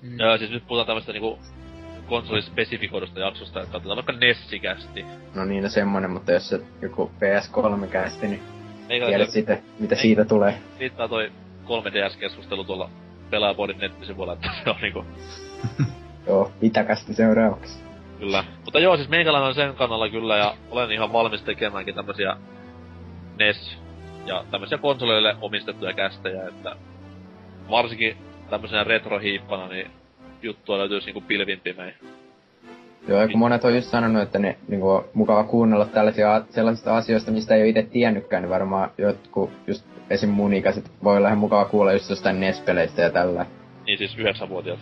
Mm. ja siis nyt puhutaan tämmöstä niinku konsolispesifikoidusta jaksosta, että katsotaan vaikka Nessikästi. No niin, no semmonen, mutta jos se joku PS3 kästi, niin tiedät sitten, mitä Ei. siitä tulee. riittää toi 3DS-keskustelu tuolla Pelaajapodin nettisivuilla, että se on niinku Joo, pitäkästi seuraavaksi. Kyllä. Mutta joo, siis meikäläinen on sen kannalla kyllä, ja olen ihan valmis tekemäänkin tämmösiä NES ja tämmösiä konsoleille omistettuja kästejä, että varsinkin tämmöisenä retrohiippana, niin juttua löytyisi niinku pilvin pimein. Joo, ja kun monet on just sanonut, että ne niinku, on mukava kuunnella tällaisia sellaisista asioista, mistä ei ole itse tiennytkään, niin varmaan jotkut just esim. mun ikäiset voi olla ihan mukava kuulla just jostain NES-peleistä ja tällä. Niin siis yhdeksänvuotiaat.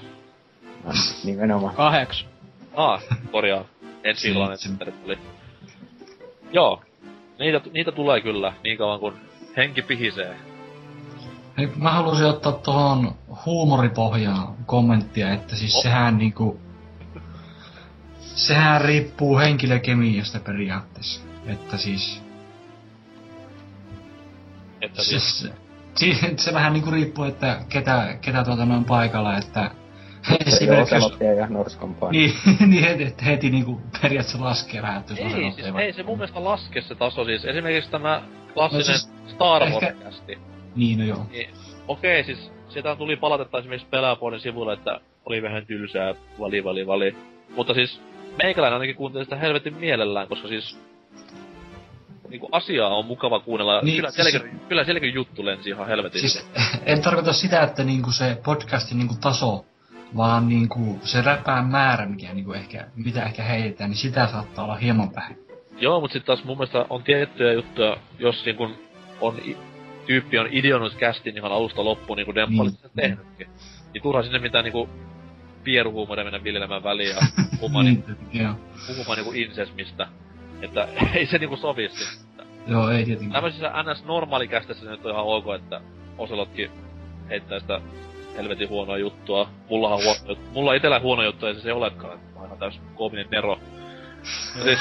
No, nimenomaan. Kaheks. Ah, korjaa. Ensi Seitsemän. sitten tuli. Joo. Niitä, niitä tulee kyllä, niin kauan kun henki pihisee. Hei, mä haluaisin ottaa tuohon huumoripohjaan kommenttia, että siis Oh. sehän niinku... Sehän riippuu henkilökemiasta periaatteessa. Että siis... Että Se, siis, se, se, se vähän niinku riippuu, että ketä, ketä tuota noin paikalla, että Esimerkiksi jos... Ja Norskompaa. Niin, niin heti, että heti niinku periaatteessa laskee vähän, että jos Ei, siis, vaikka- ei se mun mielestä laske se taso. Siis esimerkiksi tämä klassinen No siis Star ehkä- Wars-kästi. Niin, no joo. Niin, okei, siis sieltä tuli palautetta esimerkiksi Pelaapuolen sivulle, että oli vähän tylsää, vali, vali, vali. Mutta siis meikäläinen ainakin kuuntelee sitä helvetin mielellään, koska siis niinku asiaa on mukava kuunnella. Niin, kyllä, siis- siis... kyllä sielläkin juttu lensi ihan helvetin. Siis en tarkoita sitä, että niinku se podcastin niinku taso, vaan niinku se räpään määrä, mikä niinku ehkä, mitä ehkä heitetään, niin sitä saattaa olla hieman vähän. Joo, mutta sitten taas mun mielestä on tiettyjä juttuja, jos niin kun on tyyppi on ideoinut kästin ihan alusta loppuun, niin kuin Demppa oli Niin. sen tehnytkin. Niin turha sinne mitään niinku pieruhuumoria mennä viljelemään väliin ja puhumaan, niin. niin, joo. puhumaan niinku insesmistä. Että ei se niinku sovi sitten. joo, ei tietenkin. Tämmöisissä NS normaalikästissä se nyt on ihan ok, että Oselotkin heittää sitä helvetin huonoa juttua. Mullahan huono juttu. Mulla itellä huono juttu, ei se se olekaan. että Mä oon ihan täys koominen nero. Siis,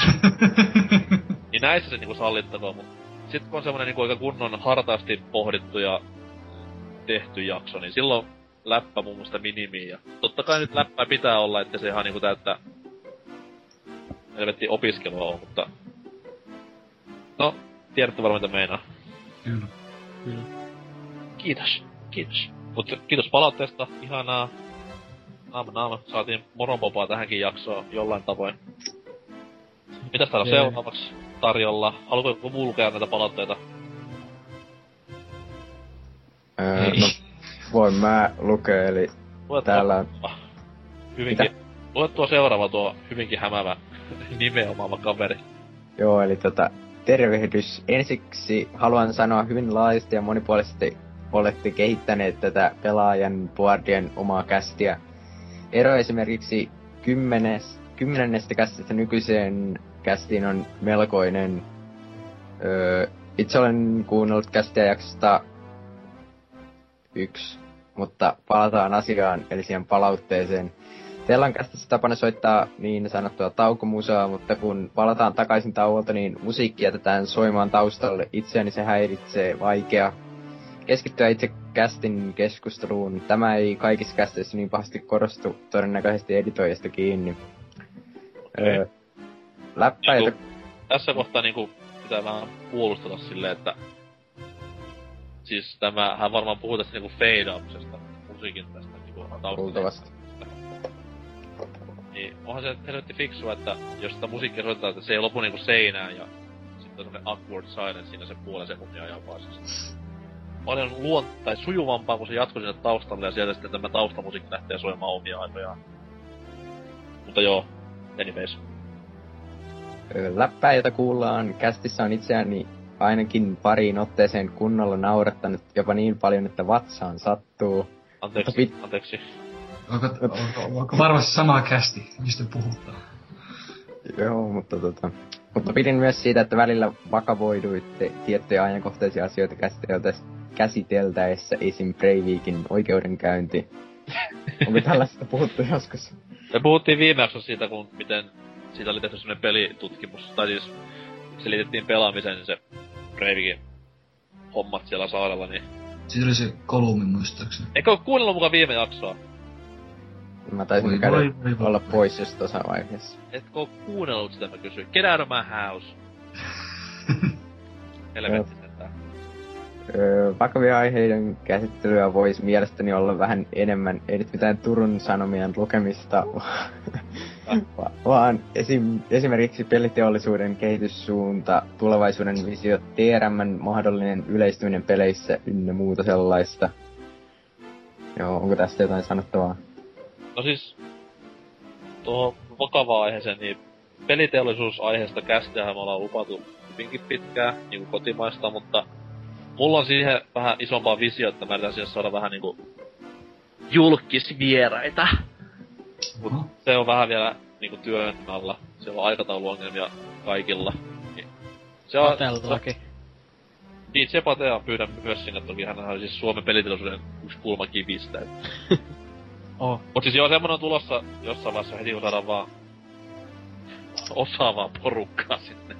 niin näissä se niinku sallittakoon, mut sit kun on semmonen niinku aika kunnon hartaasti pohdittu ja tehty jakso, niin silloin läppä mun mielestä minimiin. Ja totta kai nyt läppää pitää olla, että se ihan niinku täyttää helvetti opiskelua on, mutta... No, tiedätte varmaan mitä meinaa. Kyllä. Kiitos, kiitos. Mutta kiitos palautteesta, ihanaa. Naam, naam. Saatiin moronpopaa tähänkin jaksoon jollain tavoin. Mitäs täällä Jee. seuraavaksi tarjolla? Haluatko joku muu lukea näitä palautteita? Öö, Ei. no, voin mä lukea, eli Luet täällä on... tuo- Hyvinkin... Luet tuo seuraava tuo hyvinkin hämävä nimeä omaava kaveri. Joo, eli tota, tervehdys. Ensiksi haluan sanoa hyvin laajasti ja monipuolisesti olette kehittäneet tätä pelaajan boardien omaa kästiä. Ero esimerkiksi kymmenes, kymmenennestä kästistä nykyiseen kästiin on melkoinen. Öö, itse olen kuunnellut kästiä jaksosta yksi, mutta palataan asiaan, eli siihen palautteeseen. Teillä on kästissä tapana soittaa niin sanottua taukomusaa, mutta kun palataan takaisin tauolta, niin musiikki jätetään soimaan taustalle. Itseäni se häiritsee, vaikea keskittyä itse kästin keskusteluun. Tämä ei kaikissa kästeissä niin pahasti korostu, todennäköisesti editoijasta kiinni. Öö, läppäitä, Tässä kohtaa niinku pitää vähän puolustella silleen, että... Siis tämä, hän varmaan puhuu tästä niinku fade musiikin tästä niinku luultavasti. Niin onhan se helvetti fiksua, että jos sitä musiikkia soitetaan, että se ei lopu niinku seinään ja sitten on semmonen awkward silence siinä se puolen sekuntia ajan vaan siis. Paljon luont- tai sujuvampaa, kun se jatkuu sinne taustalle ja sieltä sitten tämä taustamusiikki lähtee soimaan omia aitojaan. Mutta joo, anyways. Läppää, jota kuullaan kästissä on itseäni ainakin pariin otteeseen kunnolla naurattanut jopa niin paljon, että vatsaan sattuu. Anteeksi, Mutta anteeksi. Onko, onko, onko varmasti sama kästi, mistä puhutaan? Joo, mutta tota... Mutta pidin myös siitä, että välillä vakavoiduitte tiettyjä ajankohtaisia asioita käsiteltäessä, käsiteltäessä esim. Breivikin oikeudenkäynti. Onko tällaista puhuttu joskus? Me puhuttiin viime jaksossa siitä, kun miten siitä oli tehty semmonen pelitutkimus, tai siis selitettiin pelaamisen se Breivikin hommat siellä saarella, niin... Siitä oli se kolumi muistaakseni. Eikö oo kuunnellut mukaan viime jaksoa? Mä taisin Voi, käydä voi, voi, voi. olla pois just tuossa vaiheessa. Etkö oo kuunnellut sitä, mä kysyin. Get out of my house. Helvetti sentään. Öö, vakavia aiheiden käsittelyä voisi mielestäni olla vähän enemmän, ei nyt mitään Turun Sanomien lukemista, vaan esim, esimerkiksi peliteollisuuden kehityssuunta, tulevaisuuden visio, TRMn mahdollinen yleistyminen peleissä ynnä muuta sellaista. Joo, onko tästä jotain sanottavaa? No siis, tuohon vakavaan aiheeseen, niin peliteollisuusaiheesta kästiähän me ollaan lupatu hyvinkin pitkään, niin kuin kotimaista, mutta mulla on siihen vähän isompaa visio, että mä yritän saada vähän niinku julkisvieraita. Mut Oho. se on vähän vielä niinku työn alla. Siellä on aikatauluongelmia kaikilla. Niin Se on, Patellakin. DJ Patea pyydän myös sinne toki, hän on siis Suomen peliteollisuuden yksi kulmakivistä. Oh. Mut siis joo, semmonen on tulossa jossain vaiheessa heti kun saadaan vaan osaavaa porukkaa sinne.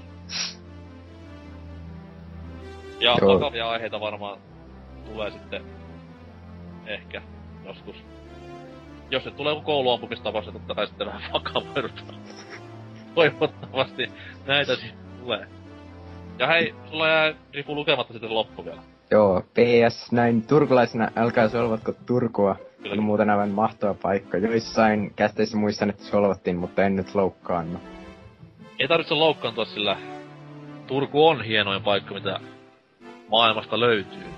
Ja Joo. vakavia aiheita varmaan tulee sitten ehkä joskus. Jos se tulee kouluampumistapaus, totta kai sitten vähän vakavoidutaan. Toivottavasti näitä sitten tulee. Ja hei, sulla jää Rifu lukematta sitten loppu vielä. Joo, PS näin turkulaisena, älkää solvatko Turkua. Kyllä. On muuten aivan mahtava paikka. Joissain kästeissä muistan, että solvattiin, mutta en nyt loukkaannu. Ei tarvitse loukkaantua, sillä Turku on hienoin paikka, mitä maailmasta löytyy.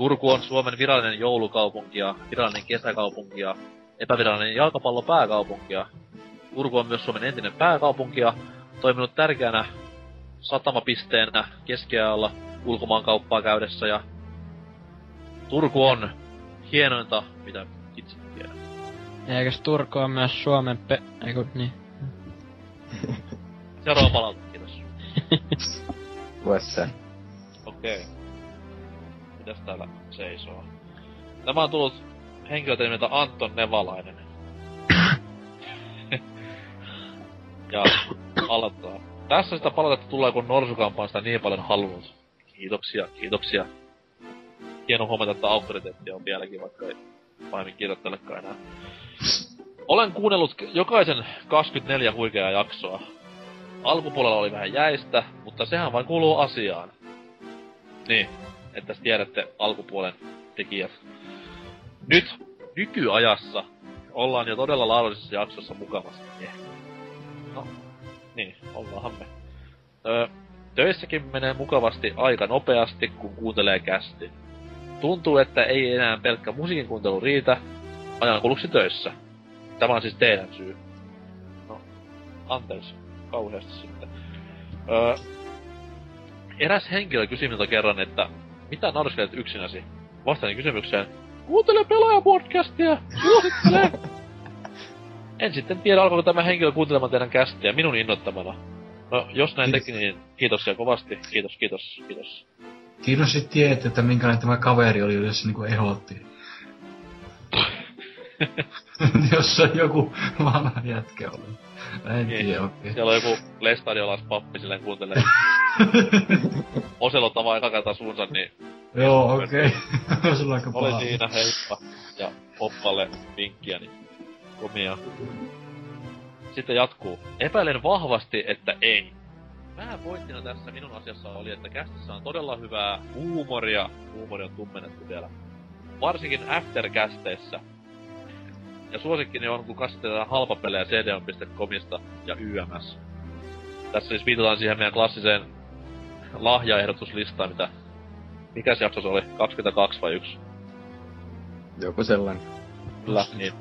Turku on Suomen virallinen joulukaupunki ja virallinen kesäkaupunki ja epävirallinen jalkapallopääkaupunki ja Turku on myös Suomen entinen pääkaupunki ja toiminut tärkeänä satamapisteenä keskiajalla ulkomaankauppaa käydessä ja Turku on hienointa, mitä itse tiedän. Eikös Turku on myös Suomen pe... Eiku, niin. Seuraava palaute, kiitos. Okei. Mitäs täällä seisoo? Tämä on tullut henkilöltä nimeltä Anton Nevalainen. ja aloittaa. Tässä sitä palautetta tulee, kun Norsukampa on sitä niin paljon halunnut. Kiitoksia, kiitoksia. Hieno huomata, että auktoriteetti on vieläkin, vaikka ei pahemmin kirjoittelekaan enää. Olen kuunnellut jokaisen 24 huikeaa jaksoa. Alkupuolella oli vähän jäistä, mutta sehän vain kuuluu asiaan. Niin, että tiedätte alkupuolen tekijät. Nyt, nykyajassa, ollaan jo todella laadullisessa jaksossa mukavasti. Eh. No, niin, ollaanhan me. Öö, töissäkin menee mukavasti aika nopeasti, kun kuuntelee kästi. Tuntuu, että ei enää pelkkä musiikin kuuntelu riitä ajankuluksi töissä. Tämä on siis teidän syy. No, anteeksi kauheasti sitten. Öö, eräs henkilö kysyi minulta kerran, että mitä nauriskelet yksinäsi? Vastasin kysymykseen, kuuntele pelaajapodcastia, suosittele! en sitten tiedä, alkoiko tämä henkilö kuuntelemaan teidän kästiä minun innoittamana. No, jos näin teki, niin kiitoksia kovasti. Kiitos, kiitos, kiitos. Kiitos, että tiedät, että minkälainen tämä kaveri oli, jos se niinku ehdotti. jos se on joku vanha jätkä oli. Mä en Niin. tiedä okei. Siellä on joku lestadiolas pappi silleen kuuntelee. Oselot avaa eka kertaa suunsa, niin Joo, okei. Okay. Sulla aika oli paha. siinä, heippa. Ja Poppalle vinkkiä, niin komia. Sitten jatkuu. Epäilen vahvasti, että ei. Pääpointtina tässä minun asiassa oli, että kästissä on todella hyvää huumoria. Huumori on tummennettu vielä. Varsinkin aftercasteissä. Ja suosikkini on, kun kastetaan halpapelejä cdon.comista ja YMS. Tässä siis viitataan siihen meidän klassiseen lahjaehdotuslistaan, mitä... Mikä se jakso se oli? 22 vai 1? Joku sellainen. Kyllä, niin.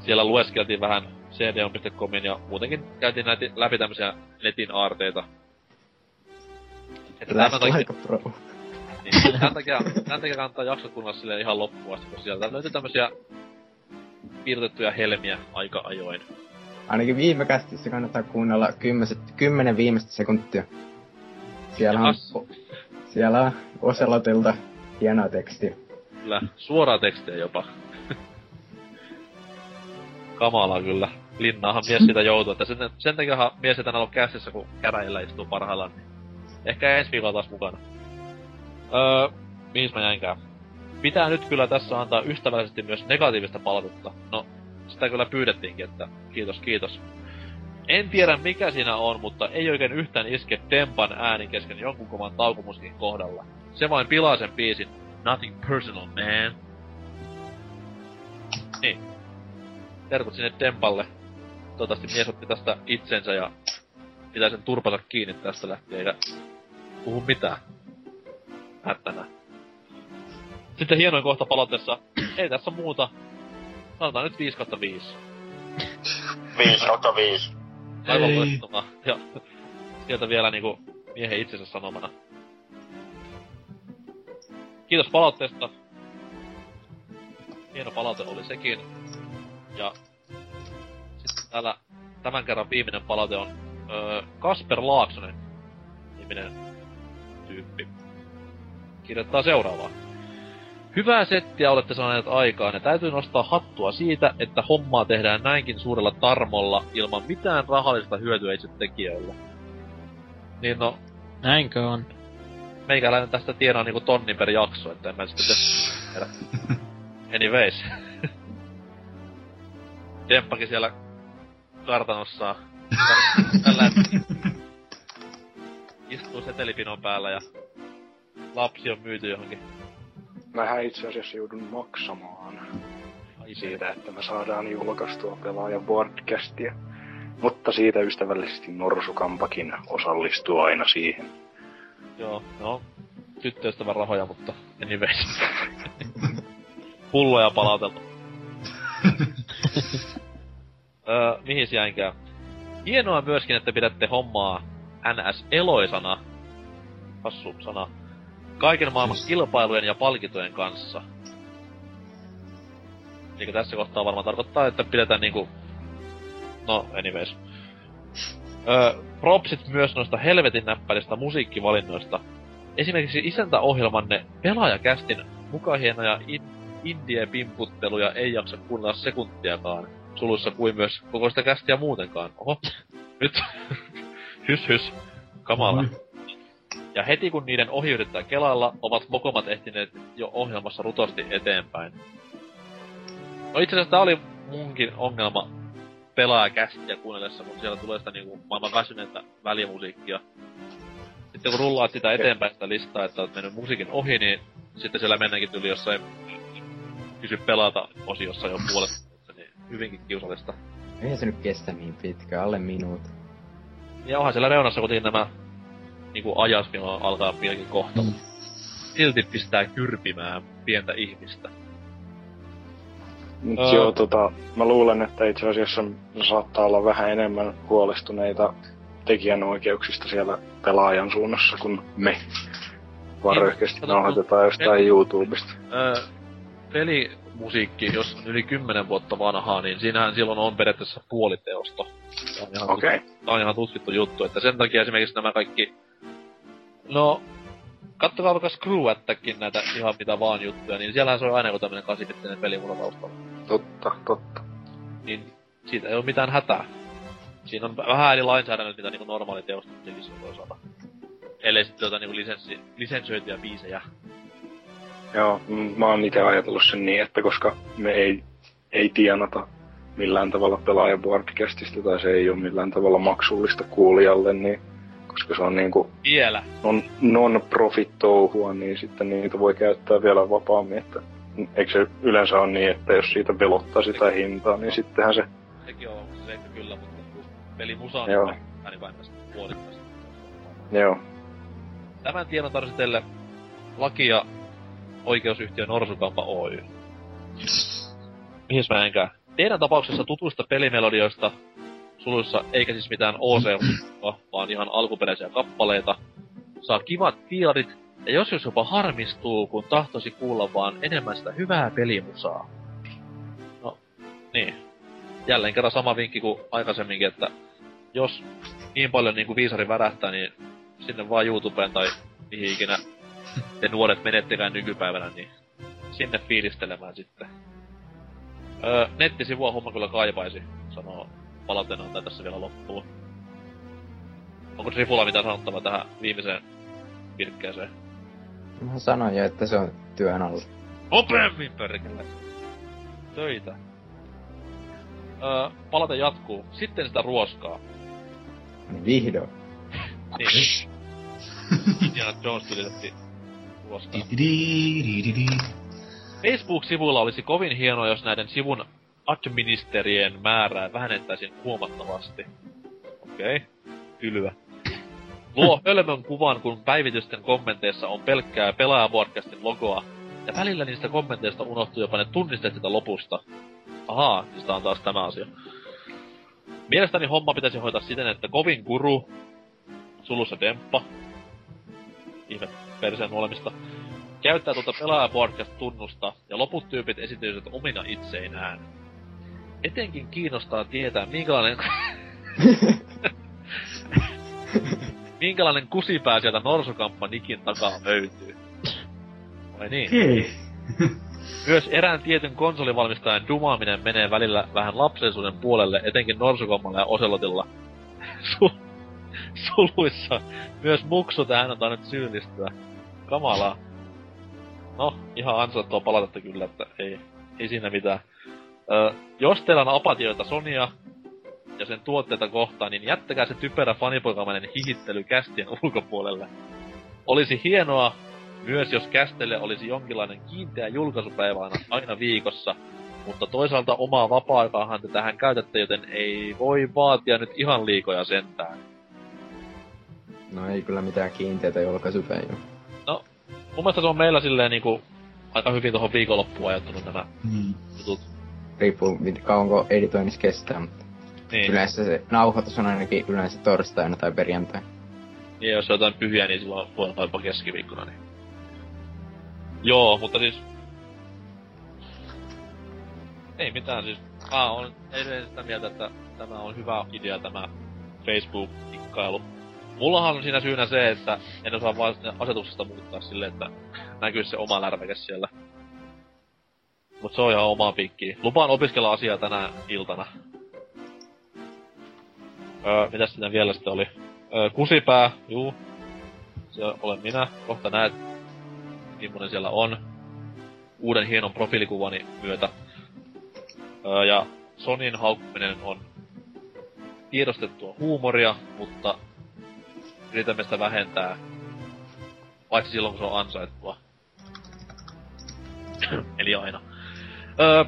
Siellä lueskeltiin vähän cdon.comin ja muutenkin käytiin näitä läpi tämmösiä netin aarteita. Että tämän Lähti takia, aika pro. niin, tämän, takia, tämän takia kannattaa jaksot kuunnella ihan loppuun asti, koska sieltä löytyy tämmösiä piirrettyjä helmiä aika ajoin. Ainakin viime kästissä kannattaa kuunnella kymmenet, kymmenen viimeistä sekuntia. Siellä on, Jahas. siellä on Oselotilta hienoa tekstiä. Kyllä, suoraa tekstiä jopa. Kamalaa kyllä. Linnaahan mies siitä joutuu, että sen, sen takia mies ei tänään ollut käsissä, kun käräjillä istuu parhaillaan. Niin ehkä ensi viikolla taas mukana. Öö, mihin mä jäinkään? Pitää nyt kyllä tässä antaa ystävällisesti myös negatiivista palautetta. No, sitä kyllä pyydettiinkin, että kiitos, kiitos. En tiedä mikä siinä on, mutta ei oikein yhtään iske Tempan ääni kesken jonkun kovan taukomusikin kohdalla. Se vain pilaa sen biisin. Nothing personal, man. Niin. Terkut sinne Tempalle. Toivottavasti mies otti tästä itsensä ja pitää sen turpansa kiinni tästä lähtien, eikä puhu mitään. Hättänä. Sitten hienoin kohta palautteessa. Ei tässä muuta. Sanotaan nyt 5 kautta 5. 5 kautta 5. Aivan Ei. loistava. Ja sieltä vielä niinku miehen itsensä sanomana. Kiitos palautteesta. Hieno palaute oli sekin. Ja sitten täällä tämän kerran viimeinen palaute on öö, Kasper Laaksonen niminen tyyppi. Kirjoittaa seuraavaa. Hyvää settiä olette saaneet aikaan ja täytyy nostaa hattua siitä, että hommaa tehdään näinkin suurella tarmolla ilman mitään rahallista hyötyä itse tekijöille. Niin no, Näinkö on? meikäläinen tästä tienaa niinku tonni per jakso, että en mä sitten tiedä. Anyways. Demppakin siellä kartanossa tällä istuu setelipinon päällä ja lapsi on myyty johonkin. Mähän itse asiassa joudun maksamaan Ai siitä, että me saadaan julkaistua pelaajan broadcastia. Mutta siitä ystävällisesti Norsukampakin osallistuu aina siihen. Joo, no, tyttöystävän rahoja, mutta anyways. Pulloja palauteltu. öö, mihin jäinkään? Hienoa myöskin, että pidätte hommaa NS eloisana, hassu sana, kaiken maailman kilpailujen ja palkintojen kanssa. Niin tässä kohtaa varmaan tarkoittaa, että pidetään niinku... No, anyways. Öö, propsit myös noista helvetin näppäistä musiikkivalinnoista. Esimerkiksi isäntäohjelmanne pelaajakästin mukahienoja in, indie-pimputteluja ei jaksa kuunnella sekuntiakaan. Suluissa kuin myös koko sitä kästiä muutenkaan. Oho, nyt. hys hys. Kamala. Oi. Ja heti kun niiden ohi yrittää kelailla, ovat mokomat ehtineet jo ohjelmassa rutosti eteenpäin. No itse asiassa tää oli munkin ongelma pelaajakästiä kuunnellessa, kun siellä tulee sitä niinku maailman väsyneitä välimusiikkia. Sitten kun rullaat sitä eteenpäin sitä listaa, että oot mennyt musiikin ohi, niin sitten siellä mennäänkin tuli jossain kysy pelata osiossa jo puolet, niin hyvinkin kiusallista. Eihän se nyt kestä niin pitkä, alle minuutti. Ja onhan siellä reunassa kuitenkin nämä niinku ajat, milloin alkaa pienkin kohta. Mm. Silti pistää kyrpimään pientä ihmistä. Mut Ää. joo, tota, mä luulen, että itse asiassa saattaa olla vähän enemmän huolestuneita tekijänoikeuksista siellä pelaajan suunnassa kuin me. Varoihkeasti kato, nauhoitetaan jostain YouTubesta. Öö, pelimusiikki, jos on yli 10 vuotta vanhaa, niin siinähän silloin on periaatteessa puoliteosta. Tää on ihan, Okei. Okay. tää on ihan tutkittu juttu, että sen takia esimerkiksi nämä kaikki... No, kattokaa vaikka Screw Attackin näitä ihan mitä vaan juttuja, niin siellähän se on aina joku tämmönen kasipittinen peli mulla taustalla. Totta, totta. Niin siitä ei ole mitään hätää. Siinä on vähän eri lainsäädännöt, mitä niinku normaali teosta voi saada. Ellei sitten jotain niinku lisenssi, lisensoituja biisejä. Joo, mm, mä oon itse ajatellut sen niin, että koska me ei, ei tienata millään tavalla pelaajan broadcastista tai se ei ole millään tavalla maksullista kuulijalle, niin koska se on niinku Vielä. non, non-profit touhua, niin sitten niitä voi käyttää vielä vapaammin, että eikö se yleensä ole niin, että jos siitä velottaa sitä hintaa, niin sittenhän se, Sekin on se seikka kyllä, mutta kun peli musa Joo. on niin vain tästä joo, Tämän tiedon tarvitsi teille laki- ja oikeusyhtiö Norsukampa Oy. Mihin mä enkään? Teidän tapauksessa tutuista pelimelodioista, suluissa eikä siis mitään OC, vaan ihan alkuperäisiä kappaleita, saa kivat fiilarit, ja jos jos jopa harmistuu, kun tahtoisi kuulla vaan enemmän sitä hyvää pelimusaa. No, niin. Jälleen kerran sama vinkki kuin aikaisemminkin, että jos niin paljon niin kuin viisari värähtää, niin sinne vaan YouTubeen tai mihin ikinä te nuoret menettekään nykypäivänä, niin sinne fiilistelemään sitten. Öö, nettisivua homma kyllä kaipaisi, sanoo palautteena tai tässä vielä loppuun. Onko Trifulla mitään sanottavaa tähän viimeiseen virkkeeseen? Mä sanoin jo, että se on työn alla. Nopeammin perkele! Töitä. Öö, palate jatkuu. Sitten sitä ruoskaa. Niin vihdoin. Niin. Indiana Jones tulitettiin ruoskaa. Facebook-sivuilla olisi kovin hienoa, jos näiden sivun administerien määrää vähennettäisiin huomattavasti. Okei, okay. kylvä. Luo hölmön kuvan, kun päivitysten kommenteissa on pelkkää pelaajavodcastin logoa, ja välillä niistä kommenteista unohtuu jopa ne tunnisteet sitä lopusta. Ahaa, siis tää on taas tämä asia. Mielestäni homma pitäisi hoitaa siten, että kovin guru, sulussa demppa, ihme perseen nuolemista, käyttää tuota pelaaja podcast-tunnusta ja loput tyypit esityisivät omina itseinään. Etenkin kiinnostaa tietää, minkälainen... minkälainen kusipää sieltä Norsukamppa Nikin takaa löytyy. Vai niin? Okei. Myös erään tietyn konsolivalmistajan dumaaminen menee välillä vähän lapsellisuuden puolelle, etenkin Norsukommalla ja Oselotilla. Su- suluissa. Myös muksu tähän on tainnut syyllistyä. Kamalaa. No, ihan ansaittua palautetta kyllä, että ei, ei siinä mitään. Ö, jos teillä on apatioita Sonia ja sen tuotteita kohtaan, niin jättäkää se typerä fanipoikamainen hihittely kästien ulkopuolelle. Olisi hienoa myös, jos kästelle olisi jonkinlainen kiinteä julkaisupäivä aina, aina viikossa, mutta toisaalta omaa vapaa-aikaahan te tähän käytätte, joten ei voi vaatia nyt ihan liikoja sentään. No ei kyllä mitään kiinteitä julkaisupäivää. Mun mielestä se on meillä silleen niinku aika hyvin tuohon viikonloppuun ajattunut nämä Mm. jutut. Riippuu kauanko editoinnissa kestää, mutta Niin, yleensä se nauhoitus on ainakin yleensä torstaina tai perjantaina. niin jos on jotain pyhiä, niin silloin voi olla jopa keskiviikkona. Niin. Joo, mutta siis... Ei mitään siis. Mä oon edelleen sitä mieltä, että tämä on hyvä idea tämä Facebook-ikkailu. Mullahan on siinä syynä se, että en osaa vaan asetuksesta muuttaa silleen, että näkyy se oma lärväke siellä. Mut se on ihan oma pikki. Lupaan opiskella asiaa tänä iltana. Öö, mitäs siinä vielä sitten oli? Öö, kusipää, juu. Se olen minä. Kohta näet, millainen siellä on. Uuden hienon profiilikuvani myötä. Öö, ja Sonin haukkuminen on tiedostettua huumoria, mutta yritämme sitä vähentää. Paitsi silloin, kun se on ansaittua. Eli aina. Öö,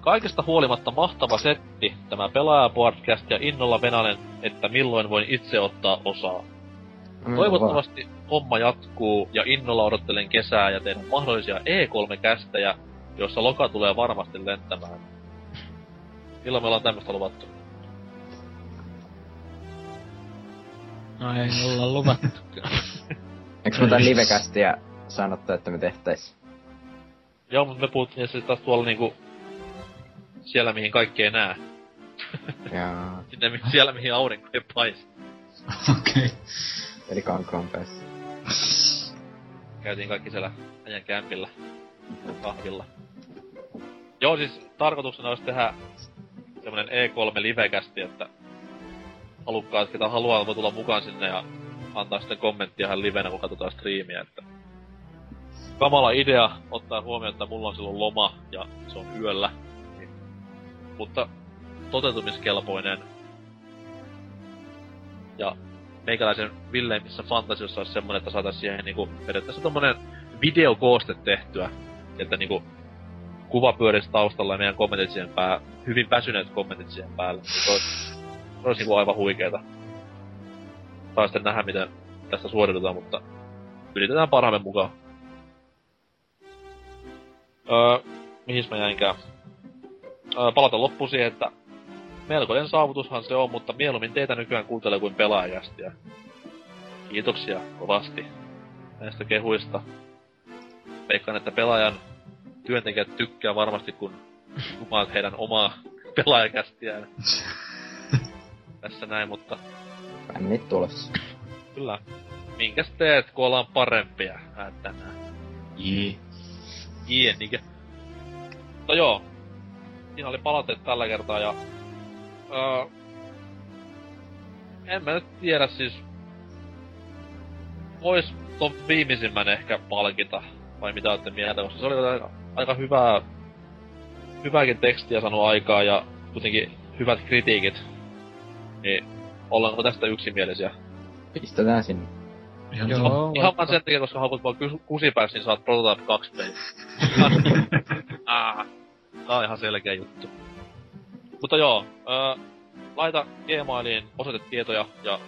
kaikesta huolimatta mahtava setti, tämä pelaaja-podcast ja innolla venälen, että milloin voin itse ottaa osaa. Mm, Toivottavasti homma jatkuu ja innolla odottelen kesää ja teidän mahdollisia E3-kästejä, joissa loka tulee varmasti lentämään. Milloin me ollaan tämmöstä luvattu? No ei olla luvattu. Eikö me tän livekästiä sanottu, että me tehtäis? Joo, mutta me puhuttiin se taas tuolla niinku... Siellä mihin kaikki ei näe. Ja, Sinne mi- siellä mihin aurinko ei paista. Okei. eli kankaan päässä. Käytiin kaikki siellä äijän kämpillä. Kahvilla. Joo, siis tarkoituksena olisi tehdä semmonen E3 livekästi, että halukkaat, ketä haluaa, voi tulla mukaan sinne ja antaa sitten kommenttia ihan livenä, kun katsotaan striimiä, että kamala idea ottaa huomioon, että mulla on silloin loma ja se on yöllä. Niin. Mutta toteutumiskelpoinen. Ja meikäläisen villeimmissä fantasiossa olisi semmonen, että saataisiin siihen niinku periaatteessa tommonen videokooste tehtyä. Että niinku kuva pyörisi taustalla ja meidän kommentit siihen pää, hyvin väsyneet kommentit siihen päälle. Se olisi, se olisi niinku aivan huikeeta. Saa sitten nähdä, miten tästä suoritetaan, mutta yritetään parhaamme mukaan. Öö, mihin mä jäinkään? Öö, palata loppuun siihen, että melkoinen saavutushan se on, mutta mieluummin teitä nykyään kuuntelee kuin pelaajasta. Kiitoksia kovasti näistä kehuista. Veikkaan, että pelaajan työntekijät tykkää varmasti, kun kuvaat heidän omaa pelaajakästiään. Tässä näin, mutta Bännit tulossa. kyllä. Minkäs teet, kun ollaan parempia ää, tänään? Jee. Jienikä. Mutta joo. Siinä oli palautteet tällä kertaa ja... Öö, en mä nyt tiedä siis... Vois ton viimeisimmän ehkä palkita. Vai mitä olette mieltä, koska se oli aika, aika hyvää... Hyvääkin tekstiä saanut aikaa ja kuitenkin hyvät kritiikit. Niin ollaanko tästä yksimielisiä? Pistetään sinne. Ihan Joo. Joo. Ihan vaan sen takia, koska haukut vaan kus- kusipäässä, niin saat Prototype 2 peli. ah, tää on ihan selkeä juttu. Mutta joo, öö, laita Gmailiin osoitetietoja ja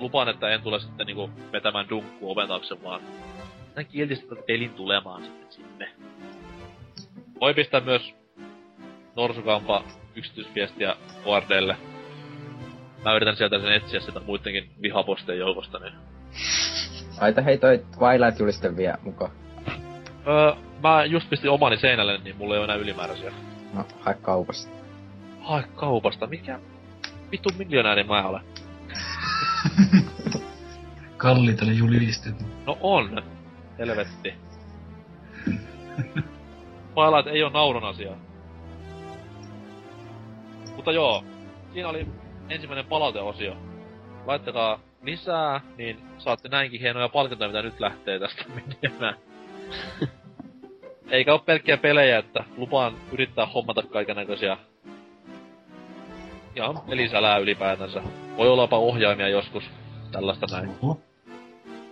lupaan, että en tule sitten niinku vetämään dunkku oven taakse, vaan näin kieltistä pelin tulemaan sitten sinne. Voi pistää myös Norsukampa yksityisviestiä ORDlle. Mä yritän sieltä sen etsiä sitä muidenkin vihaposteen joukosta, niin Laita hei toi Twilight-juliste vielä mukaan. Öö, mä just pistin omani seinälle, niin mulla ei ole enää ylimääräisiä. No, hae kaupasta. Hae kaupasta, mikä vittu miljonääri mä olen? Kalliita ne julisteet. No on, helvetti. Twilight ei oo naurun asia. Mutta joo, siinä oli ensimmäinen palauteosio. Laittakaa lisää, niin saatte näinkin hienoja palkintoja, mitä nyt lähtee tästä menemään. eikä ole pelkkiä pelejä, että lupaan yrittää hommata kaikenlaisia ihan pelisälää ylipäätänsä. Voi olla jopa ohjaimia joskus, tällaista näin. Oho.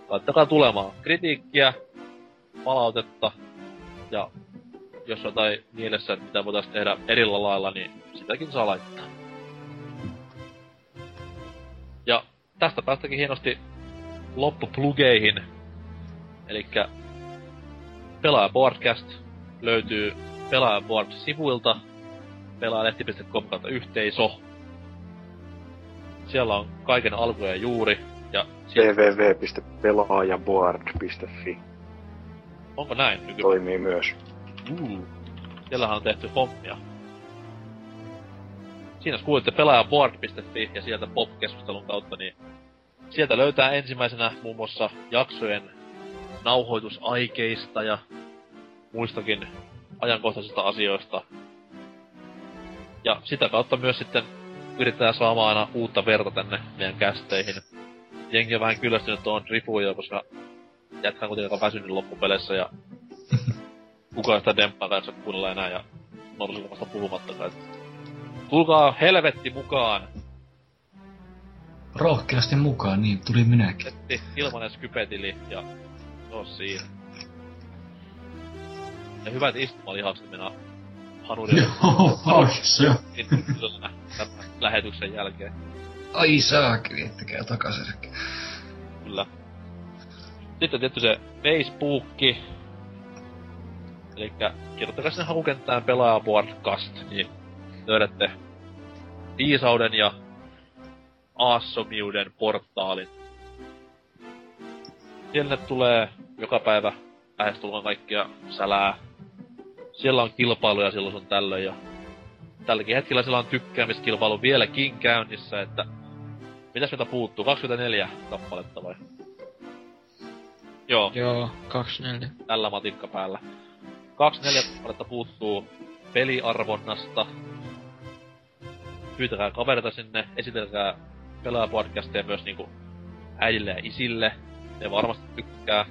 Laittakaa tulemaan kritiikkiä, palautetta ja jos on jotain mielessä, että mitä voitaisiin tehdä erillä lailla, niin sitäkin saa laittaa. Tästä päästäkin hienosti loppuplugeihin. Elikkä Pelaaja Podcast löytyy Pelaaja Board-sivuilta pelaajalehti.com kautta yhteisö. Siellä on kaiken alku ja juuri. Ja siellä, www.pelaajaboard.fi onko näin nykyään? toimii myös. Uh, siellähän on tehty hommia. Siinä jos kuulitte pelaajaboard.fi ja sieltä pop-keskustelun kautta, niin sieltä löytää ensimmäisenä muun muassa jaksojen nauhoitusaikeista ja muistakin ajankohtaisista asioista. Ja sitä kautta myös sitten yritetään saamaan aina uutta verta tänne meidän kästeihin. Jengi on vähän kyllästynyt tuon rifuun koska jätkään kuitenkin aika väsynyt loppupeleissä ja kukaan sitä demppaa kanssa kuunnella enää ja Norsulmasta puhumattakaan. Tulkaa helvetti mukaan! Rohkeasti mukaan, niin tuli minäkin. Ilmanen skypetili ja se on siinä. Ja hyvät istumalihakset minä hanurille Joo, se. tämän lähetyksen jälkeen. Ai saakeli, ettäkää takaisin. Kyllä. Sitten tietty se Facebookki. Eli kirjoittakaa sinne hakukenttään pelaaja podcast, niin löydätte viisauden ja aassomiuden portaalin. Siellä tulee joka päivä lähestulkoon kaikkia sälää. Siellä on kilpailuja silloin sun tällöin ja tälläkin hetkellä siellä on tykkäämiskilpailu vieläkin käynnissä, että mitäs meiltä puuttuu? 24 kappaletta vai? Joo, Joo, 24. tällä matikka päällä. 24 kappaletta puuttuu peliarvonnasta. Pyytäkää kavereita sinne, esitelkää pelaajapodcasteja myös niinku äidille ja isille. Ne varmasti tykkää.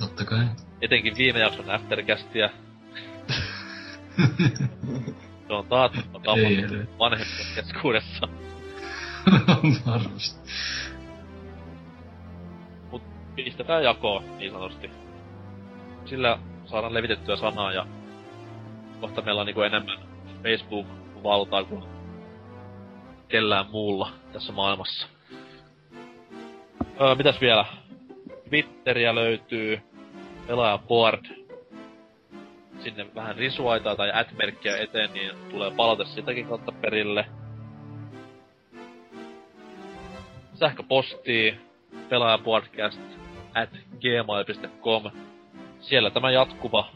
Totta kai. Etenkin viime jakson aftercastia. Se on taattu ei. vanhempien keskuudessa. Varmasti. Mut pistäkää jakoon, niin sanotusti. Sillä saadaan levitettyä sanaa ja kohta meillä on niinku enemmän Facebook-valtaa kuin kellään muulla tässä maailmassa. Öö, mitäs vielä? Twitteriä löytyy, pelaaja board. Sinne vähän risuaitaa tai ad-merkkiä eteen, niin tulee palaute sitäkin kautta perille. Sähköpostia, pelaajapodcast at gmail.com. Siellä tämä jatkuva,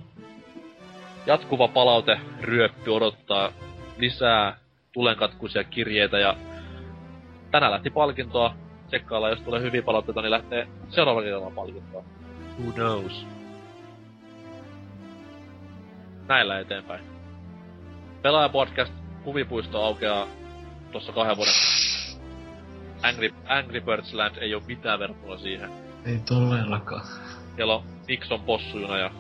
jatkuva palaute ryöppy odottaa lisää tulenkatkuisia kirjeitä ja tänään lähti palkintoa. Tsekkailla, jos tulee hyviä palautteita, niin lähtee seuraavalla kerralla palkintoa. Who knows? Näillä eteenpäin. Pelaajapodcast huvipuisto aukeaa tuossa kahden vuoden Angry, Angry Birds Land ei oo mitään verrattuna siihen. Ei todellakaan. Siellä on Nixon possujuna ja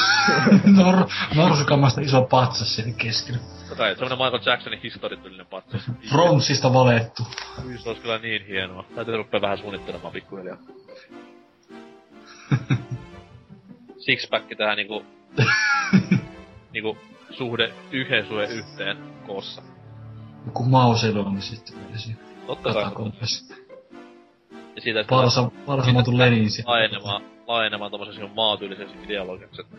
Nor, norsukamasta iso patsas siellä keskellä. Jotain, semmonen Michael Jacksonin historiallinen patsas. Frontsista valettu. Ui, se olisi kyllä niin hienoa. Täytyy rupea vähän suunnittelemaan pikkuhiljaa. Sixpack tähän niinku... niinku suhde yhden suhde yhteen koossa. Joku Mauselo on sitten vielä siinä. Totta kai. Ja siitä sitten Parsa, parsamatu Lenin siinä. laajenemaan, laajenemaan tommosen sinun maatyyliseksi ideologiaksi. että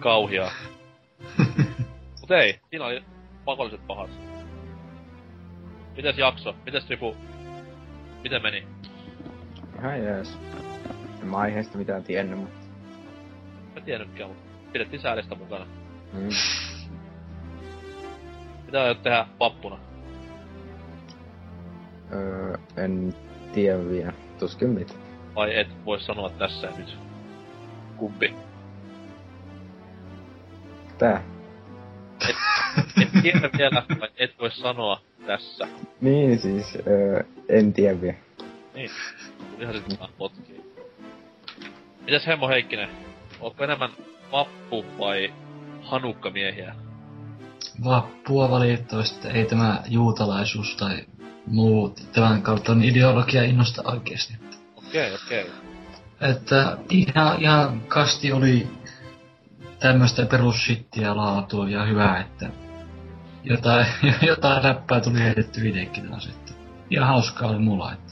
Kauhiaa. Mut ei, siinä oli pakolliset pahat. Mites jakso? Mites Tripu? Miten meni? Ihan jees. En mä aiheesta mitään tiennyt, mutta... Mä tiennytkään, mutta pidettiin säälistä mukana. Mm. Mitä aiot tehdä vappuna? Öö, en tiedä vielä. Tuskin mitä. Vai et voi sanoa tässä nyt? Kumpi? Tää. Et tiedä vielä, vai et voi sanoa tässä. Niin siis, öö, en tiedä vielä. Niin. Ihan sitten vaan potkii. Mitäs Hemmo Heikkinen? Onko enemmän vappu vai hanukkamiehiä? Vappua valitettavasti ei tämä juutalaisuus tai muu tämän kautta ideologia innosta oikeesti. Okei, okei. Että ihan, ihan kasti oli tämmöistä perusshittiä laatua ja hyvää, että jotain, jotain läppää tuli heitetty itsekin taas, että ihan hauskaa oli mulla, että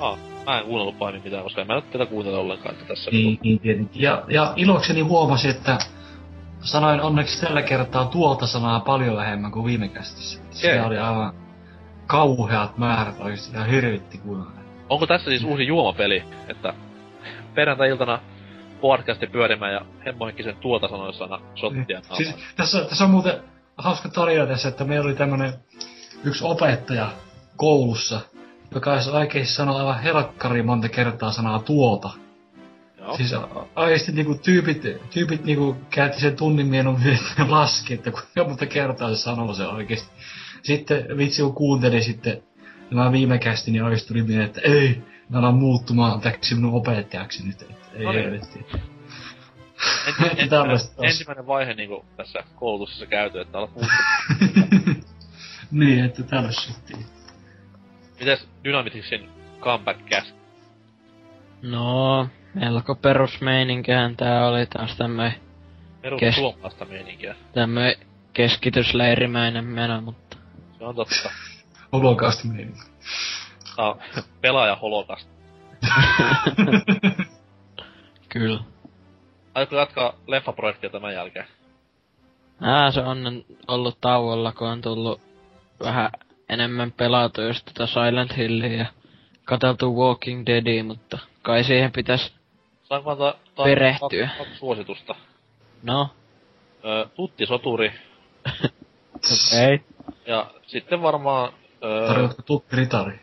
Ah, mä en kuunnellut pahemmin mitään, koska en mä nyt tätä kuuntele ollenkaan, että tässä... Niin, niin tietenkin. Ja, ja ilokseni huomasin, että sanoin onneksi tällä kertaa tuolta sanaa paljon vähemmän kuin viime kästissä. Se oli aivan kauheat määrät oikeesti ja hirvitti kuunnella. Onko tässä siis uusi juomapeli, että perjantai-iltana podcasti pyörimään ja hemmohenkisen tuota sanoissana shottia naamaan? Siis, tässä, tässä on muuten hauska tarina tässä, että meillä oli tämmönen yksi opettaja koulussa, joka olisi oikein sanoa aivan helkkari monta kertaa sanaa tuota. Joo. Siis oikeesti niinku tyypit, tyypit niinku käytti sen tunnin mieluummin että laski, että kuinka monta kertaa se sanoo se oikeesti. Sitten vitsi kun kuuntelin sitten tämä viime kästi, niin oikeesti tuli mieleen, että ei, mä alan muuttumaan täksi minun opettajaksi nyt. Että ei No niin. helvetti. Ensi, ensimmäinen, ensimmäinen vaihe niinku tässä koulutuksessa käyty, että alat muuttua. niin, että tällaista. Mites Dynamitiksin comeback cast? No, melko perusmeininkihän tää oli taas tämmöi, Perus Kes- suomalaista meininkiä. tämmöi keskitysleirimäinen meno, mutta Se on totta. Holokausti meni. On pelaaja holokasta. kyllä. Aiotko jatkaa leffaprojektia tämän jälkeen? Ää, se on ollut tauolla, kun on tullut vähän enemmän pelatu just tätä Silent Hillia ja katseltu Walking Deadia, mutta kai siihen pitäis, Saanko antaa ta- Perehtyä. kaksi, kaksi suositusta? no, Öö, Tutti Soturi okei. Okay. ja sitten varmaan... Öö, Tarjoatko tuttu ritari?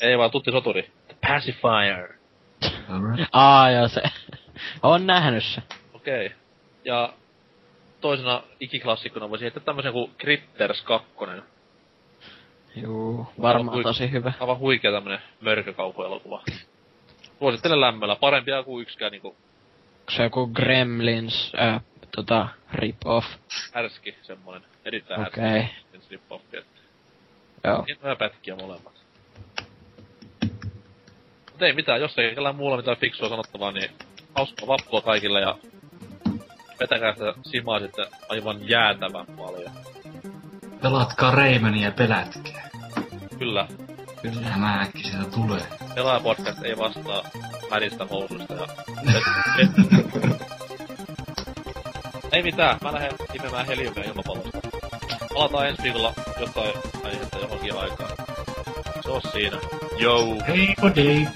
Ei vaan Tutti Soturi. The Pacifier. Alright. Aa, joo se. on nähnyt se. Okei. Okay. Ja toisena ikiklassikkona voisi heittää tämmösen kuin Critters 2. Juu, varmaan Hui- tosi hyvä. Aivan huikea tämmönen mörkökauhuelokuva. Suosittelen lämmöllä. Parempia kuin yksikään niinku Onko se joku Gremlins, äh, tota, rip-off? härski semmonen. Erittäin Okei. härski. Okay. rip-offi. että Joo. Hienoja pätkiä molemmat. Mut ei mitään, jos ei kellään muulla mitään fiksua sanottavaa, niin hauskaa vappua kaikille ja vetäkää sitä simaa sitten aivan jäätävän paljon. Pelatkaa Raymania ja pelätkää. Kyllä, Kyllä mä äkki sieltä tulee. Pelaajapodcast ei vastaa märistä housuista ja... ei mitään, mä lähden imemään heliumia ilmapallosta. Palataan ensi viikolla jotain aihetta johonkin aikaan. Se on siinä. Jou! Hei, kodei!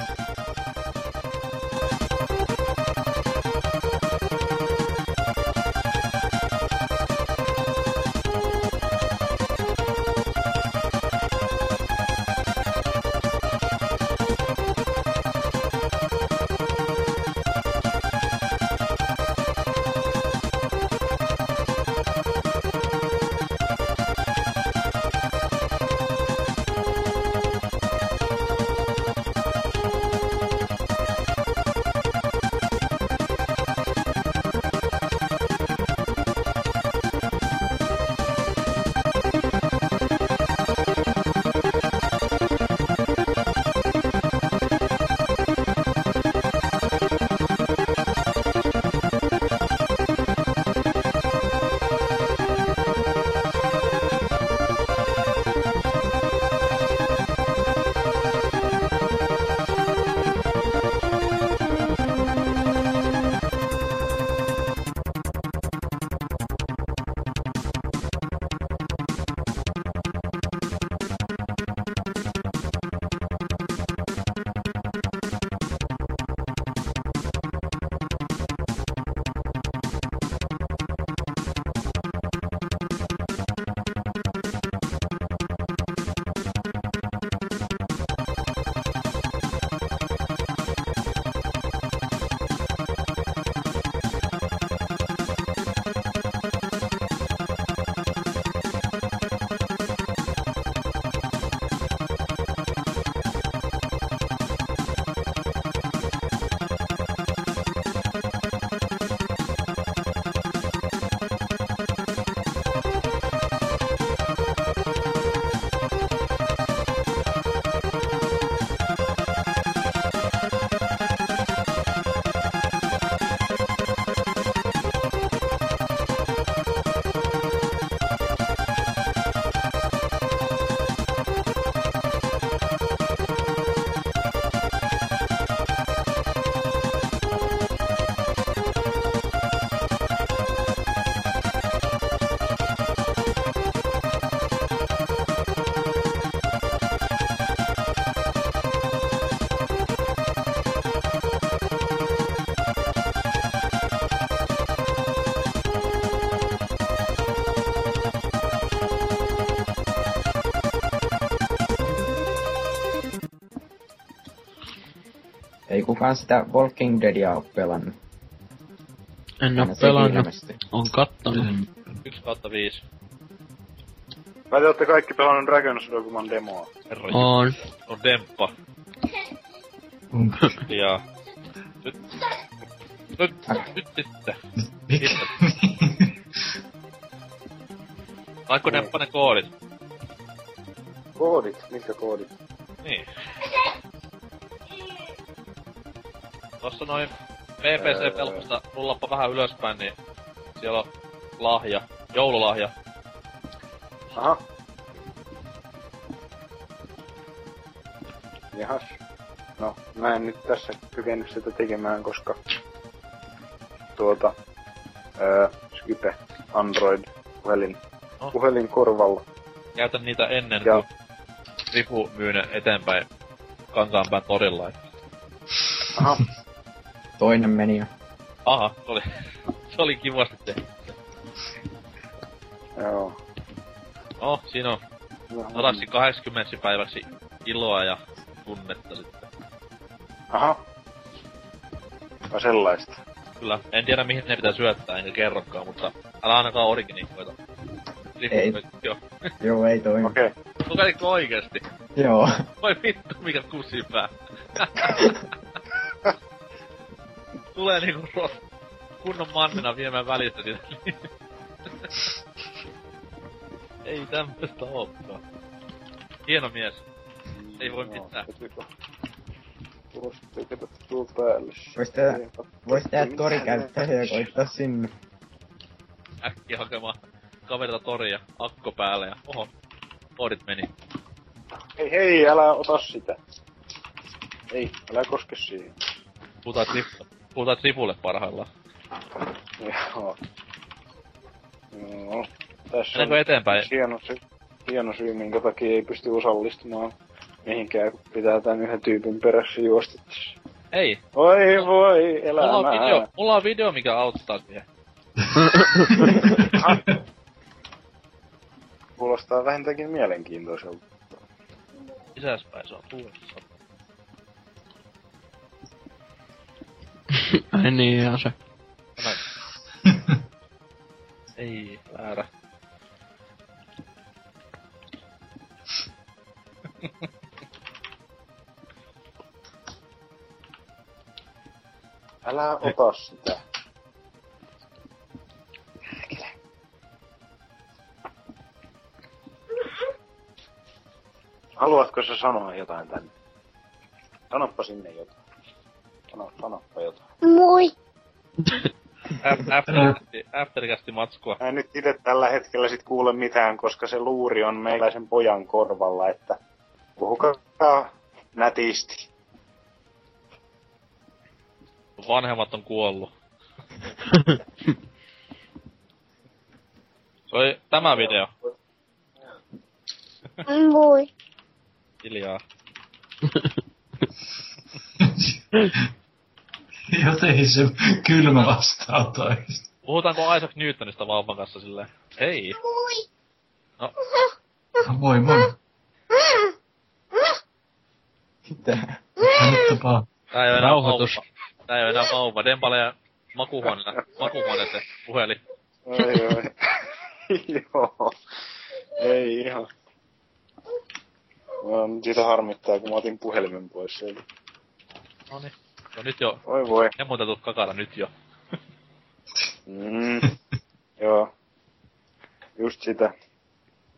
Kukaan sitä Walking Deadia oo pelannut. En oo pelannut. On kattonut. 1 kautta 5. Vai te ootte kaikki pelannut Dragon's Dogman demoa? Herra On. on demppa. Ja... Nyt... Nyt, nyt sitten. Mikä? Saatko demppa ne koodit? Koodit? Mitkä koodit? Niin. Tossa noin PPC-pelkosta rullappa vähän ylöspäin, niin siellä on lahja. Joululahja. Aha. Jahas. No, mä en nyt tässä kykene sitä tekemään, koska tuota, öö, Skype, Android, puhelin, Oh. puhelin korvalla. Käytän niitä ennen, Joo. kun Rifu myy ne eteenpäin Kankaanpään torilla. Aha, Toinen meni jo. Aha, se oli, se oli kivasti tehty. joo. Oh, siinä on Sadassi 80 päiväksi iloa ja tunnetta sitten. Aha. Vai sellaista. Kyllä, en tiedä mihin ne pitää syöttää, enkä kerrokaan, mutta älä ainakaan originikoita. Ei. Joo. Joo, ei toimi. Okei. Okay. Kokeilitko oikeesti? Joo. Voi vittu, mikä kusipää. Tulee niinku ro- kunnon mannina viemään välistä siitä. Ei tämmöstä ookaan. Hieno mies. Ei voi mitään. Tuosta tykätä tuo päälle. Vois tehdä, vois tehdä torikäyttäjä ja koittaa sinne. Äkkiä hakemaan kaverita toria, akko päälle ja oho, koodit meni. Hei hei, älä ota sitä. Ei, älä koske siihen. Puhutaan, trip- puhutaan tripulle parhaillaan. Joo. Joo. Tässä Mennäänkö eteenpäin? hieno, sy- hieno syy, minkä takia ei pysty osallistumaan mihinkään, kun pitää tän yhden tyypin perässä juosta. Ei, Voi voi, mulla on video, elämää. mulla on video mikä auttaa siihen. Kuulostaa vähintäänkin mielenkiintoiselta. Sisäspäin se on tuulessa. Ai niin, ja se. Ei, väärä. Älä ota sitä. Haluatko sä sanoa jotain tänne? Sanoppa sinne jotain. Sano, sanoppa jotain. Moi. Aftercasti, aftercasti matskua. Mä en nyt itse tällä hetkellä sit kuule mitään, koska se luuri on meiläisen pojan korvalla, että puhukaa nätisti. Vanhemmat on kuollut. Se oli tämä video. Moi. Hiljaa. Jotenkin se kylmä vastaanotoista. Puhutaanko Isaac Newtonista vauvan kanssa silleen? Hei. Moi. No, Moi moi. Mitä? Mitä tää ei oo enää vauva. Tää ei oo enää vauva. Dempale ja makuhuoneella. Makuhuoneeseen puhelin. Oi, oi. Joo. Ei ihan. Mä siitä harmittaa, kun mä otin puhelimen pois sieltä. Noni. No nyt jo. Voi voi. Emutetut kakara nyt jo. Mm. Joo. Just sitä.